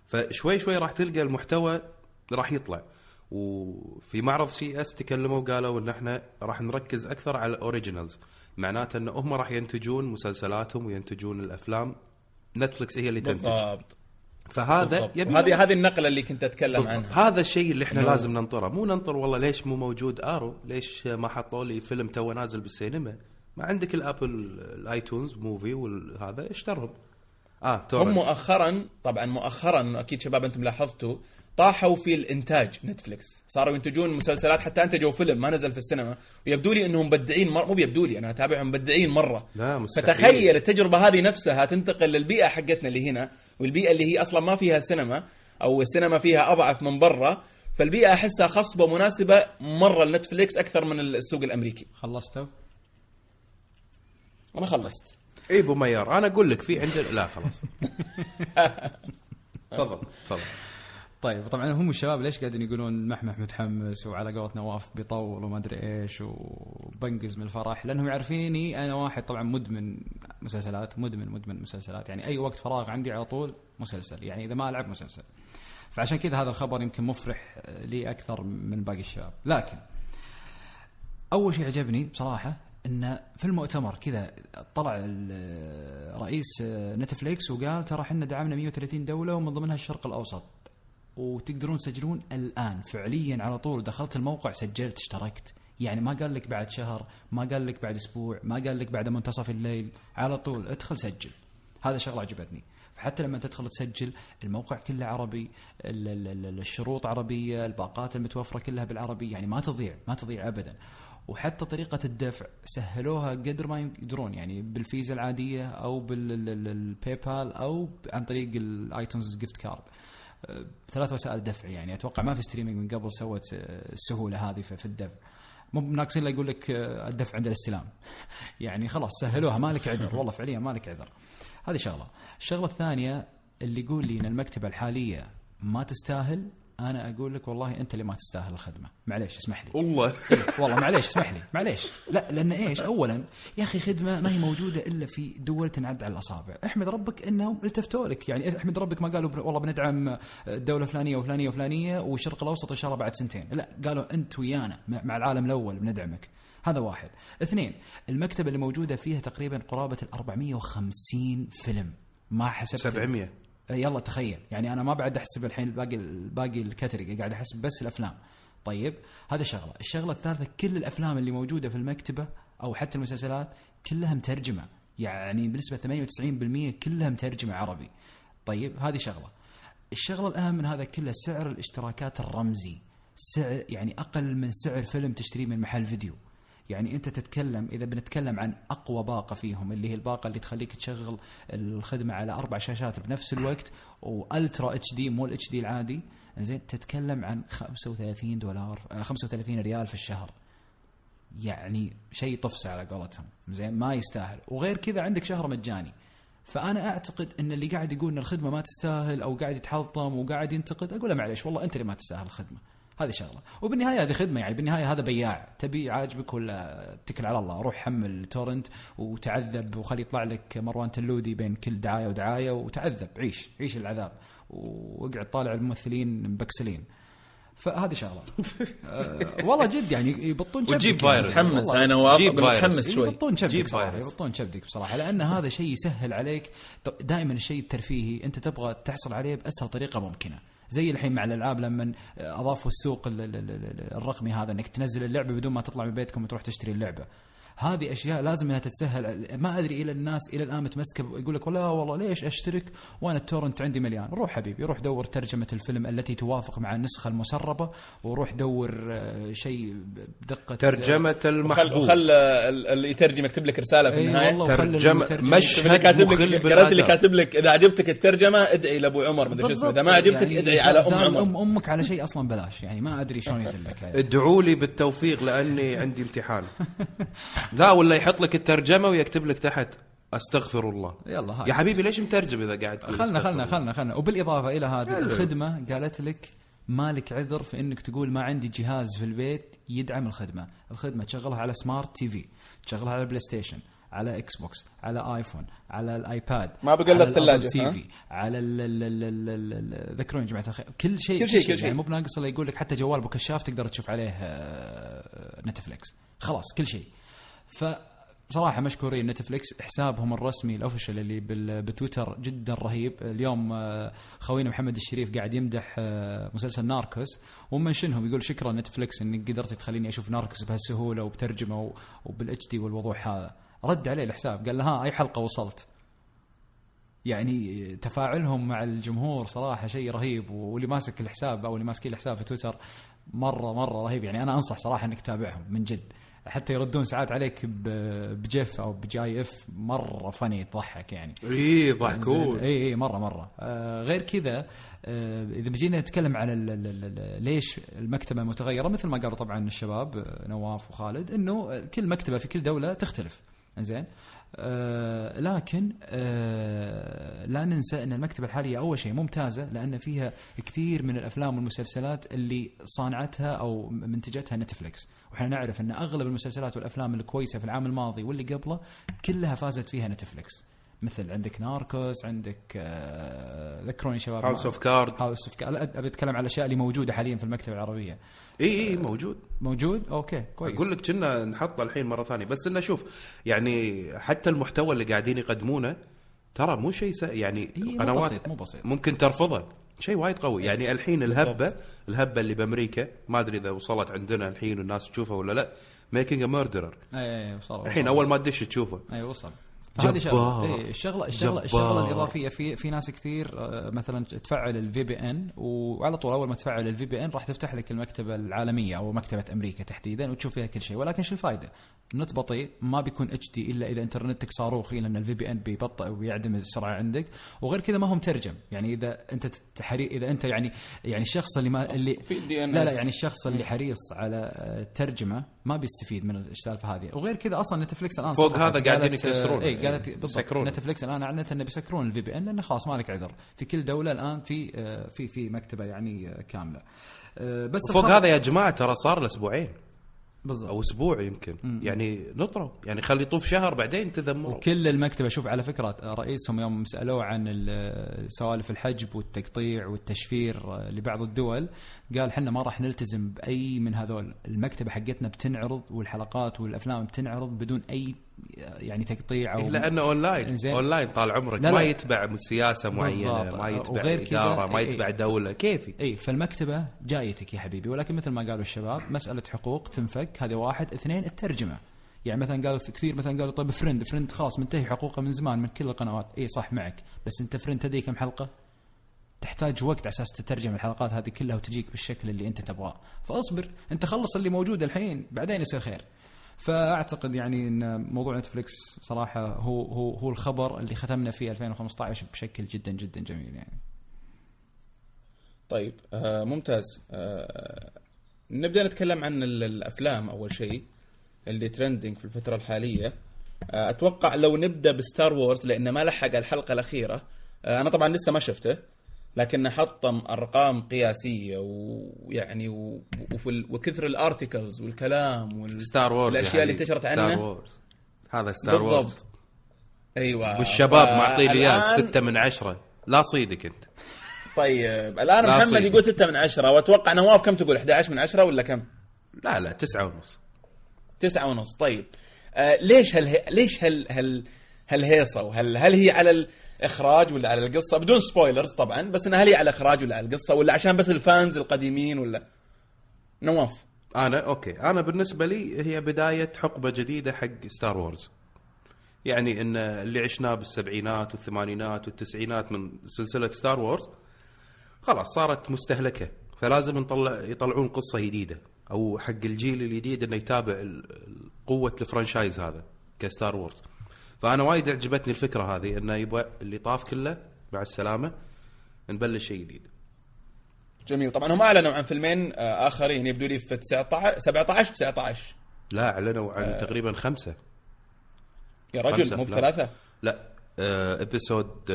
فشوي شوي راح تلقى المحتوى راح يطلع. وفي معرض CES تكلموا وقالوا إن إحنا راح نركز أكثر على ال originals. معناته إن هم راح ينتجون مسلسلاتهم وينتجون الأفلام. نتفلكس هي اللي تنتج. بالضبط. فهذا بالضبط. يبي وهذه هذه النقلة اللي كنت أتكلم عنها. هذا الشيء اللي إحنا إنه- لازم ننطره. مو ننطر والله ليش مو موجود آرو؟ ليش ما حطوا لي فيلم تو نازل بالسينما؟ ما عندك الأبل الآيتونز موفي وهذا اشترهم آه هم تورنت مؤخرا طبعا مؤخرا أكيد شباب أنتم لاحظتوا طاحوا في الإنتاج نتفلكس صاروا ينتجون مسلسلات حتى أنتجوا فيلم ما نزل في السينما. ويبدو لي إنهم مبدعين مر... مو بيبدو لي أنا اتابعهم مبدعين مرة. لا مستحيل. فتخيل التجربة هذه نفسها تنتقل للبيئة حقتنا اللي هنا والبيئة اللي هي أصلا ما فيها سينما أو السينما فيها أضعف من برا. فالبيئة أحسها خصبة مناسبة مرة لنتفليكس أكثر من السوق الأمريكي. خلصتوا؟ أنا خلصت. إي أبو ميار أنا أقول لك في عندنا لا خلاص. تفضل تفضل. طيب طبعا هم الشباب ليش قاعدين يقولون محمح متحمس وعلى قولة نواف بيطول وما أدري إيش وبنقز من الفرح؟ لأنهم يعرفيني أنا واحد طبعا مدمن مسلسلات مدمن مدمن مسلسلات. يعني أي وقت فراغ عندي على طول مسلسل يعني إذا ما ألعب مسلسل. فعشان كذا هذا الخبر يمكن مفرح لي أكثر من باقي الشباب. لكن أول شيء عجبني بصراحة انه في المؤتمر كذا طلع رئيس نتفليكس وقال ترى إحنا دعمنا 130 دولة ومن ضمنها الشرق الأوسط. وتقدرون تسجلون الآن. فعليا على طول دخلت الموقع سجلت اشتركت. يعني ما قال لك بعد شهر ما قال لك بعد أسبوع ما قال لك بعد منتصف الليل. على طول ادخل سجل. هذا شغلة عجبتني. فحتى لما تدخل تسجل الموقع كله عربي ال- ال- ال- الشروط عربية الباقات المتوفرة كلها بالعربي يعني ما تضيع ما تضيع ابدا. وحتى طريقة الدفع سهلوها قدر ما يقدرون. يعني بالفيزا العادية أو بال PayPal أو عن طريق ال iTunes gift card ثلاث وسائل دفع يعني. أتوقع ما في streaming من قبل سوت آه، السهولة هذه في الدفع. مو ناقصين لا يقول لك آه، الدفع عند الاستلام. يعني خلاص سهلوها مالك عذر. والله فعليا مالك عذر. هذه شغلة. الشغلة الثانية اللي يقول لي إن المكتبة الحالية ما تستاهل أنا أقول لك والله أنت اللي ما تستاهل الخدمة. معليش اسمح لي. والله. والله معليش اسمح لي. معليش. لا لأن إيش؟ اولا يا أخي خدمة ما هي موجودة إلا في دول تنعد على الأصابع. احمد ربك إنهم التفتوا لك. يعني احمد ربك ما قالوا والله بندعم دوله فلانيه وفلانيه وفلانيه والشرق الأوسط إن شاء الله بعد سنتين. لا قالوا أنت ويانا مع مع العالم الأول بندعمك. هذا واحد. اثنين المكتبة اللي موجودة فيها تقريبا قرابة ال 450 فيلم. ما حسبت 700 يلا تخيل. يعني أنا ما بعد احسب الحين باقي باقي الكاتيجوري قاعد احسب بس الأفلام. طيب هذا شغلة. الشغلة الثالثة كل الأفلام اللي موجودة في المكتبة أو حتى المسلسلات كلها مترجمة. يعني بنسبة 98% كلها مترجمة عربي. طيب هذه شغلة. الشغلة الأهم من هذا كله سعر الاشتراكات الرمزي. سعر يعني أقل من سعر فيلم تشتريه من محل فيديو. يعني أنت تتكلم إذا بنتكلم عن أقوى باقة فيهم اللي هي الباقة اللي تخليك تشغل الخدمة على أربع شاشات بنفس الوقت و Ultra HD مو ال HD العادي زين تتكلم عن 35 دولار آه، 35 ريال في الشهر. يعني شيء طفسه على قولتهم زين ما يستاهل. وغير كذا عندك شهر مجاني. فأنا أعتقد إن اللي قاعد يقول إن الخدمة ما تستاهل أو قاعد يتحلطم وقاعد ينتقد أقول له معليش والله أنت اللي ما تستاهل الخدمة. هذه شغلة. وبالنهاية هذه خدمة يعني بالنهاية هذا بياع. تبي عاجبك ولا اتكل على الله؟ روح حمل تورنت وتعذب وخلي يطلع لك مروان تلودي بين كل دعاية ودعاية وتعذب. عيش عيش العذاب. واقعد طالع الممثلين مبكسلين. فهذه شغلة. أه والله جد يعني يبطون وتجيب شبك يعني. فايروس. متحمس. أنا واقف. متحمس شوي. يبطون شبدك صراحة. يبطون شبدك بصراحه لأن هذا شيء يسهل عليك. دائما الشيء الترفيهي أنت تبغى تحصل عليه بأسهل طريقة ممكنة. زي الحين مع الألعاب لما أضافوا السوق ال- ال- ال- ال- الرقمي هذا إنك تنزل اللعبة بدون ما تطلع من بيتكم وتروح تشتري اللعبة. هذه أشياء لازم إنها تتسهل. ما أدري إلى الناس إلى الآن متمسكة يقول لك لا والله ليش أشترك وأنا التورنت عندي مليان؟ روح حبيبي روح دور ترجمة الفيلم التي توافق مع النسخة المسربة وروح دور آه، شيء بدقة ترجمة وخل, المحبوب. وخل ال- اللي يترجم يكتب لك رسالة في اي النهاية. والله وخلي ترجمة المترجم مش- اللي كاتب لك اللي. كاتب لك إذا عجبتك الترجمة ادعي لأبو عمر مدري شو اسمه. إذا ما. عجبتك يعني ادعي على أم عمر. ام أمك على شيء أصلا بلاش. يعني ما أدري شلون يدلك ادعوا لي بالتوفيق لأني عندي امتحان. لا ولا يحط لك الترجمة ويكتب لك تحت أستغفر الله يلا هاي يا حبيبي ليش مترجم إذا قاعد خلنا خلنا؟ خلنا خلنا وبالإضافة إلى هذه حلو. الخدمة قالت لك مالك عذر في إنك تقول ما عندي جهاز في البيت يدعم الخدمة، الخدمة تشغلها على smart TV، تشغلها على PlayStation، على Xbox، على iPhone، على ال iPad ما على الثلاجة، ال Apple TV، على ال- ال- ال- ال- ال- ال- ذكروني يا جماعة الخير كل شيء كل شيء- كل شيء. يعني مو بناقص إلا يقول لك حتى جوال أبو كشاف تقدر تشوف عليه آه، نتفلكس، خلاص كل شيء. ف بصراحه مشكورين نتفلكس حسابهم الرسمي ال official اللي بتويتر جدا رهيب. اليوم آه، خوينا محمد الشريف قاعد يمدح آه، مسلسل Narcos ومنشنهم يقول شكرا نتفلكس انك قدرت تخليني أشوف Narcos بهالسهولة وبترجمة وبال HD والوضوح هذا. رد عليه الحساب قال له ها أي حلقة وصلت؟ يعني تفاعلهم مع الجمهور صراحة شيء رهيب واللي ماسك الحساب أو اللي ماسكين الحساب في تويتر مرة مرة رهيب. يعني أنا أنصح صراحة إنك تتابعهم من جد. حتى يردون ساعات عليك ب- ب GIF أو ب GIF مرة فني تضحك يعني. إي ضحكون. إي إي مرة مرة. آه غير كذا آه إذا بجينا نتكلم على ال ال ال ليش المكتبة متغيرة مثل ما قالوا طبعا الشباب آه، نواف وخالد إنه كل مكتبة في كل دولة تختلف. زين آه لكن آه لا ننسى أن المكتبة الحالية أول شيء ممتازة لأن فيها كثير من الأفلام والمسلسلات اللي صانعتها أو منتجتها نتفلكس وإحنا نعرف أن أغلب المسلسلات والأفلام الكويسة في العام الماضي واللي قبله كلها فازت فيها نتفلكس مثل عندك ناركوس عندك آه ذكروني شباب هاوس اوف كارد هاوس اوف لا أبي أتكلم على الاشياء اللي موجودة حاليا في المكتبة العربية. إي إي موجود. موجود؟ أوكي كويس. أقول لك كنا نحطه الحين مرة ثانية. بس إنه شوف يعني حتى المحتوى اللي قاعدين يقدمونه ترى مو شيء. يعني إيه، مو القنوات بسيط، مو بسيط. ممكن ترفضه. شيء وايد قوي. يعني الحين الهبة الهبة اللي بأمريكا ما أدري إذا وصلت عندنا الحين والناس تشوفها ولا لا. Making a Murderer اي وصل الحين وصل. أول ما تدش تشوفه. اي وصل. فهذه شغلة. إيه الشغله الشغله جبار. الشغلة الإضافية في في ناس كثير آه، مثلا تفعل ال VPN وعلى طول أول ما تفعل ال VPN راح تفتح لك المكتبة العالمية أو مكتبة أمريكا تحديدا وتشوف فيها كل شيء ولكن شو الفائده؟ النت بطيء ما بيكون HD إلا إذا إنترنتك صاروخي لأن ال VPN بيبطئ وبيعدم السرعه عندك وغير كذا ما هو مترجم يعني إذا أنت تحري إذا أنت يعني يعني الشخص اللي ما اللي. لا لا يعني الشخص اللي حريص على آه، الترجمه ما بيستفيد من السالفة هذه وغير كذا أصلا نتفلكس الآن فوق هذا قاعدين يسكرون. اي قالت بالضبط يسكرون. نتفلكس الآن أعلنت إنه بيسكرون ال VPN لأنه خلاص مالك عذر في كل دولة الآن في آه، في في مكتبة يعني آه، كاملة آه، بس فوق هذا يا جماعة ترى صار له أسبوعين بالضبط. أو أسبوع يمكن. يعني نطروا يعني خلي يطوف شهر بعدين تذمروا. وكل المكتبة شوف على فكرة رئيسهم يوم سألوه عن ال- سوالف الحجب والتقطيع والتشفير لبعض الدول قال حنا ما راح نلتزم بأي من هذول. المكتبة حقتنا بتنعرض والحلقات والأفلام بتنعرض بدون أي يعني تقطيع أو إيه لأنه online. online طال عمرك. لا، ما لا. يتبع سياسة معينة بالضبط. ما يتبع إدارة ما إيه. يتبع دولة. كيفي؟ اي فالمكتبة جايتك يا حبيبي. ولكن مثل ما قالوا الشباب مسألة حقوق تنفك. هذه واحد. اثنين الترجمة. يعني مثلا قالوا كثير مثلا قالوا طيب Friends Friends خلاص منتهي حقوقه من زمان من كل القنوات. اي صح معك. بس أنت Friends تدري كم حلقة؟ تحتاج وقت على أساس تترجم الحلقات هذه كلها وتجيك بالشكل اللي أنت تبغاه. فأصبر. أنت خلص اللي موجود الحين بعدين يصير خير. فأعتقد يعني إن موضوع نتفلكس صراحة هو هو هو الخبر اللي ختمنا فيه 2015 بشكل جدا جدا جميل يعني. طيب آه ممتاز. آه نبدأ نتكلم عن ال- الأفلام أول شيء اللي trending في الفترة الحالية. آه أتوقع لو نبدأ ب Star Wars لأنه ما لحق الحلقة الأخيرة آه أنا طبعا لسه ما شفته. لكنه حطم أرقام قياسية ويعني و- وفي ال- وكثر ال articles والكلام وال... Star Wars يا الاشياء اللي حبيبي. انتشرت Star عنه. Wars هذا Star Wars بالضبط أيوه. والشباب معطي لي إياه فالآن- ستة من عشرة. لا صيدك أنت. طيب الآن لا محمد. يقول 6 من 10 وأتوقع نواف كم تقول 11 من 10 ولا كم؟ لا لا تسعة ونص. تسعة ونص. طيب. آه ليش هال ليش هال هال هالهيصه وهل هل هي على الاخراج ولا على القصة بدون spoilers طبعا بس إنها هل هي على الاخراج ولا على القصة ولا عشان بس ال fans القديمين ولا؟ نواف أنا أوكي. أنا بالنسبة لي هي بداية حقبة جديدة حق Star Wars يعني إن اللي عشناه بالسبعينات والثمانينات والتسعينات من سلسلة Star Wars خلاص صارت مستهلكة. فلازم نطلع يطلعون قصة جديدة أو حق الجيل الجديد إنه يتابع قوة ال franchise هذا ك Star Wars فأنا وايد عجبتني الفكرة هذه إنه يبغى اللي طاف كله مع السلامة نبلش شيء جديد. جميل. طبعا هم أعلنوا عن فيلمين آه، آخرين يبدو لي في 19 17 19 لا أعلنوا عن تقريبا خمسة. يا رجل مو. بثلاثة. لا Episode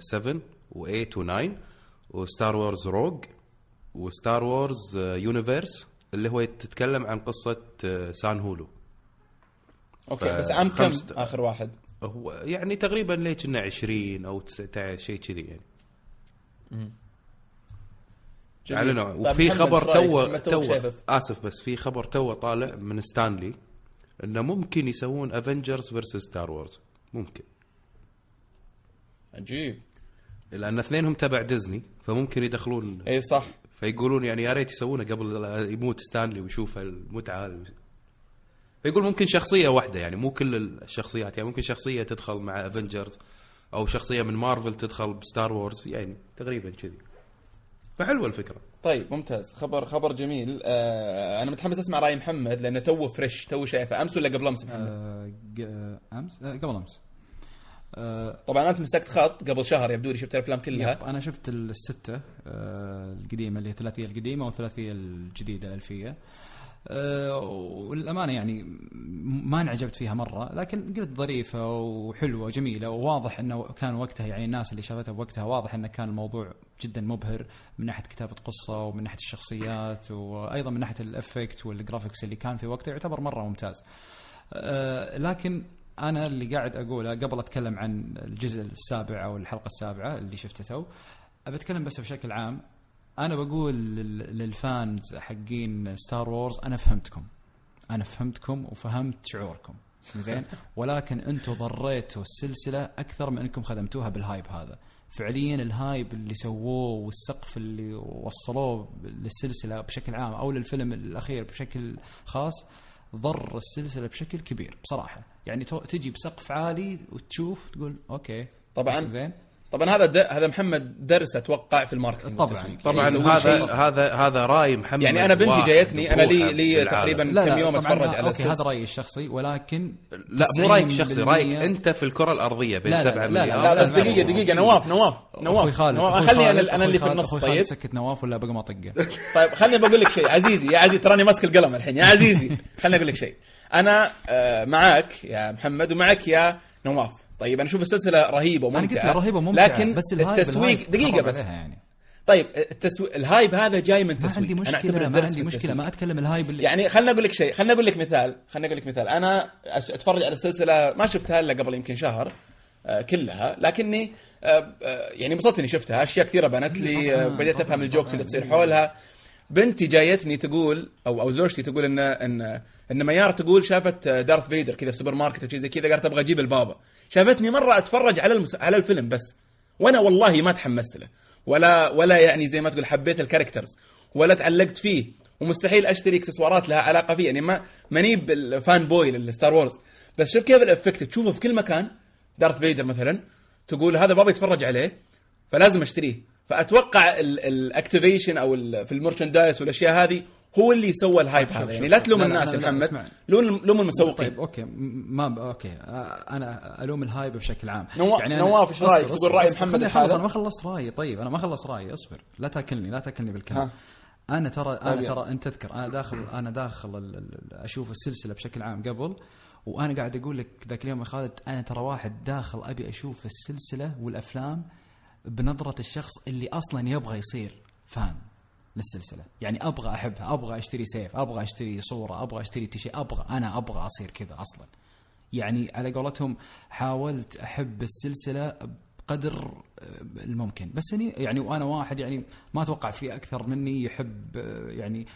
7 و8 و9 و Star Wars Rogue و Star Wars Universe اللي هو تتكلم عن قصة آه، هان سولو أوكي ف- بس عام كم. آخر واحد هو يعني تقريبا ليه كنا 20 أو 19 شيء كذي يعني. اعلنوا طيب وفي خبر؟ تو تو. آسف بس في خبر تو طالع من ستانلي إنه ممكن يسوون Avengers versus Star Wars ممكن عجيب لأن اثنينهم تبع ديزني فممكن يدخلون إي صح فيقولون يعني يا ريت يسوونه قبل يموت ستانلي ويشوف المتعة هذه فيقول ممكن شخصية واحدة يعني مو كل الشخصيات يعني ممكن شخصية تدخل مع Avengers أو شخصية من مارفل تدخل ب Star Wars يعني تقريبا كذي. فحلوة الفكرة. طيب ممتاز. خبر خبر جميل. آه أنا متحمس أسمع رأي محمد لأنه تو fresh تو شايفه. أمس ولا قبل أمس محمد؟ آه، ج- أمس؟ آه، قبل أمس. آه، طبعا أنت مسكت خط قبل شهر يبدو لي شفت الأفلام yep كلها أنا شفت الستة آه، القديمة اللي هي الثلاثية القديمة والثلاثية الجديدة الألفية. آه، والأمانة يعني ما انعجبت فيها مرة لكن قلت ظريفة وحلوة وجميلة وواضح إنه كان وقتها يعني الناس اللي شافتها بوقتها واضح إنه كان الموضوع جدا مبهر من ناحية كتابة قصة ومن ناحية الشخصيات وأيضا من ناحية ال effects وال graphics اللي كان في وقته يعتبر مرة ممتاز. آه، لكن أنا اللي قاعد أقوله قبل أتكلم عن الجزء السابع أو الحلقة السابعة اللي شفته تو ابى أتكلم بس بشكل عام أنا بقول لل- للفانز حقين ستار وورز أنا فهمتكم. أنا فهمتكم وفهمت شعوركم. زين؟ ولكن أنتم ضريتوا السلسلة أكثر من أنكم خدمتوها بال hype هذا. فعليا ال hype اللي سووه والسقف اللي وصلوه للسلسلة بشكل عام أو للفيلم الأخير بشكل خاص ضر السلسلة بشكل كبير بصراحة. يعني تجي بسقف عالي وتشوف تقول okay طبعا. زين؟ طبعا هذا د... هذا محمد درس أتوقع في ال marketing طبعاً. والتسويق. طبعا يعني هذا هذا هذا رأي محمد يعني أنا بنتي جايتني أنا لي لي. تقريبا لا كم يوم لا طبعاً أتفرج على okay هذا. رأيي الشخصي ولكن لا مو رأيك الشخصي 90% رأيك أنت في الكرة الأرضية بين لا، لا، 7 لا، لا، مليار لا بس لا، لا، دقيقة لا. دقيقة نواف نواف أخوي نواف خالد نواف خلني أنا أنا اللي في النص أخوي طيب سكت نواف ولا بقى ما طقه طيب خليني بقول لك شيء عزيزي يا عزيزي تراني ماسك القلم الحين يا عزيزي خليني أقول لك شيء أنا آه، معك يا محمد ومعك يا نواف طيب أنا أشوف السلسلة رهيبة أنا قلت وممتعه له رهيبة وممتعة لكن بس التسويق دقيقة بس. يعني. طيب التسويق ال hype هذا جاي من ما تسويق. عندي أنا أعتبره مشكله ما درس عندي مشكلة التسويق. ما أتكلم ال hype اللي يعني خليني أقول لك شيء خليني أقول لك مثال خليني أقول لك مثال. أنا أتفرج على السلسلة ما شفتها إلا قبل يمكن شهر آه، كلها لكني آه، آه، يعني انبسطت إني شفتها. أشياء كثيرة بنت لي بديت أفهم ال jokes اللي. تصير حولها. بنتي جايتني تقول أو أو زوجتي تقول إن إن إن ميار تقول شافت دارث فيدر كذا في سوبر ماركت وشي زي كذا قالت أبغى أجيب البابا. شافتني مرة أتفرج على المس... على الفيلم بس. وأنا والله ما تحمست له. ولا ولا يعني زي ما تقول حبيت ال characters ولا تعلقت فيه. ومستحيل أشتري إكسسوارات لها علاقة فيه. يعني ما ماني بال fanboy للستار وورز بس شوف كيف ال effect. تشوفه في كل مكان. دارث فيدر مثلا. تقول هذا بابا يتفرج عليه. فلازم أشتريه. فأتوقع ال activation أو في ال merchandise والأشياء هذه هو اللي سوى ال hype هذا يعني لا شوف. تلوم لا- الناس يا محمد. لوم لوم المسوقين طيب okay ما okay أنا ألوم ال hype بشكل عام نوا- أنا- نواف، رأيك؟ أصبر- تقول أصبر. محمد الحالة؟ أنا ما خلصت رأيي طيب أنا ما خلص رأيي أصبر لا تاكلني لا تاكلني بالكلام. أنا ترى طيب أنا. ترى أنت تذكر أنا داخل أنا داخل أشوف السلسلة بشكل عام قبل وأنا قاعد أقول لك ذاك اليوم يا خالد أنا ترى واحد داخل أبي أشوف السلسلة والأفلام بنظرة الشخص اللي أصلا يبغى يصير fan للسلسلة. يعني أبغى أحبها أبغى أشتري سيف أبغى أشتري صورة أبغى أشتري تيشيرت أبغى أنا أبغى أصير كذا أصلا. يعني على قولتهم حاولت أحب السلسلة بقدر الممكن. بس اني يعني وأنا واحد يعني ما أتوقع في أكثر مني يحب يعني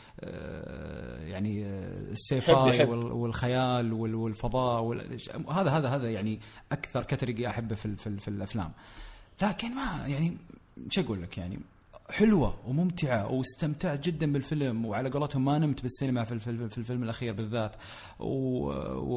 يعني ال sci يحب- fi يحب. وال- والخيال وال- والفضاء وال- هذا هذا هذا يعني أكثر category أحبه في في, في الأفلام. لكن ما يعني شو أقول لك يعني؟ حلوة وممتعة واستمتعت جدا بالفيلم وعلى قولتهم ما نمت بالسينما في الفيلم, في الفيلم الأخير بالذات. و... و...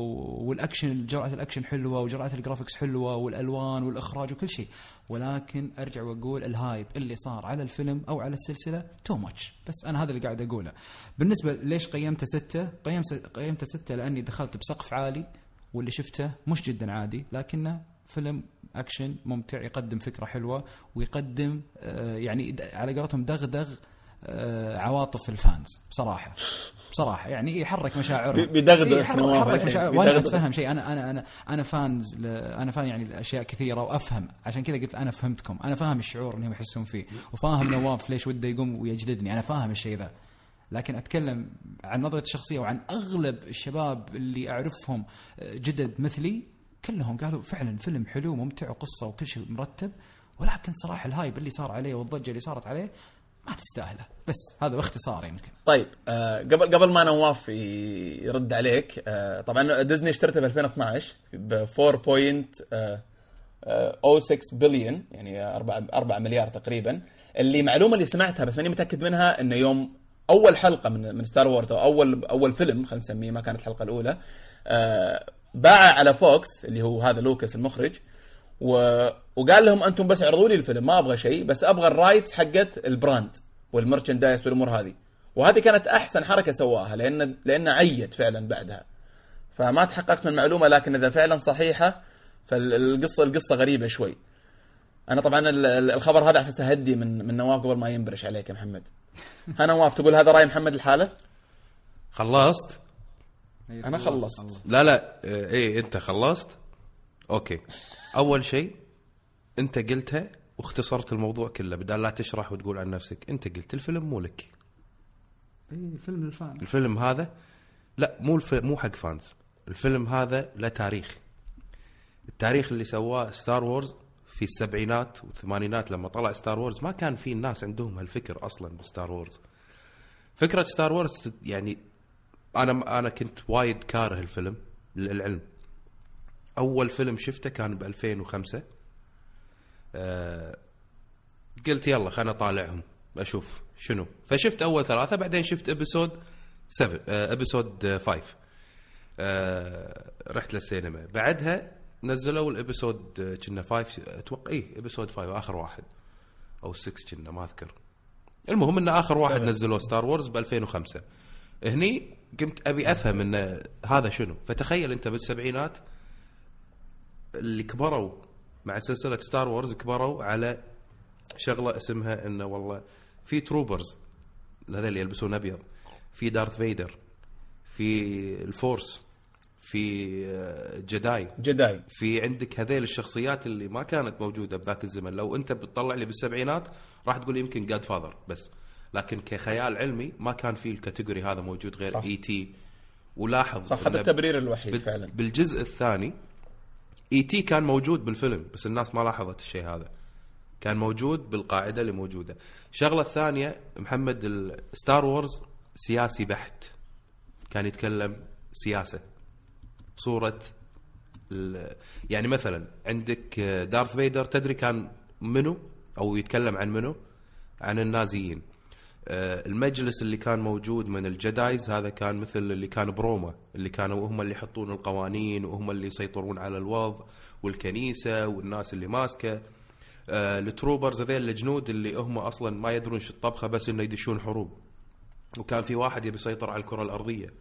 والاكشن جرعة الأكشن حلوة وجرعة ال graphics حلوة والألوان والإخراج وكل شيء. ولكن أرجع وأقول ال hype اللي صار على الفيلم أو على السلسلة too much بس أنا هذا اللي قاعد أقوله. بالنسبة ليش قيمته ستة؟ قيمته قيمته ستة لأني دخلت بسقف عالي واللي شفته مش جدا عادي لكنه فيلم اكشن ممتع يقدم فكرة حلوة ويقدم آه، يعني على قولتهم دغدغ آه، عواطف ال fans. بصراحة بصراحة يعني يحرك مشاعرهم. إيه، يحرك, مشاعر. وأنا. أتفهم شيء. أنا أنا أنا أنا fans ل... أنا fan يعني لأشياء كثيرة وأفهم. عشان كذا قلت أنا فهمتكم. أنا فاهم الشعور اللي هم يحسون فيه وفاهم نواف ليش وده يقوم ويجلدني. أنا فاهم الشيء ذا. لكن أتكلم عن نظرتي الشخصية وعن أغلب الشباب اللي أعرفهم آه، جدد مثلي كلهم قالوا فعلا فيلم حلو وممتع وقصة وكل شيء مرتب ولكن صراحة ال hype اللي صار عليه والضجة اللي صارت عليه ما تستاهله. بس هذا باختصار يمكن. طيب آه قبل قبل ما نواف يرد عليك آه طبعا ديزني اشترته ب 2012 ب 4.06 بليون يعني 4 4 مليار تقريبا. اللي معلومة اللي سمعتها بس ماني متأكد منها إنه يوم أول حلقة من من ستار وورز أو اول أول فيلم خلينا نسميه ما كانت الحلقة الأولى آه باع على فوكس اللي هو هذا لوكاس المخرج و... وقال لهم أنتم بس اعرضوا لي الفيلم ما أبغى شيء بس أبغى ال rights حقت ال brand وال merchandise والأمور هذه. وهذه كانت أحسن حركة سواها لأن لأن لعبت فعلا بعدها. فما تحققت من المعلومه لكن إذا فعلا صحيحة فالقصة القصة غريبة شوي. أنا طبعا ال- ال- الخبر هذا على أساس أهدي من من نواف قبل ما ينبرش عليك يا محمد. ها نواف تقول هذا رأي محمد الحالة؟ خلصت. أنا خلصت لا لا آه، إيه أنت خلصت؟ okay. أول شيء أنت قلتها واختصرت الموضوع كله بدال لا تشرح وتقول عن نفسك. أنت قلت الفيلم مو لك. اي فيلم ال fan الفيلم هذا لا مو الف... مو حق fans. الفيلم هذا له تاريخ التاريخ اللي سواه ستار وورز في السبعينات والثمانينات لما طلع ستار وورز ما كان في الناس عندهم هالفكر أصلا بستار وورز فكرة ستار وورز يعني أنا أنا كنت وايد كاره الفيلم للعلم أول فيلم شفته كان ب 2005 آه قلت يلا خلنا أطالعهم أشوف شنو. فشفت أول ثلاثة بعدين شفت episode 7 episode 5 آه رحت للسينما. بعدها نزلوا ال episode آه، كنا 5 أتوقع اي episode 5 آخر واحد. أو 6 كنا ما أذكر. المهم إن آخر واحد نزلوه ستار وورز ب 2005 هني قمت أبي أفهم إن هذا شنو. فتخيل أنت بالسبعينات اللي كبروا مع سلسلة ستار وورز كبروا على شغلة اسمها إنه والله في troopers هذول اللي يلبسون أبيض. في دارث فيدر في ال Force في آه، Jedi Jedi في عندك هذيل الشخصيات اللي ما كانت موجودة بذاك الزمن. لو أنت بتطلع لي بالسبعينات راح تقول يمكن جاد فاذر بس. لكن كخيال علمي ما كان في ال category هذا موجود غير. اي تي ولاحظ صح هذا التبرير الوحيد بال- فعلا. بالجزء الثاني اي تي كان موجود بالفيلم بس الناس ما لاحظت الشيء هذا. كان موجود بالقاعدة اللي موجودة. الشغلة الثانية محمد ستار وورز سياسي بحت. كان يتكلم سياسة. صوره يعني مثلا عندك دارث فيدر تدري كان منو؟ أو يتكلم عن منو؟ عن النازيين. آه، المجلس اللي كان موجود من ال Jedis هذا كان مثل اللي كان بروما اللي كانوا هم اللي يحطون القوانين وهم اللي يسيطرون على الوضع والكنيسة والناس اللي ماسكة. آه، ال troopers هذيل الجنود اللي هم أصلا ما يدرون شو الطبخة بس إنه يدشون حروب. وكان في واحد يبي يسيطر على الكرة الأرضية.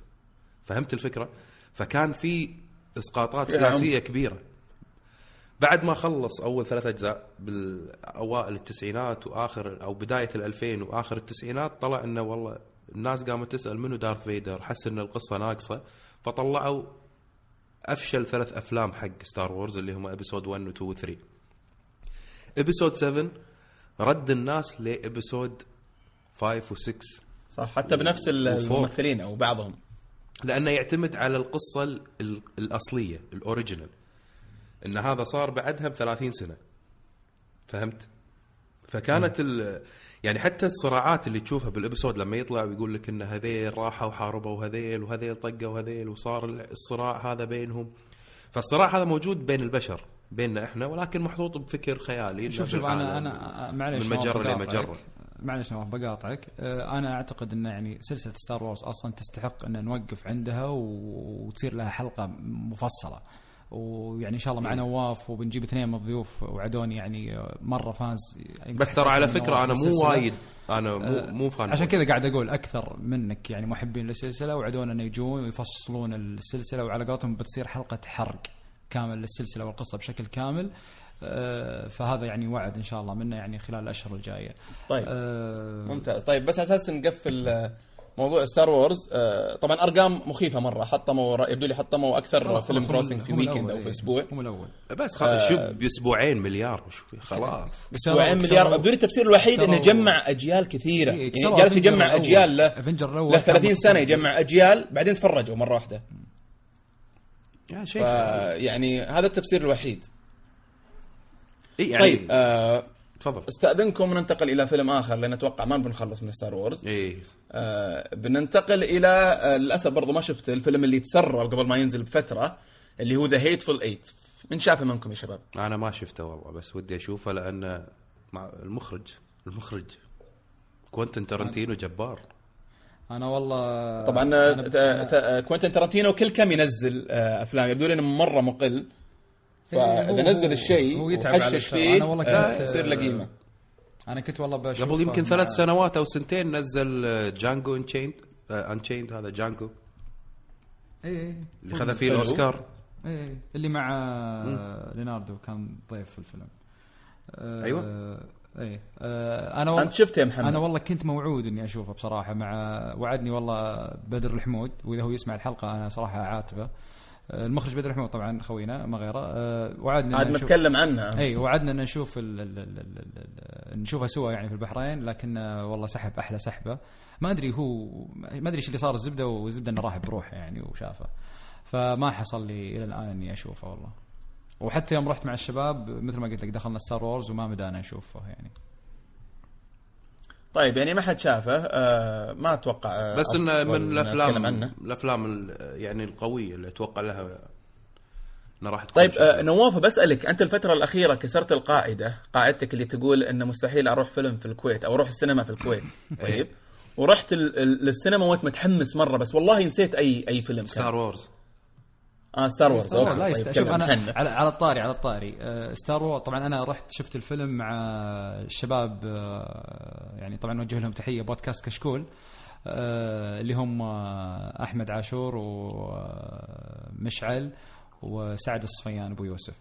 فهمت الفكرة؟ فكان في إسقاطات سياسية كبيرة. بعد ما خلص أول ثلاث أجزاء بالأوائل التسعينات وآخر أو بداية الألفين وآخر التسعينات طلع إنه والله الناس قامت تسأل منو دارث فيدر؟ حس إن القصة ناقصة. فطلعوا أفشل ثلاث أفلام حق ستار وورز اللي هم episode 1 و 2 و 3 episode 7 رد الناس ل episode 5 و6 صح حتى بنفس ال- وفوق. الممثلين أو بعضهم. لأنه يعتمد على القصة ال- ال- الأصلية ال original إن هذا صار بعدها ب 30 سنة فهمت؟ فكانت ال يعني حتى الصراعات اللي تشوفها بال episode لما يطلع ويقول لك إن هذيل راحوا وحاربوا هذيل وهذيل طقوا هذيل وصار الصراع هذا بينهم فالصراع هذا موجود بين البشر بيننا إحنا ولكن محطوط بفكر خيالي شوف شوف أنا. أنا معلش من بقاطعك. لمجرة. معلش نواف بقاطعك أنا أعتقد إن يعني سلسلة ستار وورز أصلا تستحق إن نوقف عندها وتصير لها حلقة مفصلة ويعني إن شاء الله مع نواف وبنجيب اثنين من الضيوف وعدوني يعني مرة fans بس ترى على فكرة أنا مو. وايد أنا مو آه، مو fan عشان كذا قاعد أقول أكثر منك يعني محبين للسلسلة وعدونا إنه يجون ويفصلون السلسلة وعلى قولتهم بتصير حلقة حرق كامل للسلسلة والقصة بشكل كامل. آه، فهذا يعني وعد إن شاء الله منه يعني خلال الأشهر الجاية. طيب. آه، ممتاز. طيب بس على أساس نقفل آه، موضوع ستار وورز آه، طبعا أرقام مخيفة مرة حطموا يبدو لي حطموا أكثر فيلم grossing في weekend أو في إيه. أسبوع. هم الأول. بس خلاص شوف بأسبوعين مليار وش في خلاص. أسبوعين مليار. يبدو لي التفسير الوحيد إنه جمع أجيال كثيرة. إيه، يعني جالس يجمع. أجيال له له كان 30 سنة. يجمع أجيال بعدين تفرجوا مرة واحدة. يعني هذا التفسير الوحيد. إيه يعني طيب آه تفضل. استأذنكم ننتقل إلى فيلم آخر لأن أتوقع ما بنخلص من ستار وورز إيه. آه بننتقل إلى آه للأسف برضو ما شفت الفيلم اللي تسرب قبل ما ينزل بفترة اللي هو The Hateful Eight من شافه منكم يا شباب؟ أنا ما شفته والله بس ودي أشوفه لأن مع المخرج المخرج. كوينتن ترنتينو جبار. أنا والله طبعا أنا- كوينتن ترنتينو كل كم ينزل آه أفلام يبدو لي إنه مرة مقل. فإذا هو- نزل الشيء وحشش. فيه أنا والله آه، كنت- يصير له قيمة. أنا كنت والله بشوف قبل يمكن ثلاث سنوات أو سنتين نزل آه، Django Unchained Unchained هذا Django اي اللي خذ فيه. الأوسكار. اي اللي مع ليناردو كان ضيف في الفيلم. آه، أيوة. اي آه، أنا والله أنت شفته يا محمد؟ أنا والله كنت موعود إني أشوفه بصراحة مع وعدني والله بدر الحمود واذا هو يسمع الحلقة أنا صراحة عاتبه آه، المخرج بدر الحمود طبعا خوينا ما غيره. آه، وعدني عاد نتكلم عنها إي وعدنا إن نشوف ال ال ال ال ال نشوفها سوا يعني في البحرين لكن والله سحب أحلى سحبة. ما أدري هو ما أدري إيش اللي صار الزبدة والزبدة إنه راح بروحه يعني وشافه. فما حصل لي إلى الآن إني أشوفه والله. وحتى يوم رحت مع الشباب مثل ما قلت لك دخلنا ستار وورز وما مدانا نشوفه يعني. طيب يعني ما حد شافه آه ما أتوقع آه، بس انه من الأفلام الأفلام ال- يعني القوية اللي أتوقع لها انها راح تكون طيب. آه نواف بسألك أنت الفترة الأخيرة كسرت القاعدة قاعدتك اللي تقول انه مستحيل أروح فيلم في الكويت أو أروح السينما في الكويت. طيب ورحت للسينما وأنت متحمس مرة بس والله نسيت اي أي فيلم ستار وورز. آه ستار وورز okay لا طيب يست... شوف أنا. على, على الطاري على الطاري. آه ستار وور طبعا أنا رحت شفت الفيلم مع الشباب آه يعني طبعا نوجه لهم تحية بودكاست كشكول آه اللي هم آه أحمد عاشور ومشعل وسعد الصفيان أبو يوسف.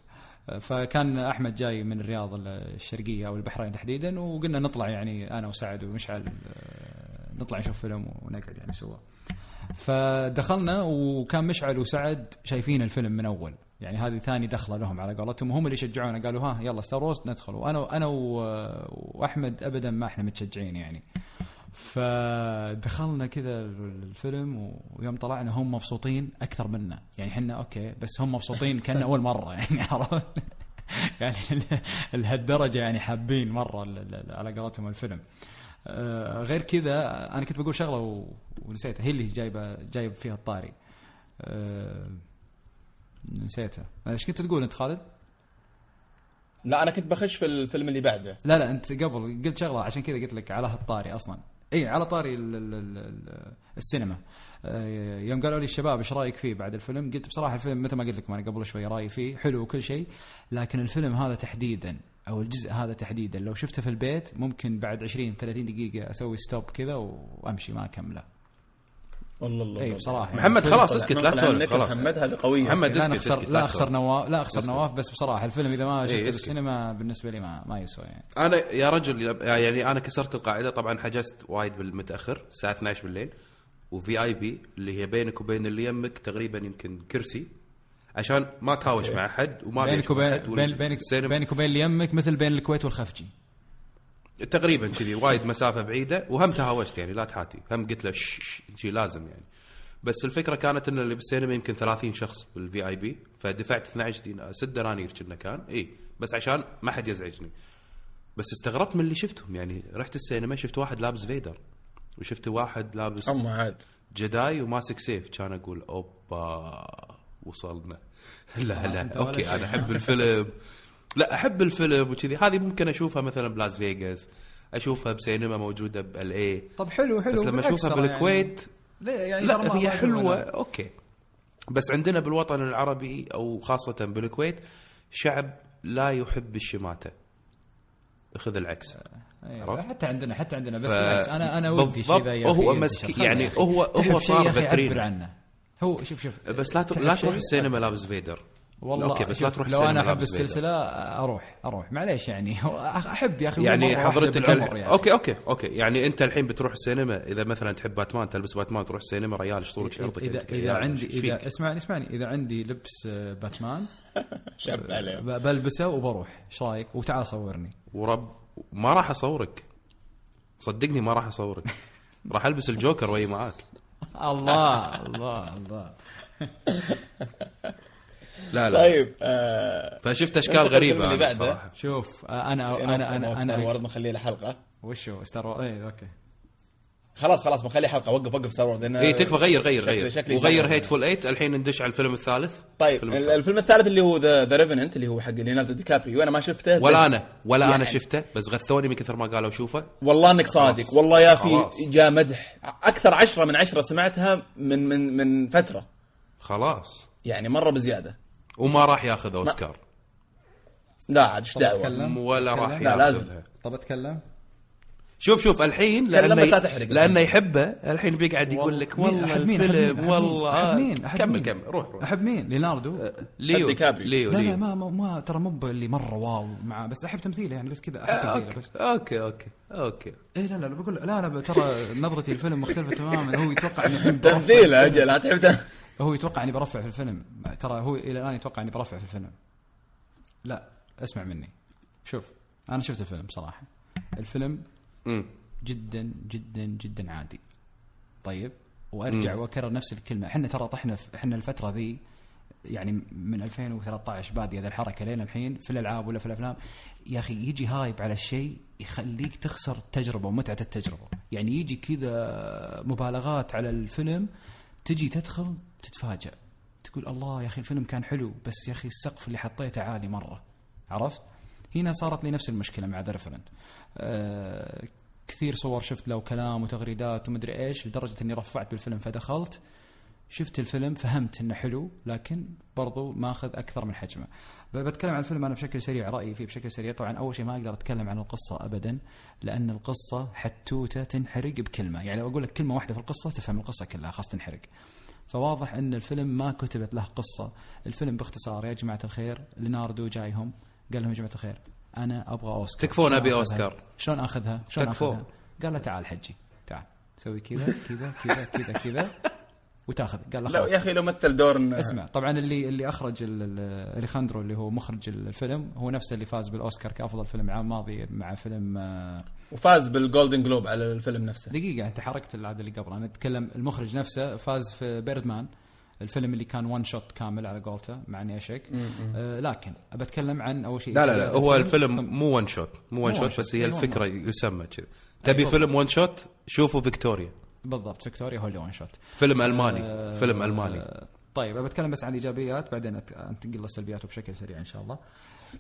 آه، فكان أحمد جاي من الرياض الشرقية أو البحرين تحديدا وقلنا نطلع يعني أنا وسعد ومشعل آه، نطلع نشوف فيلم ونقعد يعني سوا. فدخلنا وكان مشعل وسعد شايفين الفيلم من أول. يعني هذه ثاني دخلة لهم على قولتهم. وهم اللي شجعونا قالوا ها يلا Star Wars ندخل. وأنا أنا وأحمد ابدا ما إحنا متشجعين يعني. فدخلنا كذا الفيلم ويوم طلعنا هم مبسوطين أكثر منا. يعني إحنا okay بس هم مبسوطين كان أول مرة يعني عرفت؟ يعني لهالدرجه يعني حابين مرة على قولتهم الفيلم. غير كذا أنا كنت بقول شغلة ونسيتها. هي اللي جايبه جايب فيها الطاري. آه، نسيتها. إيش كنت تقول أنت خالد؟ لا أنا كنت بخش في الفيلم اللي بعده. لا لا أنت قبل قلت شغلة عشان كذا قلت لك على هالطاري أصلا. إي على طاري ال ال ال ال السينما. آه، يوم قالوا لي الشباب إيش رأيك فيه بعد الفيلم قلت بصراحة الفيلم مثل ما قلت لكم أنا قبل شوي رأيي فيه حلو وكل شيء لكن الفيلم هذا تحديدا. أو الجزء هذا تحديدا لو شفته في البيت ممكن بعد 20 30 دقيقة أسوي stop كذا وأمشي ما أكمله والله الله اي. بصراحة يعني. محمد خلاص طلع- اسكت لا تسولف خلاص محمد هذه قويه محمد لا اسكت اسكت لا لا اخسر. نواف لا اخسر. نواف بس بصراحة الفيلم إذا ما إيه، شفته في. السينما بالنسبة لي ما ما يسوى يعني أنا يا رجل يعني أنا كسرت القاعدة طبعا حجزت وايد بالمتأخر الساعة 12 بالليل و VIP اللي هي بينك وبين اللي يمك تقريبا يمكن كرسي عشان ما تهاوش مع أحد وما بينك وبين بينك بينك وبين اللي يمك مثل بين الكويت والخفجي. تقريبا كذي وايد مسافة بعيدة وهم تهاوشت يعني لا تحاتي. هم قلت له شي لازم يعني. بس الفكرة كانت إن اللي بالسينما يمكن 30 شخص بال VIP فدفعت 12 دينار 6 دنانير كنا كان. اي بس عشان ما حد يزعجني. بس استغربت من اللي شفتهم يعني. رحت السينما شفت واحد لابس Vader وشفت واحد لابس اما عاد. جداي وماسك سيف. كان أقول أوبا وصلنا. لا لا okay. أنا أحب الفيلم لا أحب الفيلم وكذي هذه ممكن أشوفها مثلا بلاس فيغاس أشوفها بسينما موجودة بالاي طب حلو حلو بس لما أشوفها ترى بالكويت يعني ليه يعني لا هي حلوة. أوكي بس عندنا بالوطن العربي أو خاصة بالكويت شعب لا يحب الشماتة خذ العكس أيوة،؟ حتى عندنا حتى عندنا بس ف- بالعكس أنا أنا ودي شيء ذا هو مسكين- يعني. هو- هو صار. عبر عنه هو شوف شوف. بس لا تروح لا؟ تروح السينما لابس Vader. والله okay بس لا تروح لو أنا أحب. السلسلة أروح أروح. معليش يعني أحب يا أخي يعني حضرتك أخي. okay okay okay. يعني أنت الحين بتروح السينما إذا مثلا تحب باتمان تلبس باتمان تروح السينما ريال اشطرك شرطك إذا إذا كريال، عندي؟ إذا اسمعني اسمعني. إذا عندي لبس آه، باتمان شاب عليه ب- بلبسه وبروح. إيش رأيك؟ وتعال صورني. ورب ما راح أصورك. صدقني ما راح أصورك. راح ألبس الجوكر وهي معاك. الله الله الله. لا لا. طيب آه فشفت أشكال غريبة اللي أنا بعده. صراحة. شوف آه، أنا أنا أنا ستار أنا وورد بنخليه له حلقه وشو ستار وورز؟ اي أوكي. خلاص خلاص بنخليه حلقة. وقف وقف ستار وورز اي تكفى غير غير غير. شكلي وغير. هيت فول 8 الحين ندش على الفيلم الثالث. طيب الفيلم ال- الثالث. الفيلم الثالث اللي هو ذا ريفننت اللي هو حق ليوناردو دي كابريو. أنا ما شفته ولا أنا ولا أنا يعني. شفته بس غثوني من كثر ما قالوا شوفه والله إنك صادق. خلاص. والله يا أخي. جاء مدح. أكثر عشرة من عشرة سمعتها من من من فترة. خلاص. يعني مرة بزيادة. وما راح ياخذ أوسكار. لا عاد إيش دعوة؟ ولا راح؟ لا، لازم. ياخذها. طب أتكلم؟ شوف شوف الحين لأنه لا تحرق. لأنه يحبه الحين بيقعد يقول لك والله أحب مين؟ أحب الفيلم والله مين؟ آه. أحب مين؟ أحب كمل مين؟ كمل روح روح أحب مين ليناردو ليو ديكابريو. ليو لا لا ليو ما ما, ما ترى مو اللي مرة wow معاه بس أحب تمثيله يعني بس كذا أحب تمثيله okay بس okay okay okay اي لا لا لا بقول لا لا ترى نظرتي للفيلم مختلفة تماما هو يتوقع إني الحين برفع تمثيل في أجل. لا تحب هو يتوقع إني برفع في الفيلم ترى هو إلى الآن يتوقع إني برفع في الفيلم لا اسمع مني شوف أنا شفت الفيلم صراحة الفيلم جدا جدا جدا عادي. طيب وأرجع وأكرر نفس الكلمة. إحنا ترى طحنا إحنا الفترة ذي يعني من 2013 باديه ذا الحركة لين الحين في الألعاب ولا في الأفلام يا أخي يجي hype على الشيء يخليك تخسر التجربة ومتعة التجربة. يعني يجي كذا مبالغات على الفيلم تجي تدخل تتفاجأ. تقول الله يا أخي الفيلم كان حلو بس يا أخي السقف اللي حطيته عالي مرة. عرفت؟ هنا صارت لي نفس المشكلة مع The Revenant. آه كثير صور شفت له وكلام وتغريدات ومدري إيش لدرجة إني رفعت بالفيلم فدخلت شفت الفيلم فهمت إنه حلو لكن برضو ماخذ أكثر من حجمه. بتكلم عن الفيلم أنا بشكل سريع رأيي فيه بشكل سريع طبعا أول شيء ما أقدر أتكلم عن القصة ابدا لأن القصة حتوتة تنحرق بكلمة، يعني لو أقول لك كلمة واحدة في القصة تفهم القصة كلها خلاص تنحرق. فواضح إن الفيلم ما كتبت له قصة، الفيلم باختصار يا جماعة الخير ليناردو جايهم قال لهم يا جماعة الخير أنا أبغى أوسكار تكفون آخذها؟ أوسكار. شلون آخذها؟ شلون تكفون. آخذها؟ قال له تعال حجي تعال سوي كذا كذا كذا كذا كذا وتاخذ قال له لا خلاص يا أخي لو مثل دور إن- اسمع طبعا اللي اللي أخرج ال- ال- أليخاندرو اللي هو مخرج الفيلم هو نفسه اللي فاز بالأوسكار كأفضل فيلم عام ماضي مع فيلم آه، وفاز بال Golden Globe على الفيلم نفسه دقيقة أنت حركت العادة اللي قبل أنا أتكلم المخرج نفسه فاز في Birdman الفيلم اللي كان one shot كامل على قولته مع إني أشك. آه لكن بتكلم عن أول شيء لا لا لا هو الفيلم مو one shot مو one shot. بس هي أيوة، الفكرة يسمى كذا. تبي أيوة. فيلم one shot شوفوا فيكتوريا. بالضبط فيكتوريا هو اللي one shot فيلم ألماني آه، فيلم ألماني. آه، طيب بتكلم بس عن الإيجابيات بعدين أنتقل للسلبيات بشكل سريع إن شاء الله.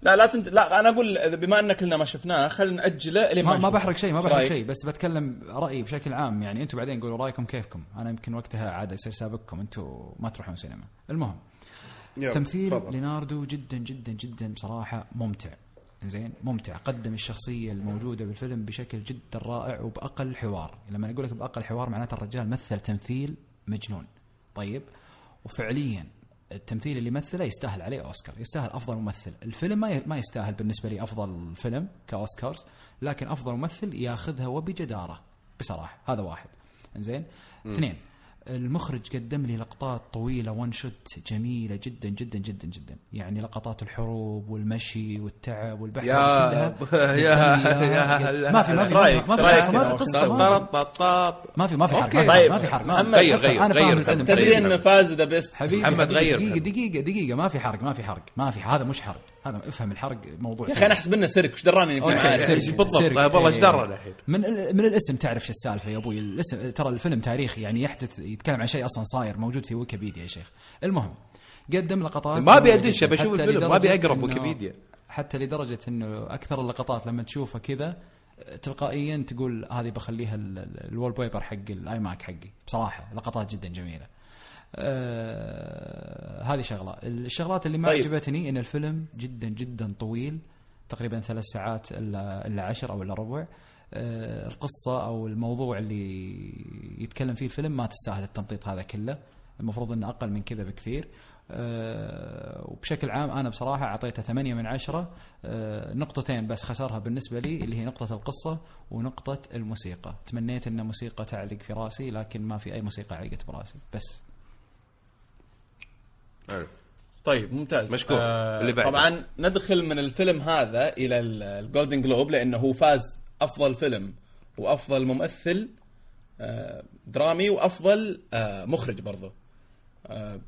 لا لا تنت... لا أنا أقول بما أن كلنا ما شفناه خلينا نأجله لين ما, ما نشوفه. بحرق شيء ما بحرق؟ شيء بس بتكلم رأيي بشكل عام. يعني أنتم بعدين قولوا رأيكم كيفكم. أنا يمكن وقتها عاد يصير سابقكم. أنتم ما تروحون سينما. المهم تمثيل ليناردو جدا جدا جدا بصراحه ممتع. زين ممتع. قدم الشخصية الموجودة بالفيلم بشكل جدا رائع وبأقل حوار. لما أقول لك بأقل حوار معناته الرجال مثل تمثيل مجنون. طيب؟ وفعليا التمثيل اللي مثله يستاهل عليه أوسكار يستاهل أفضل ممثل. الفيلم ما ما يستاهل بالنسبة لي أفضل فيلم كأوسكارز لكن أفضل ممثل ياخذها وبجدارة بصراحة. هذا واحد. زين اثنين المخرج قدم لي لقطات طويلة ون شوت جميلة جدا جدا جدا جدا يعني لقطات الحروب والمشي والتعب والبحث يا كلها يا يا. ما في ما في ما في ما في. قصة ما في-. ما في ما في حرق. ما في حرق، غير-. غير- أنا غير تدري انه فاز ذا بيست حبيبي محمد غير. دقيقة دقيقة ما في حرق ما في حرق ما في هذا مش حرق هذا افهم الحرق موضوع يا أخي أنا احسب انه سيرك. إيش دراني بالضبط. آه، والله إيش إيه. درنا الحين؟ من من الاسم تعرف شو السالفة يا أبوي؟ الاسم ترى الفيلم تاريخي يعني يحدث يتكلم عن شيء أصلا صاير موجود في ويكيبيديا يا شيخ. المهم قدم لقطات ما أبي أدش حتى الفيلم ما أبي اقرب ويكيبيديا. حتى لدرجة إنه أكثر اللقطات لما تشوفه كذا تلقائيا تقول هذه بخليها ال wallpaper حق ال iMac حقي. بصراحة لقطات جدا جميلة. آه هذه شغلة. الشغلات اللي ما طيب. عجبتني إن الفيلم جدا جدا طويل تقريبا ثلاث ساعات إلا إلا عشر أو إلا ربع. آه القصة أو الموضوع اللي يتكلم فيه الفيلم ما تستاهل التمطيط هذا كله. المفروض إنه أقل من كذا بكثير. آه وبشكل عام أنا بصراحة أعطيته ثمانية من عشرة. نقطتين بس خسرها بالنسبة لي اللي هي نقطة القصة ونقطة الموسيقى. تمنيت إن موسيقى تعلق في راسي لكن ما في أي موسيقى علقت براسي. بس. طيب ممتاز مشكور. اللي بعده. طبعا ندخل من الفيلم هذا إلى ال Golden Globe لأنه هو فاز أفضل فيلم وأفضل ممثل آه، درامي وأفضل آه، مخرج برضه آه،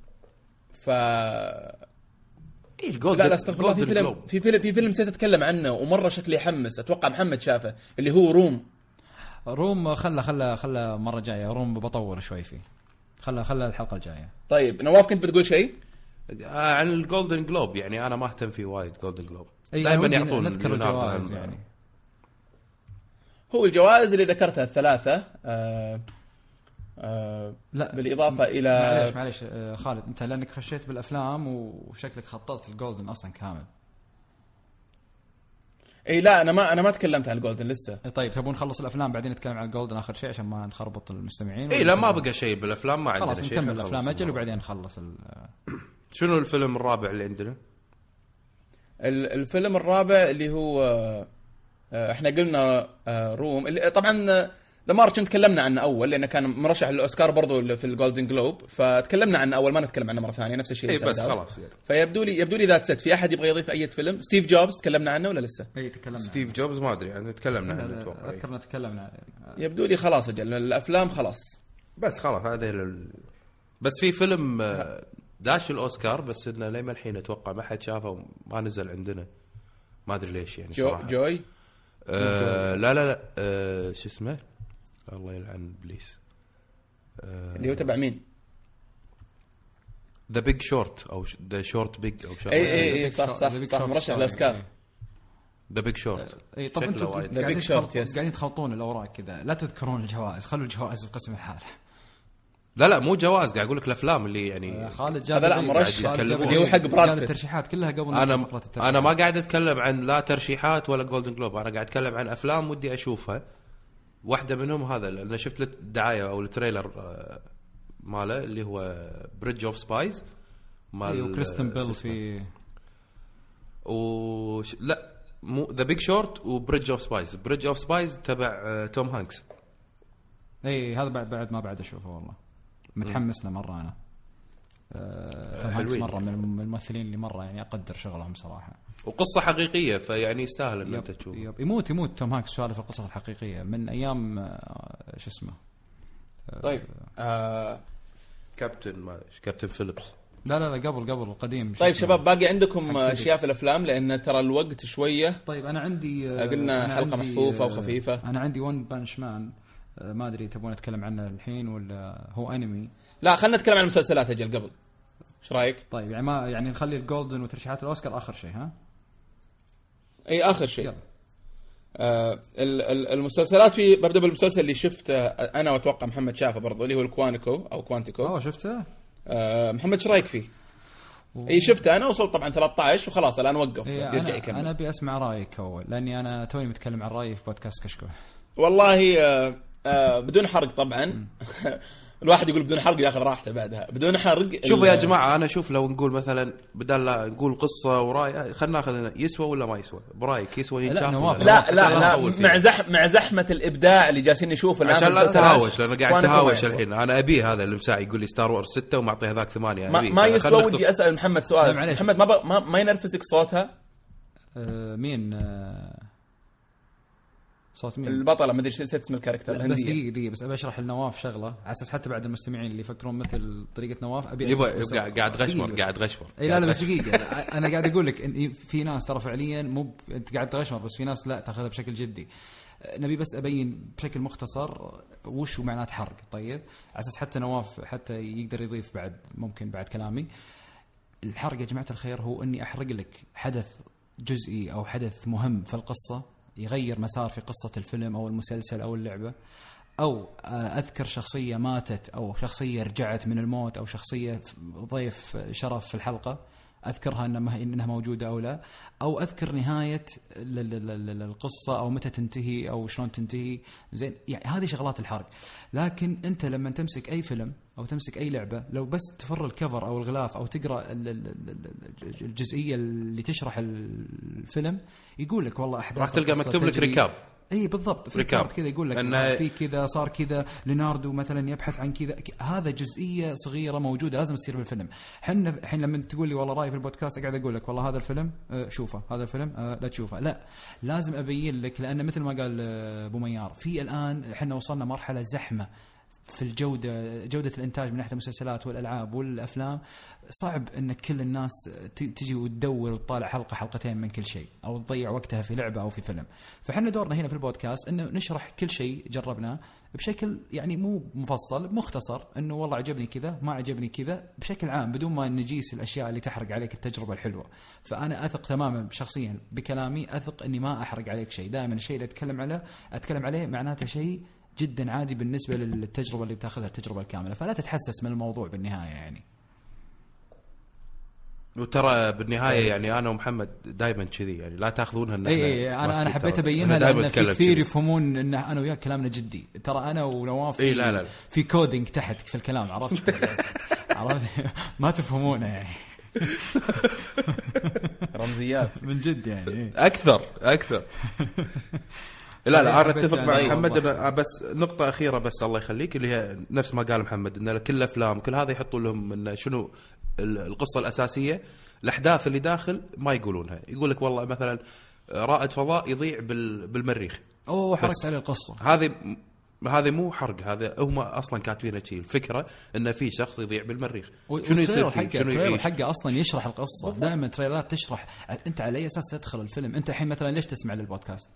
ف إيش لا Golden لا استغفر الله في فيلم. في فيلم في فيلم نسيت أتكلم عنه ومرة شكلي يحمس أتوقع محمد شافه اللي هو Room Room خله خله خله مرة جاية Room بطور شوي فيه خله خله الحلقة الجاية طيب نواف كنت بتقول شيء؟ آه، عن ال Golden Globe يعني أنا ما أهتم فيه وايد Golden Globe دائما يعطون نذكر الجوائز يعني. هو الجوائز اللي ذكرتها الثلاثة آه آه لا. بالإضافة إلى معليش معليش آه، خالد أنت لأنك خشيت بالأفلام وشكلك خططت ال Golden أصلا كامل. إي لا أنا ما أنا ما تكلمت عن الجولدن لسه. إيه طيب تبون نخلص الأفلام بعدين نتكلم عن ال Golden آخر شيء عشان ما نخربط المستمعين؟ إي لا ما نكمل؟ بقى شيء بالأفلام ما عندنا خلاص شيء نكمل خلينا الأفلام أجل. وبعدين نخلص ال- شنو الفيلم الرابع اللي عندنا؟ ال- الفيلم الرابع اللي هو آه، إحنا قلنا آه، Room اللي طبعا The Martian تكلمنا عنه أول لأنه كان مرشح للأوسكار برضو في ال Golden Globe فتكلمنا عنه أول ما نتكلم عنه مرة ثانية نفس الشيء اي بس. خلاص يعني. فيبدو لي يبدو لي that's it في أحد يبغى يضيف أي فيلم Steve Jobs تكلمنا عنه ولا لسه اي تكلمنا Steve Jobs ما أدري يعني تكلمنا عنه. عنه أتوقع لا، إي. اذكر إن تكلمنا يبدو لي خلاص أجل الأفلام خلاص بس خلاص هذا ال... بس في فيلم آه، داش الأوسكار بس إنه لما الحين أتوقع ما حد شافه وما نزل عندنا. ما أدري ليش يعني Joy صراحة. Joy؟ آه لا لا لا. آه شو اسمه؟ الله يلعن إبليس. اللي هو تبع مين؟ The Big Short أو The Short Big أو شغله اي اي The اي Big صح صح. The Big صح Short مرشح Story. للأوسكار. ذا بيج شورت اي طب أنتم قاعدين Big تخلط- Short, yes. قاعدين تخلطون الأوراق كذا. لا تذكرون الجوائز خلوا الجوائز بقسم الحال لا لا مو جواز قاعد أقول لك الأفلام اللي يعني خالد جاب هذا لا، لي- مرشح. اللي لي- هو حق براد. الترشيحات كلها قبل أنا. أنا ما قاعد أتكلم عن لا ترشيحات ولا جولدن جلوب أنا قاعد أتكلم عن أفلام ودي أشوفها واحدة منهم هذا لأن شفت الدعاية أو التريلر آه، ماله اللي هو Bridge of Spies مال إيه، وكريستن شو بيل اسمه. في وش لا مو The Big Short و Bridge of Spies Bridge of Spies تبع آه، توم هانكس اي هذا بعد بعد ما بعد أشوفه والله متحمس له مره أنا. آه، توم هانكس حلوين. مرة من الممثلين اللي مرة يعني أقدر شغلهم صراحة. وقصة حقيقية فيعني يستاهل إن أنت تشوفه yep. يموت يموت توم هانكس سوالف القصص الحقيقية. من أيام آه، شو اسمه؟ طيب آه كابتن ما Captain Phillips. لا لا لا قبل قبل القديم. شو طيب؟ شباب باقي عندكم أشياء. في الأفلام؟ لأن ترى الوقت شوية. طيب أنا عندي آه، قلنا أنا حلقة عندي، مخفوفة آه، وخفيفة. أنا عندي One Punch Man ما أدري تبون اتكلم عنه الحين ولا هو أنمي؟ لا خلينا نتكلم عن المسلسلات أجل قبل. إيش رأيك؟ طيب يعني ما يعني نخلي ال Golden وترشيحات الأوسكار آخر شيء ها؟ إي آخر شيء. يلا. آه ال- ال- المسلسلات في ببدا بالمسلسل اللي شفته أنا وأتوقع محمد شافه برضو اللي هو ال Quantico أو Quantico. أوه شفته؟ آه محمد إيش رأيك فيه؟ إي شفته أنا وصلت طبعا 13 وخلاص الآن وقف. إيه يرجع يكمل. أنا أبي أسمع رأيك أول لأني أنا توني متكلم عن رأيي في بودكاست كشكول والله آه آه بدون حرق طبعا. الواحد يقول بدون حرق ياخذ راحته بعدها. بدون حرق شوفوا يا جماعة أنا أشوف لو نقول مثلا بدل لا نقول قصة وراي خلينا ناخذ يسوى ولا ما يسوى؟ برأيك يسوى لا، ينشاف لا لا؟ لا نطول فيه. مع زح مع زحمة الإبداع اللي جالسين نشوفه الآن عشان لا تهاوش لأن قاعد تهاوش. الحين. أنا أبيه هذا اللي مساعي يقول لي Star Wars 6 ومعطي هذاك 8 ما, ما يسوى ودي أسأل محمد لا، سؤال. محمد ما, ب... ما ما ينرفزك صوتها؟ آه مين؟ آه صوت مين؟ البطلة ما أدري إيش نسيت اسم ال character بس الهندية دقيقة دقيقة بس أبي أشرح لنواف شغلة على أساس حتى بعد المستمعين اللي يفكرون مثل طريقة نواف أبي بس- يبغى قاعد غشمر بس. قاعد غشمر إي لا لا بس. دقيقة أنا قاعد أقول لك إن في ناس ترى فعليا مو ب... أنت قاعد تغشمر بس في ناس لا تاخذها بشكل جدي نبي بس أبين بشكل مختصر وش معنات حرق طيب على أساس حتى نواف حتى يقدر يضيف بعد ممكن بعد كلامي الحرق يا جماعة الخير هو إني أحرق لك حدث جزئي أو حدث مهم في القصة يغير مسار في قصة الفيلم أو المسلسل أو اللعبة. أو آه، أذكر شخصية ماتت أو شخصية رجعت من الموت أو شخصية ضيف شرف في الحلقة. أذكرها انها إنها موجودة أو لا أو أذكر نهاية ال- ال- ال- ال- القصة أو متى تنتهي أو شلون تنتهي. زين يعني هذه شغلات الحرق. لكن أنت لما تمسك أي فيلم أو تمسك أي لعبة لو بس تفر ال cover أو الغلاف أو تقرأ ال- ال- ال- ال- الجزئية اللي تشرح الفيلم يقول لك والله أحداث راح تلقى مكتوب لك recap اي بالضبط. في. كارت كذا يقول لك أن- إنه في كذا صار كذا ليناردو مثلا يبحث عن كذا. هذا جزئية صغيرة موجودة لازم تصير بالفيلم إحنا الحين لما تقول لي والله رأيي في البودكاست أقعد أقول لك والله هذا الفيلم آه، شوفه. هذا الفيلم آه، لا تشوفه. لا لازم أبين لك لأن مثل ما قال آه، أبو ميار في الآن إحنا وصلنا مرحلة زحمة. في الجودة جودة الإنتاج من ناحية المسلسلات والألعاب والأفلام صعب أن كل الناس تجي وتدور وتطالع حلقة حلقتين من كل شيء أو تضيع وقتها في لعبة أو في فيلم. فحنا دورنا هنا في البودكاست أنه نشرح كل شيء جربناه بشكل يعني مو مفصل مختصر أنه والله عجبني كذا ما عجبني كذا بشكل عام بدون ما نجيس الأشياء اللي تحرق عليك التجربة الحلوة. فأنا أثق تماما شخصيا بكلامي أثق أني ما أحرق عليك شيء. دائما الشيء اللي أتكلم عليه أتكلم عليه معناته شيء جدا عادي بالنسبة للتجربة اللي بتاخذها التجربة الكاملة فلا تتحسس من الموضوع بالنهاية يعني وترى بالنهاية يعني أنا ومحمد دائما كذي يعني لا تاخذونها إن اي اي أنا أنا حبيت. أبينها لأن في كثير كذي. يفهمون إن أنا وياك كلامنا جدي ترى أنا ونواف لا لا لا. في كودينج تحت في الكلام عرفت عرفت ما تفهمونه يعني رمزيات من جد يعني إيه. أكثر أكثر لا لا أنا أتفق مع محمد بس نقطة أخيرة بس الله يخليك اللي هي نفس ما قال محمد إن كل الأفلام كل هذا يحطوا لهم إن شنو ال- القصة الأساسية الأحداث اللي داخل ما يقولونها. يقول لك والله مثلا رائد فضاء يضيع بال- بالمريخ. اوه حركت. عليه القصة. هذه هذه مو حرق هذا هم أصلا كاتبينها شيء الفكرة إن في شخص يضيع بالمريخ. شنو يصير فيه؟ حقه شنو التريلر حقه أصلا يشرح القصة. دائما تريلرات تشرح أنت على أي أساس تدخل الفيلم؟ أنت الحين مثلا ليش تسمع للبودكاست؟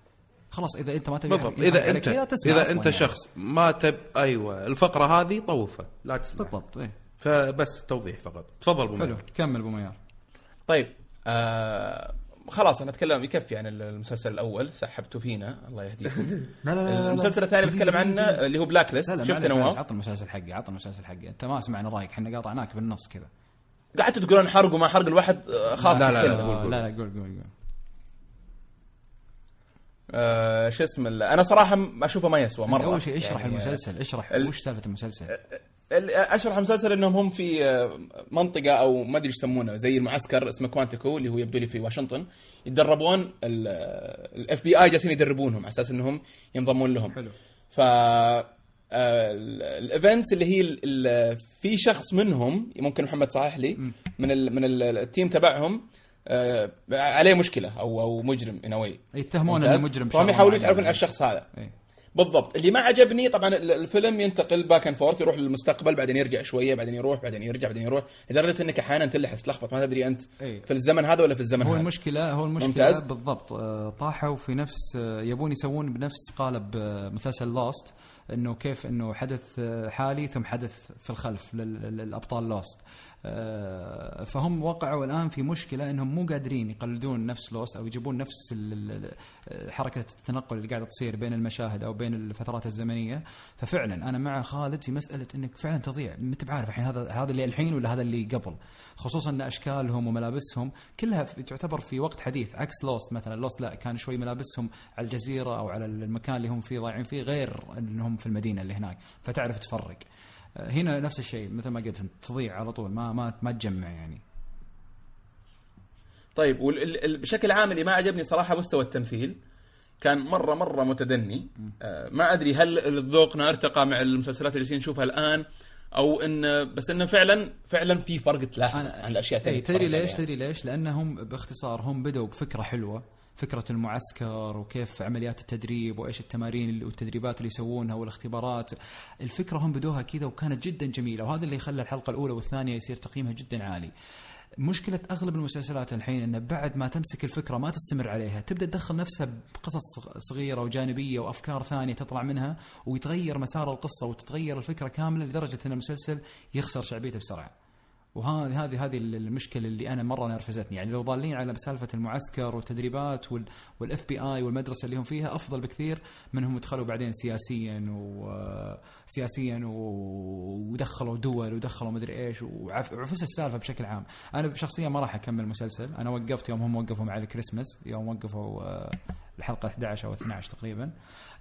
خلاص إذا أنت ما تبي بالضبط إذا انت لا إذا أنت يعني. شخص ما تب أيوه الفقرة هذه طوفها لا تسمع بالضبط إيه. فبس توضيح فقط تفضل أبو حلو. كمل أبو ميار طيب آه خلاص أنا أتكلم يكفي عن المسلسل الأول سحبتوا فينا الله يهديكم لا لا المسلسل الثاني بتكلم عنه اللي هو بلاك لا ليست لا شفت معليش، أنا معليش، نواف عط المسلسل حقي عط المسلسل حقي أنت ما سمعنا رايك إحنا قاطعناك بالنص كذا قعدتوا تقولون حرق وما حرق الواحد آه، خاف لا، لا، لا،. قول، قول. لا لا قول قول قول آه شو اسم ال- أنا صراحة أشوفه ما يسوى مرة. أول شيء اشرح يعني، المسلسل اشرح ال- وش سالفة المسلسل؟ ال- أشرح المسلسل إنهم هم في آه، منطقة أو ما أدري إيش يسمونه زي المعسكر اسمه Quantico اللي هو يبدو لي في واشنطن. يتدربون ال FBI جالسين يدربونهم على أساس إنهم ينضمون لهم. حلو. ف ال events اللي هي ال- في شخص منهم ممكن محمد صحح لي من ال من ال- ال team تبعهم آه، عليه مشكلة أو أو مجرم anyway يتهمون إنه مجرم فهم معينة. يتعرفون على الشخص هذا إيه. بالضبط اللي ما عجبني طبعا ال- الفيلم ينتقل back and forth يروح للمستقبل بعدين يرجع شوية بعدين يروح بعدين يرجع بعدين يروح لدرجة إنك أحيانا تلحس تلخبط ما تدري أنت إيه. في الزمن هذا ولا في الزمن هو هذا المشكلة هو المشكلة ممتاز. بالضبط آه، طاحوا في نفس آه، يبون يسوون بنفس قالب آه، مسلسل لوست إنه كيف إنه حدث آه، حالي ثم حدث في الخلف لل- للأبطال لوست آه، فهم وقعوا الآن في مشكلة إنهم مو قادرين يقلدون نفس لوست أو يجيبون نفس حركة التنقل اللي قاعدة تصير بين المشاهد أو بين الفترات الزمنية. ففعلا أنا مع خالد في مسألة إنك فعلا تضيع. ما أنت بعارف الحين هذا هذا اللي الحين ولا هذا اللي قبل؟ خصوصا إن أشكالهم وملابسهم كلها تعتبر في وقت حديث. عكس لوست مثلا. لوست لا كان شوي ملابسهم على الجزيرة أو على المكان اللي هم فيه ضايعين فيه غير إنهم في المدينة اللي هناك. فتعرف تفرق. آه، هنا نفس الشيء مثل ما قلت تضيع على طول ما ما ما تجمع يعني. طيب بشكل عام اللي ما عجبني صراحة مستوى التمثيل كان مره مرة متدني. آه، ما أدري هل ذوقنا ارتقى مع المسلسلات اللي نشوفها الآن أو إن بس انه فعلا فعلا في فرق تلاحظ عن الأشياء الثانية. تدري ليش؟ تتفرج تدري ليش؟ لأنهم باختصار هم بدأوا بفكرة حلوة. فكرة المعسكر وكيف عمليات التدريب وإيش التمارين والتدريبات اللي يسوونها والاختبارات. الفكرة هم بدوها كذا وكانت جدا جميلة وهذا اللي خلى الحلقة الأولى والثانية يصير تقييمها جدا عالي. مشكلة أغلب المسلسلات الحين أن بعد ما تمسك الفكرة ما تستمر عليها تبدأ تدخل نفسها بقصص صغيرة وجانبية وأفكار ثانية تطلع منها ويتغير مسار القصة وتتغير الفكرة كاملة لدرجة أن المسلسل يخسر شعبيته بسرعة. وهذه هذه هذه المشكلة اللي أنا مرة نرفزتني. يعني لو ضالين على سالفة المعسكر والتدريبات والاف بي اي والمدرسة اللي هم فيها أفضل بكثير منهم يدخلوا بعدين سياسيا وسياسيا ودخلوا دول ودخلوا مدري إيش وعفس السالفة بشكل عام. أنا شخصيا ما راح أكمل المسلسل أنا وقفت يوم هم وقفوا مع الكريسماس يوم وقفوا آه، الحلقة 11 أو 12 تقريبا.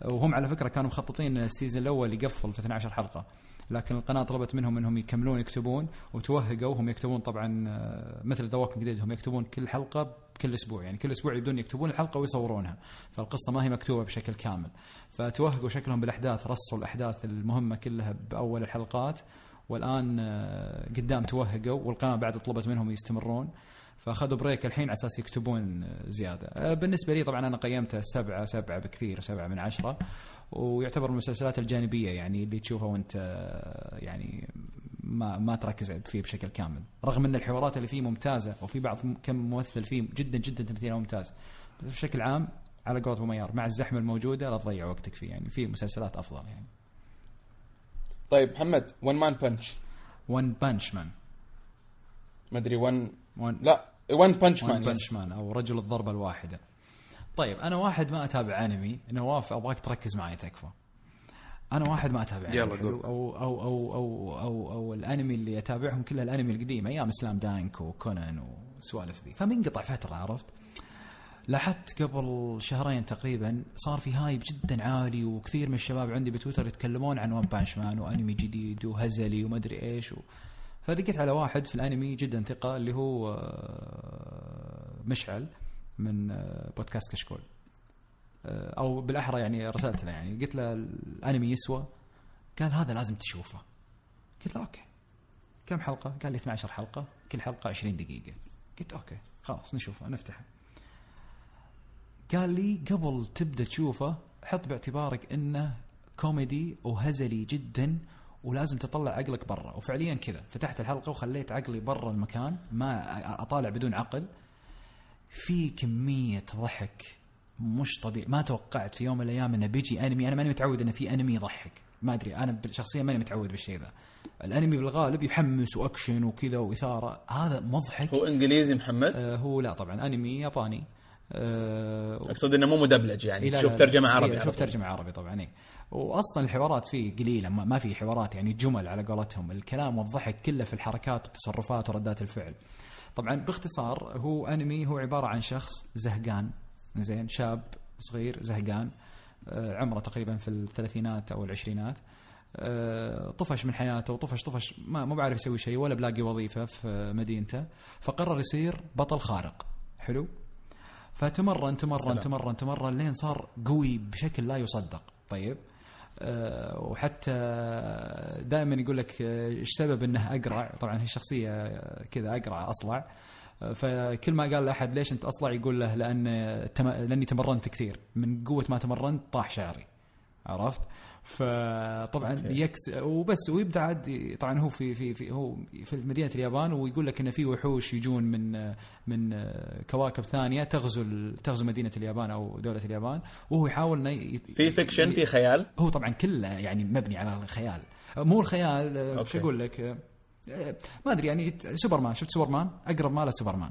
وهم على فكرة كانوا مخططين ال season الأول يقفل في 12 حلقة. لكن القناة طلبت منهم إنهم يكملون يكتبون وتوهقوا. هم يكتبون طبعا آه، مثل ذا جديد هم يكتبون كل حلقة كل أسبوع. يعني كل أسبوع يبدون يكتبون الحلقة ويصورونها. فالقصة ما هي مكتوبة بشكل كامل. فتوهقوا شكلهم بالأحداث رصوا الأحداث المهمة كلها بأول الحلقات. والآن آه، قدام توهقوا والقناة بعد طلبت منهم يستمرون. فأخذوا بريك الحين على أساس يكتبون زيادة. آه، بالنسبة لي طبعا أنا قيمته سبعة سبعة بكثير سبعة من عشرة. ويعتبر من المسلسلات الجانبية يعني اللي تشوفها وانت آه، يعني ما ما تركز فيه بشكل كامل. رغم إن الحوارات اللي فيه ممتازة وفي بعض كم ممثل فيه جدا جدا تمثيله ممتاز. بس بشكل عام على قولة أبو ميار مع الزحمة الموجودة لا تضيع وقتك فيه. يعني في مسلسلات أفضل يعني. طيب محمد One Man Punch One Punch Man ما أدري One لا One Punch Man One Punch Man أو رجل الضربة الواحدة. طيب أنا واحد ما أتابع أنمي. نواف أبغاك تركز معي تكفى. أنا واحد ما أتابع يلا قول. أو, أو, أو, أو, أو, أو الأنمي اللي أتابعهم كلها الأنمي القديم أيام سلام دانك وكونان وسوالف ذي. فمنقطع فترة عرفت؟ لاحظت قبل شهرين تقريبا صار في hype جدا عالي وكثير من الشباب عندي بتويتر يتكلمون عن One Punch Man وأنمي جديد وهزلي ومدري إيش و... فدقيت على واحد في الأنمي جدا ثقة اللي هو آه، مشعل. من آه، بودكاست كشكول. آه، أو بالأحرى يعني رسلت له يعني. قلت له الأنمي يسوى. قال هذا لازم تشوفه. قلت له أوكي. كم حلقة؟ قال لي 12 حلقة. كل حلقة 20 دقيقة. قلت أوكي. خلاص نشوفه نفتحه. قال لي قبل تبدأ تشوفه حط باعتبارك إنه كوميدي وهزلي جدا ولازم تطلع عقلك برا. وفعليا كذا. فتحت الحلقة وخليت عقلي برا المكان. ما أطالع بدون عقل. في كمية ضحك مش طبيعي. ما توقعت في يوم من الأيام إنه بيجي أنمي. أنا ماني متعود إنه في أنمي يضحك. ما أدري. أنا شخصيا ماني متعود بالشيء ذا. الأنمي بالغالب يحمس وأكشن وكذا وإثارة. هذا مضحك. هو إنجليزي محمد؟ آه هو لا طبعا. أنمي ياباني. آه أقصد إنه مو مدبلج يعني. تشوف ترجمة عربي شوف ترجمة عربي طبعا. اي واصلا الحوارات فيه قليلة. ما في حوارات يعني جمل على قولتهم. الكلام والضحك كله في الحركات والتصرفات وردات الفعل. طبعا باختصار هو أنمي هو عبارة عن شخص زهقان. زين شاب صغير زهقان. آه، عمره تقريبا في الثلاثينات أو العشرينات. آه، طفش من حياته وطفش طفش ما مو بعرف يسوي شيء ولا بلاقي وظيفة في مدينته. فقرر يصير بطل خارق. حلو؟ فتمرن تمرن تمرن تمرن لين صار قوي بشكل لا يصدق. طيب؟ وحتى دائما يقول لك آه، إيش سبب إنه أقرع طبعا هي شخصية كذا أقرع أصلع فكل ما قال لأحد ليش أنت أصلع يقول له لأن. لأني تمرنت كثير من قوة ما تمرنت طاح شعري عرفت؟ فطبعا يكس وبس ويبدأ عاد طبعا هو في في في هو في مدينة اليابان ويقول لك إن في وحوش يجون من من كواكب ثانية تغزو تغزو مدينة اليابان أو دولة اليابان وهو يحاول إنه. في fiction في خيال؟ هو طبعا كله يعني مبني على الخيال. مو الخيال إيش أقول لك؟ ما أدري يعني سوبرمان شفت سوبرمان؟ أقرب ماله سوبرمان.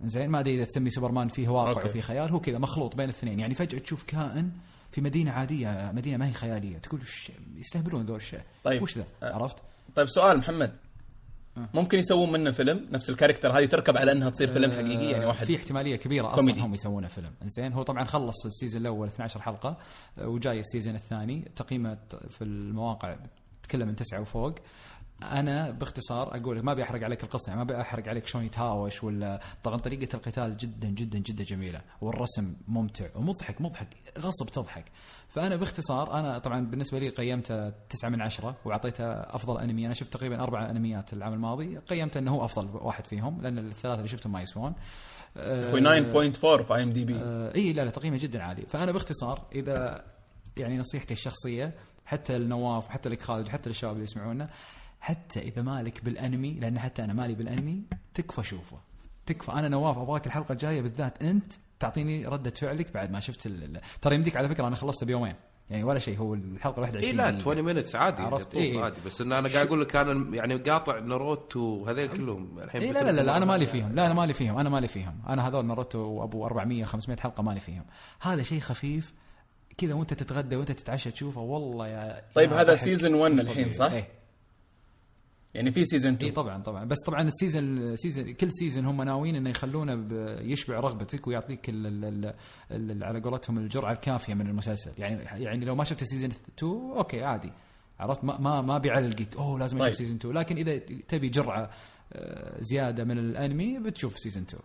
زين ما أدري إذا تسمي سوبرمان فيه واقع وفيه خيال هو كذا مخلوط بين الاثنين. يعني فجأة تشوف كائن في مدينة عادية مدينة ما هي خيالية. تقول يستهبلون ذول الشيء. طيب وش ذا؟ أه عرفت؟ طيب سؤال محمد. أه. ممكن يسوون منه فيلم؟ نفس ال character هذه تركب على أنها تصير فيلم حقيقي؟ يعني واحد في احتمالية كبيرة أصلا هم يسوونه فيلم. زين هو طبعا خلص ال season الأول 12 حلقة وجاي ال season الثاني. تقييمه في المواقع تكلم من تسعة وفوق. أنا باختصار أقول ما بيحرق عليك القصة يعني ما بيحرق عليك شلون يتهاوش ولا طبعا طريقة القتال جدا جدا جدا جميلة والرسم ممتع ومضحك مضحك غصب تضحك. فأنا باختصار أنا طبعا بالنسبة لي قيمته تسعة من عشرة وأعطيته أفضل أنمي. أنا شفت تقريبا أربع أنميات العام الماضي قيمته إنه هو أفضل واحد فيهم لأن الثلاثة اللي شفتهم ما يسوون. هو 9.4 في IMDb إي لا لا تقييمه جدا عالي. فأنا باختصار إذا يعني نصيحتي الشخصية حتى لنواف وحتى لك خالد وحتى للشباب اللي يسمعونا حتى إذا مالك بالأنمي لأن حتى أنا مالي بالأنمي تكفى شوفه. تكفى. أنا نواف أبغاك الحلقة الجاية بالذات أنت تعطيني ردة فعلك بعد ما شفت ترى يمديك على فكرة أنا خلصته بيومين. يعني ولا شيء هو الحلقة الواحدة 20 اي لا دقيقة. 20 minutes عادي عرفت؟ إيه. عادي. بس إن أنا قاعد أقول لك أنا يعني قاطع ناروتو وهذيل كلهم الحين اي لا لا لا, لا أنا مالي فيهم. لا أنا مالي فيهم أنا مالي فيهم. أنا هذول ناروتو وأبو 400 500 حلقة مالي فيهم. هذا شيء خفيف. كذا وأنت تتغدى وأنت تتعشى تشوفه والله يا طيب يا هذا one مش الحين، طبيعي. صح؟ إيه. يعني في season اي 2 طبعا طبعا. بس طبعا ال season season كل season هم ناويين إنه يخلونه يشبع رغبتك ويعطيك ال ال ال ال على قولتهم الجرعة الكافية من المسلسل. يعني يعني لو ما شفت season 2 أوكي عادي. عرفت؟ ما ما, ما بيعلقك. أوه لازم أشوف طيب. season 2 لكن إذا تبي جرعة آه، زيادة من الأنمي بتشوف season 2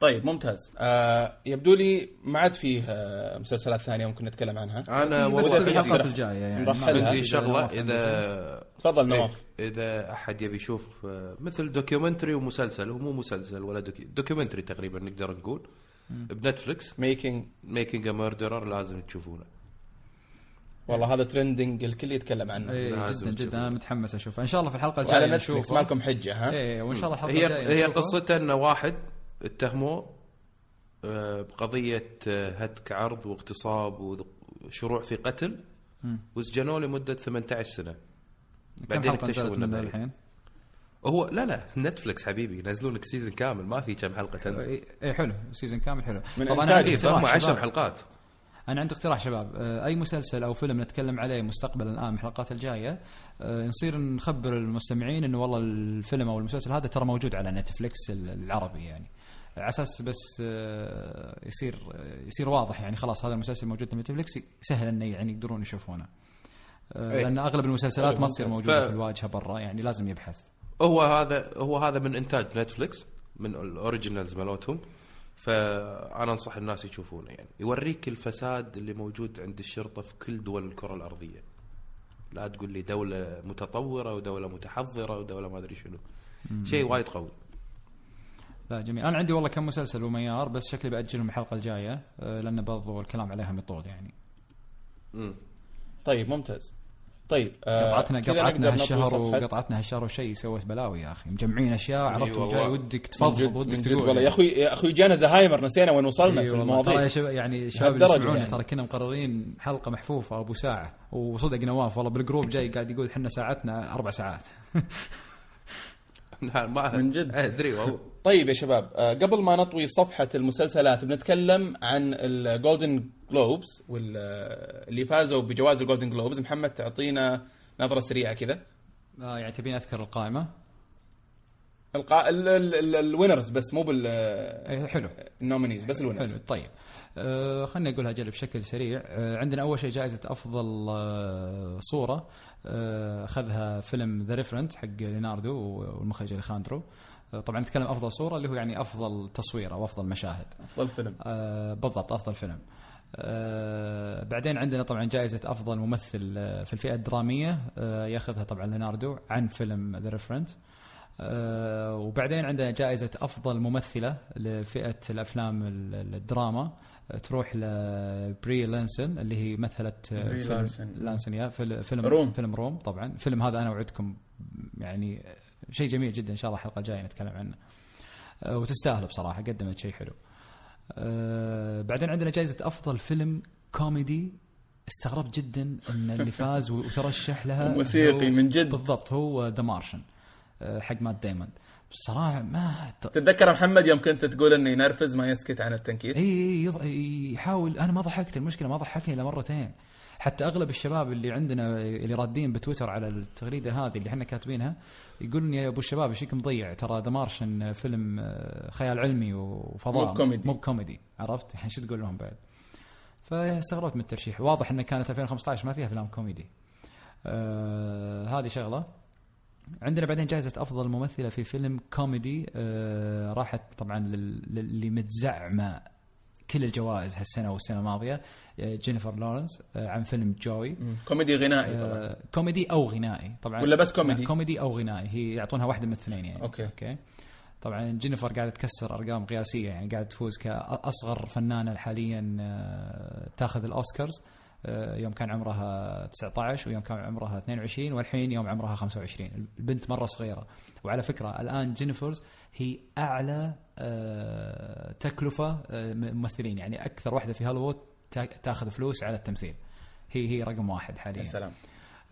طيب ممتاز. آه يبدو لي ما عاد فيه آه مسلسلات ثانية ممكن نتكلم عنها. أنا في الحلقات الجاية يعني. عندي شغلة إذا تفضل إيه، نواف. إذا أحد يبي يشوف آه، مثل documentary ومسلسل هو مو مسلسل ولا docu documentary تقريبا نقدر نقول بنتفلكس Making Making a Murderer لازم تشوفونه. والله هذا trending الكل يتكلم عنه. لازم جدا جدا. أنا متحمس أشوفه. إن شاء الله في الحلقة الجاية نتفلكس نشوفه. ما لكم حجة ها؟ إيه وإن شاء الله الحلقة هي الجاية هي. قصته ان واحد اتهموه آه، بقضية آه، هتك عرض واغتصاب وشروع في قتل وسجنوه لمدة 18 سنة. بعدين حلقة اكتشفوا إنه. الحين؟ هو لا لا نتفلكس حبيبي ينزلون لك season كامل ما في كم حلقة تنزل إي إيه، حلو season كامل حلو من طبعا أنا عندي إقتراح 10 شباب. حلقات أنا عندي اقتراح شباب آه، أي مسلسل أو فيلم نتكلم عليه مستقبلا الآن من الحلقات الجاية آه، نصير نخبر المستمعين إنه والله الفيلم أو المسلسل هذا ترى موجود على نتفلكس ال- العربي يعني على أساس بس آه، يصير يصير واضح يعني خلاص هذا المسلسل موجود في نتفلكس سهل إنه يعني يقدرون يشوفونه إيه. لأن أغلب المسلسلات ما تصير ممتاز. موجودة ف- في الواجهة برا يعني لازم يبحث. هو هذا هو هذا من إنتاج نتفلكس من ال originals مالتهم. فأنا أنصح الناس يشوفونه يعني. يوريك الفساد اللي موجود عند الشرطة في كل دول الكرة الأرضية. لا تقول لي دولة متطورة ودولة متحضرة ودولة ما أدري شنو. شيء وايد قوي. لا جميل. أنا عندي والله كم مسلسل وميار بس شكلي بأجلهم الحلقة الجاية آه، لأن برضو الكلام عليهم يطول يعني. مم. طيب ممتاز. طيب آه قطعتنا قطعتنا هالشهر. وقطعتنا هالشهر وشيء سوت بلاوي يا أخي مجمعين أشياء عرفت والله. وجاي ودك تفضفض ودك تقول والله يا أخوي يا أخوي جانا زهايمر نسينا وين وصلنا إي في. المواضيع ترى يا شباب يعني الشباب اللي لهالدرجة يسمعون يعني. ترى كنا مقررين حلقة محفوفة أبو ساعة وصدق نواف والله بالجروب جاي قاعد يقول إحنا ساعتنا أربع ساعات لا، ما من جد. أدري والله طيب يا شباب آه، قبل ما نطوي صفحة المسلسلات بنتكلم عن الجولدن جلوبز واللي فازوا بجوائز الجولدن جلوبز محمد تعطينا نظرة سريعة كذا. آه يعني تبين أذكر القائمة؟ القا... ال... ال... ال... ال winners بس مو بال إيه، حلو. ال nominees بس ال winners حلو طيب. آه خليني أقولها جل بشكل سريع. آه عندنا أول شيء جائزة أفضل آه صورة. آه أخذها فيلم The Revenant حق ليوناردو والمخرج أليخاندرو. آه طبعا نتكلم أفضل صورة اللي هو يعني أفضل تصوير أو أفضل مشاهد. أفضل فيلم. آه بالضبط أفضل فيلم. آه بعدين عندنا طبعا جائزة أفضل ممثل آه في الفئة الدرامية آه يأخذها طبعا ليوناردو عن فيلم The Revenant آه وبعدين عندنا جائزة أفضل ممثلة لفئة الأفلام ال- الدراما آه تروح لبري لارسون اللي هي مثلت آه، بري فيلم. لارسون. يا فيلم فيلم Room. فيلم Room طبعا. الفيلم هذا أنا وعدكم يعني شيء جميل جدا إن شاء الله الحلقة الجاية نتكلم عنه. آه، وتستاهل بصراحة قدمت شيء حلو. آه، بعدين عندنا جائزة أفضل فيلم كوميدي. استغربت جدا إن اللي فاز وترشح لها هو- من جد. بالضبط هو The Martian حق مات ديمون. بصراحه ما تتذكر محمد يوم كنت تقول انه ينرفز ما يسكت عن التنكيت إي إي يض- يحاول. أنا ما ضحكت المشكلة ما ضحكني إلا مرتين. حتى أغلب الشباب اللي عندنا اللي رادين بتويتر على التغريدة هذه اللي إحنا كاتبينها يقولون يا أبو الشباب إيش مضيع؟ ترى The Martian فيلم آه، خيال علمي وفضاء. مو بكوميدي. مو بكوميدي عرفت؟ الحين شو تقول لهم بعد؟ فاستغربت من الترشيح. واضح انه كانت 2015 ما فيها افلام كوميدي. آه هذه شغلة. عندنا بعدين جائزة أفضل ممثلة في فيلم كوميدي. آه راحت طبعا لل- للي متزعمة. كل الجوائز هالسنة والسنة الماضية. آه جينيفر لورنس آه عن فيلم Joy. كوميدي غنائي طبعا. آه كوميدي أو غنائي طبعا. ولا بس كوميدي؟ كوميدي أو غنائي. هي يعطونها واحدة من الاثنين يعني. Okay. Okay. طبعا جينيفر قاعدة تكسر أرقام قياسية يعني قاعدة تفوز كأصغر فنانة حاليا آه تاخذ الأوسكارز. آه، يوم كان عمرها 19 ويوم كان عمرها 22 والحين يوم عمرها 25 البنت مرة صغيرة. وعلى فكرة الآن جينيفر هي أعلى آه، تكلفة آه، ممثلين. يعني أكثر واحدة في هوليوود تا- تاخذ فلوس على التمثيل. هي هي رقم واحد يا حاليا سلام.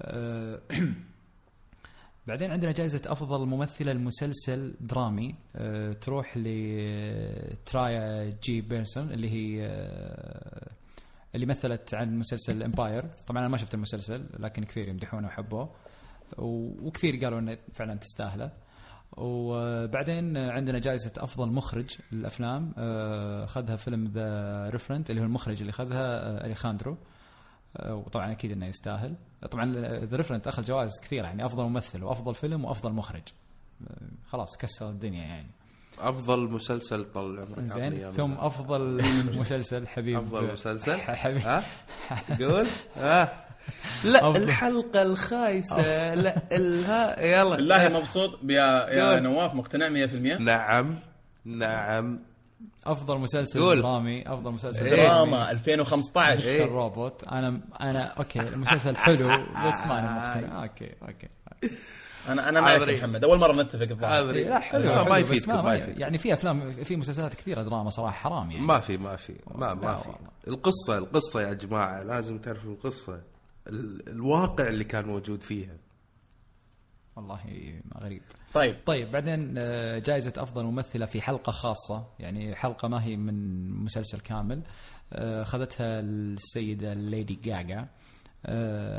آه، بعدين عندنا جائزة أفضل ممثلة لمسلسل درامي آه، تروح لتراجي بي هنسون اللي هي آه، اللي مثلت عن مسلسل Empire طبعا أنا ما شفت المسلسل لكن كثير يمدحونه وحبوه وكثير قالوا إنه فعلا تستاهله. وبعدين عندنا جائزة أفضل مخرج للأفلام. آه، أخذها فيلم The Revenant اللي هو المخرج اللي أخذها آه، أليخاندرو. آه، وطبعا أكيد إنه يستاهل. طبعا The Revenant أخذ جوائز كثيرة يعني أفضل ممثل وأفضل فيلم وأفضل مخرج. خلاص كسر الدنيا يعني. أفضل مسلسل طال عمرك زين ثم أفضل مسلسل حبيب. أفضل مسلسل؟ حبيب. ها؟ قول ها؟ لا أفضل. الحلقة الخايسة لا الها يلا. بالله مبسوط يا يا. نواف مقتنع 100% نعم نعم. أفضل مسلسل قول. درامي أفضل مسلسل إيه. دراما 2015 إيه. الروبوت أنا أنا أوكي المسلسل حلو بس ما أنا مقتنع. أوكي أوكي. أنا أنا معك. محمد. أول مرة نتفق الظاهر لا حلو, ما بس يفيدكم ما يفيدكم يعني في افلام في مسلسلات كثيرة دراما صراحة حرام يعني. ما في ما في. ما ما في. القصة القصة يا جماعة لازم تعرفوا القصة. ال- الواقع اللي كان موجود فيها. والله غريب. طيب. طيب بعدين آه، جائزة أفضل ممثلة في حلقة خاصة. يعني حلقة ما هي من مسلسل كامل. آه، أخذتها السيدة ليدي جاجا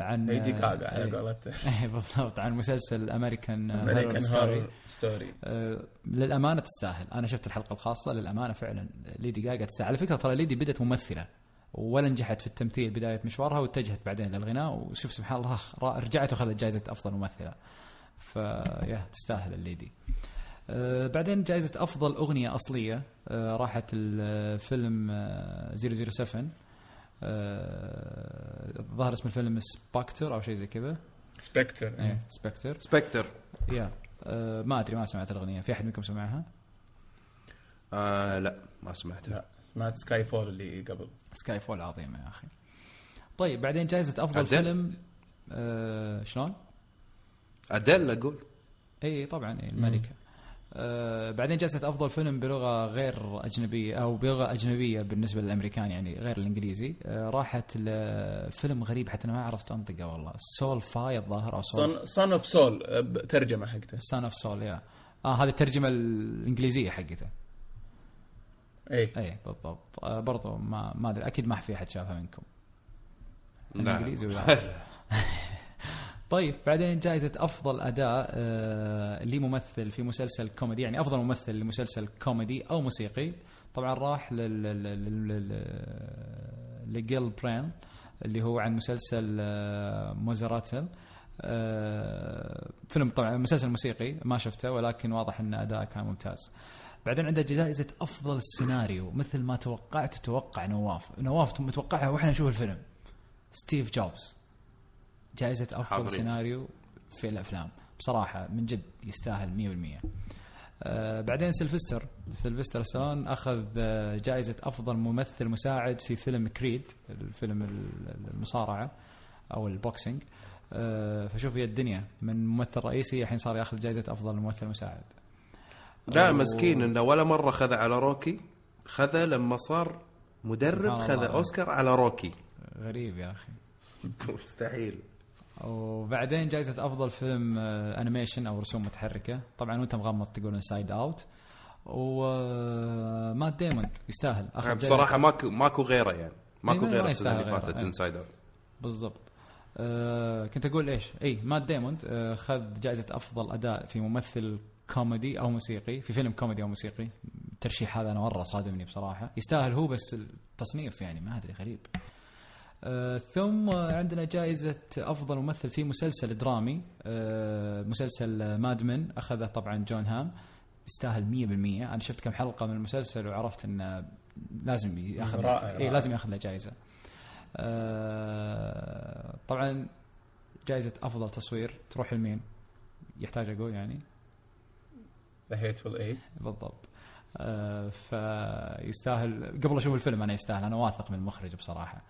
عن ليدي جاجا على إيه. قولته إيه، بالضبط عن مسلسل American American Story Story للأمانة تستاهل. أنا شفت الحلقة الخاصة للأمانة فعلا ليدي جاجا تستاهل. على فكرة ترى ليدي بدت ممثلة ولا نجحت في التمثيل بداية مشوارها واتجهت بعدين للغناء. وشوف سبحان الله رجعت واخذت جائزة أفضل ممثلة. فيا تستاهل الليدي آه، بعدين جائزة أفضل أغنية أصلية آه، راحت الفيلم آه، 007 آه، الظاهر اسم الفيلم Spectre أو شيء زي كذا. Spectre إيه Spectre Spectre يا. آه، ما أدري ما سمعت الأغنية. في أحد منكم سمعها؟ آه لا ما سمعتها. لا سمعت Skyfall اللي قبل. Skyfall عظيمة يا أخي. طيب بعدين جائزة أفضل أدل؟ فيلم آه شلون؟ ادل أقول. اي طبعا إيه الملكة. آه بعدين جائزة أفضل فيلم بلغة غير أجنبية أو بلغة أجنبية بالنسبة للأمريكان يعني غير الإنجليزي. آه راحت لفيلم غريب حتى أنا ما عرفت أنطقه والله. Saul fia الظاهر أو Saul؟ Son Son of Saul ترجمة حقته. Son of Saul يا. آه هذه الترجمة الإنجليزية حقته. اي اي بالضبط. آه برضو ما ما أدري أكيد ما في احد شافها منكم. لا. إنجليزي ولا طيب بعدين جائزة أفضل أداء آه لممثل في مسلسل كوميدي يعني أفضل ممثل لمسلسل كوميدي أو موسيقي. طبعا راح لجيل برين اللي هو عن مسلسل آه موزاراتل. آه فيلم طبعا مسلسل موسيقي ما شفته ولكن واضح أن أداءه كان ممتاز. بعدين عنده جائزة أفضل سيناريو مثل ما توقعت توقع نواف. نواف متوقعها وإحنا نشوف الفيلم. ستيف جوبز. جائزة أفضل حاضرين. سيناريو في الأفلام. بصراحة من جد يستاهل 100% آه بعدين سيلفستر. سيلفستر ستالون أخذ آه جائزة أفضل ممثل مساعد في فيلم كريد الفيلم ال- المصارعة أو ال boxing. آه فشوف هي الدنيا. من ممثل رئيسي الحين صار يأخذ جائزة أفضل ممثل مساعد. لا أو- مسكين انه ولا مرة خذ على روكي. خذ لما صار مدرب خذ الله. أوسكار على روكي. غريب يا أخي. مستحيل. وبعدين جائزة أفضل فيلم آه، animation أو رسوم متحركة. طبعا وأنت مغمض تقول Inside Out ومات ديموند يستاهل. أخذ جائزة. بصراحة ماكو ماكو غيره يعني. ماكو ما- ما غيره السنة اللي. فاتت. Inside Out بالضبط. آه كنت أقول إيش؟ إي مات ديموند آه خذ جائزة أفضل أداء في ممثل كوميدي أو موسيقي في فيلم كوميدي أو موسيقي. الترشيح هذا أنا مرة صادمني بصراحة. يستاهل هو بس التصنيف يعني ما أدري غريب. آه ثم عندنا جائزة أفضل ممثل في مسلسل درامي آه مسلسل Mad Men أخذه طبعا جون هام يستاهل 100% أنا شفت كم حلقة من المسلسل وعرفت أنه لازم يأخذ رائع، إيه. لازم يأخذ له جائزة. آه طبعا جائزة أفضل تصوير تروح لمين؟ يحتاج أقول يعني؟ ذا هيتفul ايت بالضبط. آه فيستاهل قبل أشوف الفيلم أنا يستاهل أنا واثق من المخرج بصراحة.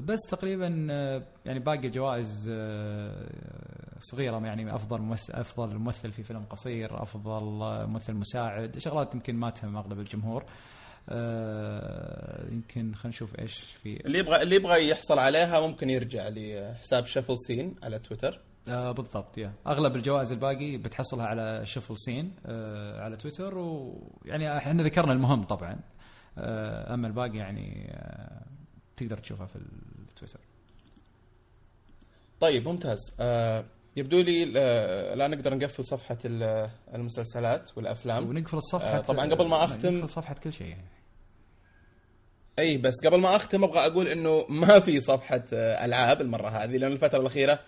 بس تقريبا آه يعني باقي الجوائز آه صغيرة يعني أفضل ممثل أفضل ممثل في فيلم قصير أفضل آه، ممثل مساعد شغلات يمكن ما تهم أغلب الجمهور. آه، يمكن خلينا نشوف إيش في اللي يبغى اللي يبغى يحصل عليها ممكن يرجع لحساب شفل سين على تويتر. آه بالضبط يا. أغلب الجوائز الباقي بتحصلها على شفل سين آه على تويتر ويعني إحنا ذكرنا المهم طبعا. آه أما الباقي يعني آه تقدر تشوفها في التويتر. طيب ممتاز. آه يبدو لي آه، الان نقدر نقفل صفحة ال- المسلسلات والأفلام. ونقفل الصفحة آه، طبعاً قبل ما أختم- نقفل صفحة كل شيء يعني. أي بس قبل ما أختم أبغى أقول إنه ما في صفحة آه، ألعاب المرة هذه لأن الفترة الأخيرة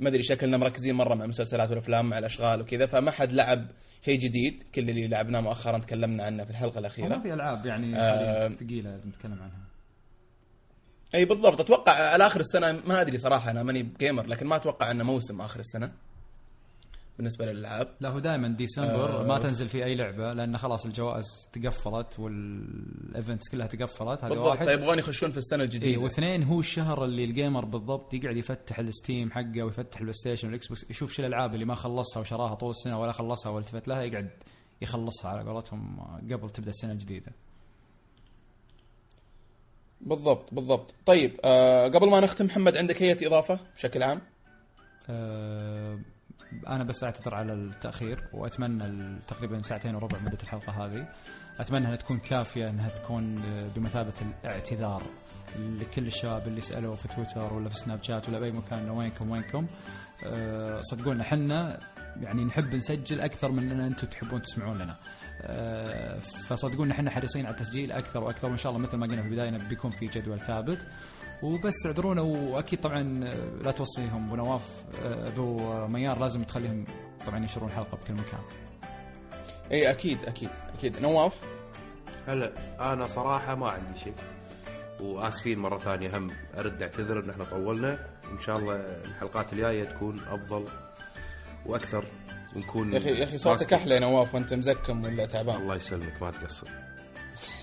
ما أدري شكلنا مركزين مرة مع المسلسلات والأفلام مع الأشغال وكذا فما حد لعب شيء جديد. كل اللي لعبناه مؤخرا تكلمنا عنه في الحلقة ما الاخيره في ألعاب يعني آه، ثقيلة نتكلم عنها. أي بالضبط أتوقع على آخر السنة ما أدري صراحة أنا ماني gamer لكن ما أتوقع إنه موسم آخر السنة بالنسبة للألعاب. لا هو دائما ديسمبر آه، ما تنزل فيه أي لعبة لأن خلاص الجوائز تقفلت وال events كلها تقفلت هذا واحد. فيبغون يخشون في السنة الجديدة. واثنين هو الشهر اللي ال gamer بالضبط يقعد يفتح ال Steam حقه ويفتح ال PlayStation وال Xbox يشوف شو الألعاب اللي ما خلصها وشراها طول السنة ولا خلصها ولا التفت لها يقعد يخلصها على قولتهم قبل تبدأ السنة الجديدة. بالضبط بالضبط. طيب آه قبل ما نختم محمد عندك أي إضافة بشكل عام؟ أه أنا بس أعتذر على التأخير وأتمنى تقريبا ساعتين وربع مدة الحلقة هذه. أتمنى أنها تكون كافية أنها تكون آه، بمثابة الاعتذار لكل الشباب اللي سألوا في تويتر ولا في سناب شات ولا بأي مكان وينكم وينكم. أه صدقونا إحنا يعني نحب نسجل أكثر من إن أنتم تحبون تسمعون لنا فصدقونا إحنا حريصين على التسجيل أكثر وأكثر وإن شاء الله مثل ما قلنا في البداية بيكون في جدول ثابت. وبس اعذرونا وأكيد طبعا آه، لا توصيهم. ابو نواف آه، ابو ميار لازم تخليهم طبعا ينشرون الحلقة بكل مكان. إي أكيد أكيد أكيد. نواف؟ هلا أنا صراحة ما عندي شيء. وآسفين مرة ثانية هم أرد اعتذر إن إحنا طولنا. وان شاء الله الحلقات الجاية تكون أفضل وأكثر. ونكون يا أخي يا أخي صوتك. أحلى يا نواف وأنت مزكم ولا تعبان. الله يسلمك ما تقصر.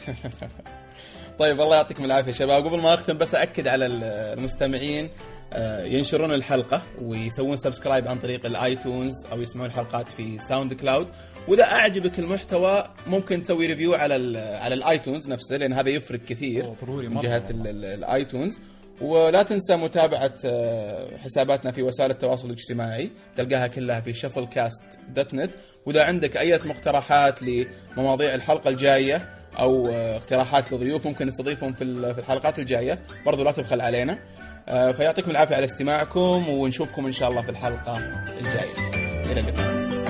طيب الله يعطيكم العافية شباب. قبل ما اختم بس أكد على المستمعين آه، ينشرون الحلقة ويسوون subscribe عن طريق ال iTunes أو يسمعون الحلقات في SoundCloud. وإذا أعجبك المحتوى ممكن تسوي review على ال على ال iTunes نفسه لأن هذا يفرق كثير من ال- ال iTunes. ولا تنسى متابعة آه، حساباتنا في وسائل التواصل الاجتماعي. تلقاها كلها في شفل كاست دوت نت وإذا عندك أي مقترحات لمواضيع الحلقة الجاية أو آه، اقتراحات لضيوف ممكن نستضيفهم في في الحلقات الجاية. برضو لا تبخل علينا. آه، فيعطيكم العافية على استماعكم ونشوفكم إن شاء الله في الحلقة الجاية. إلى اللقاء.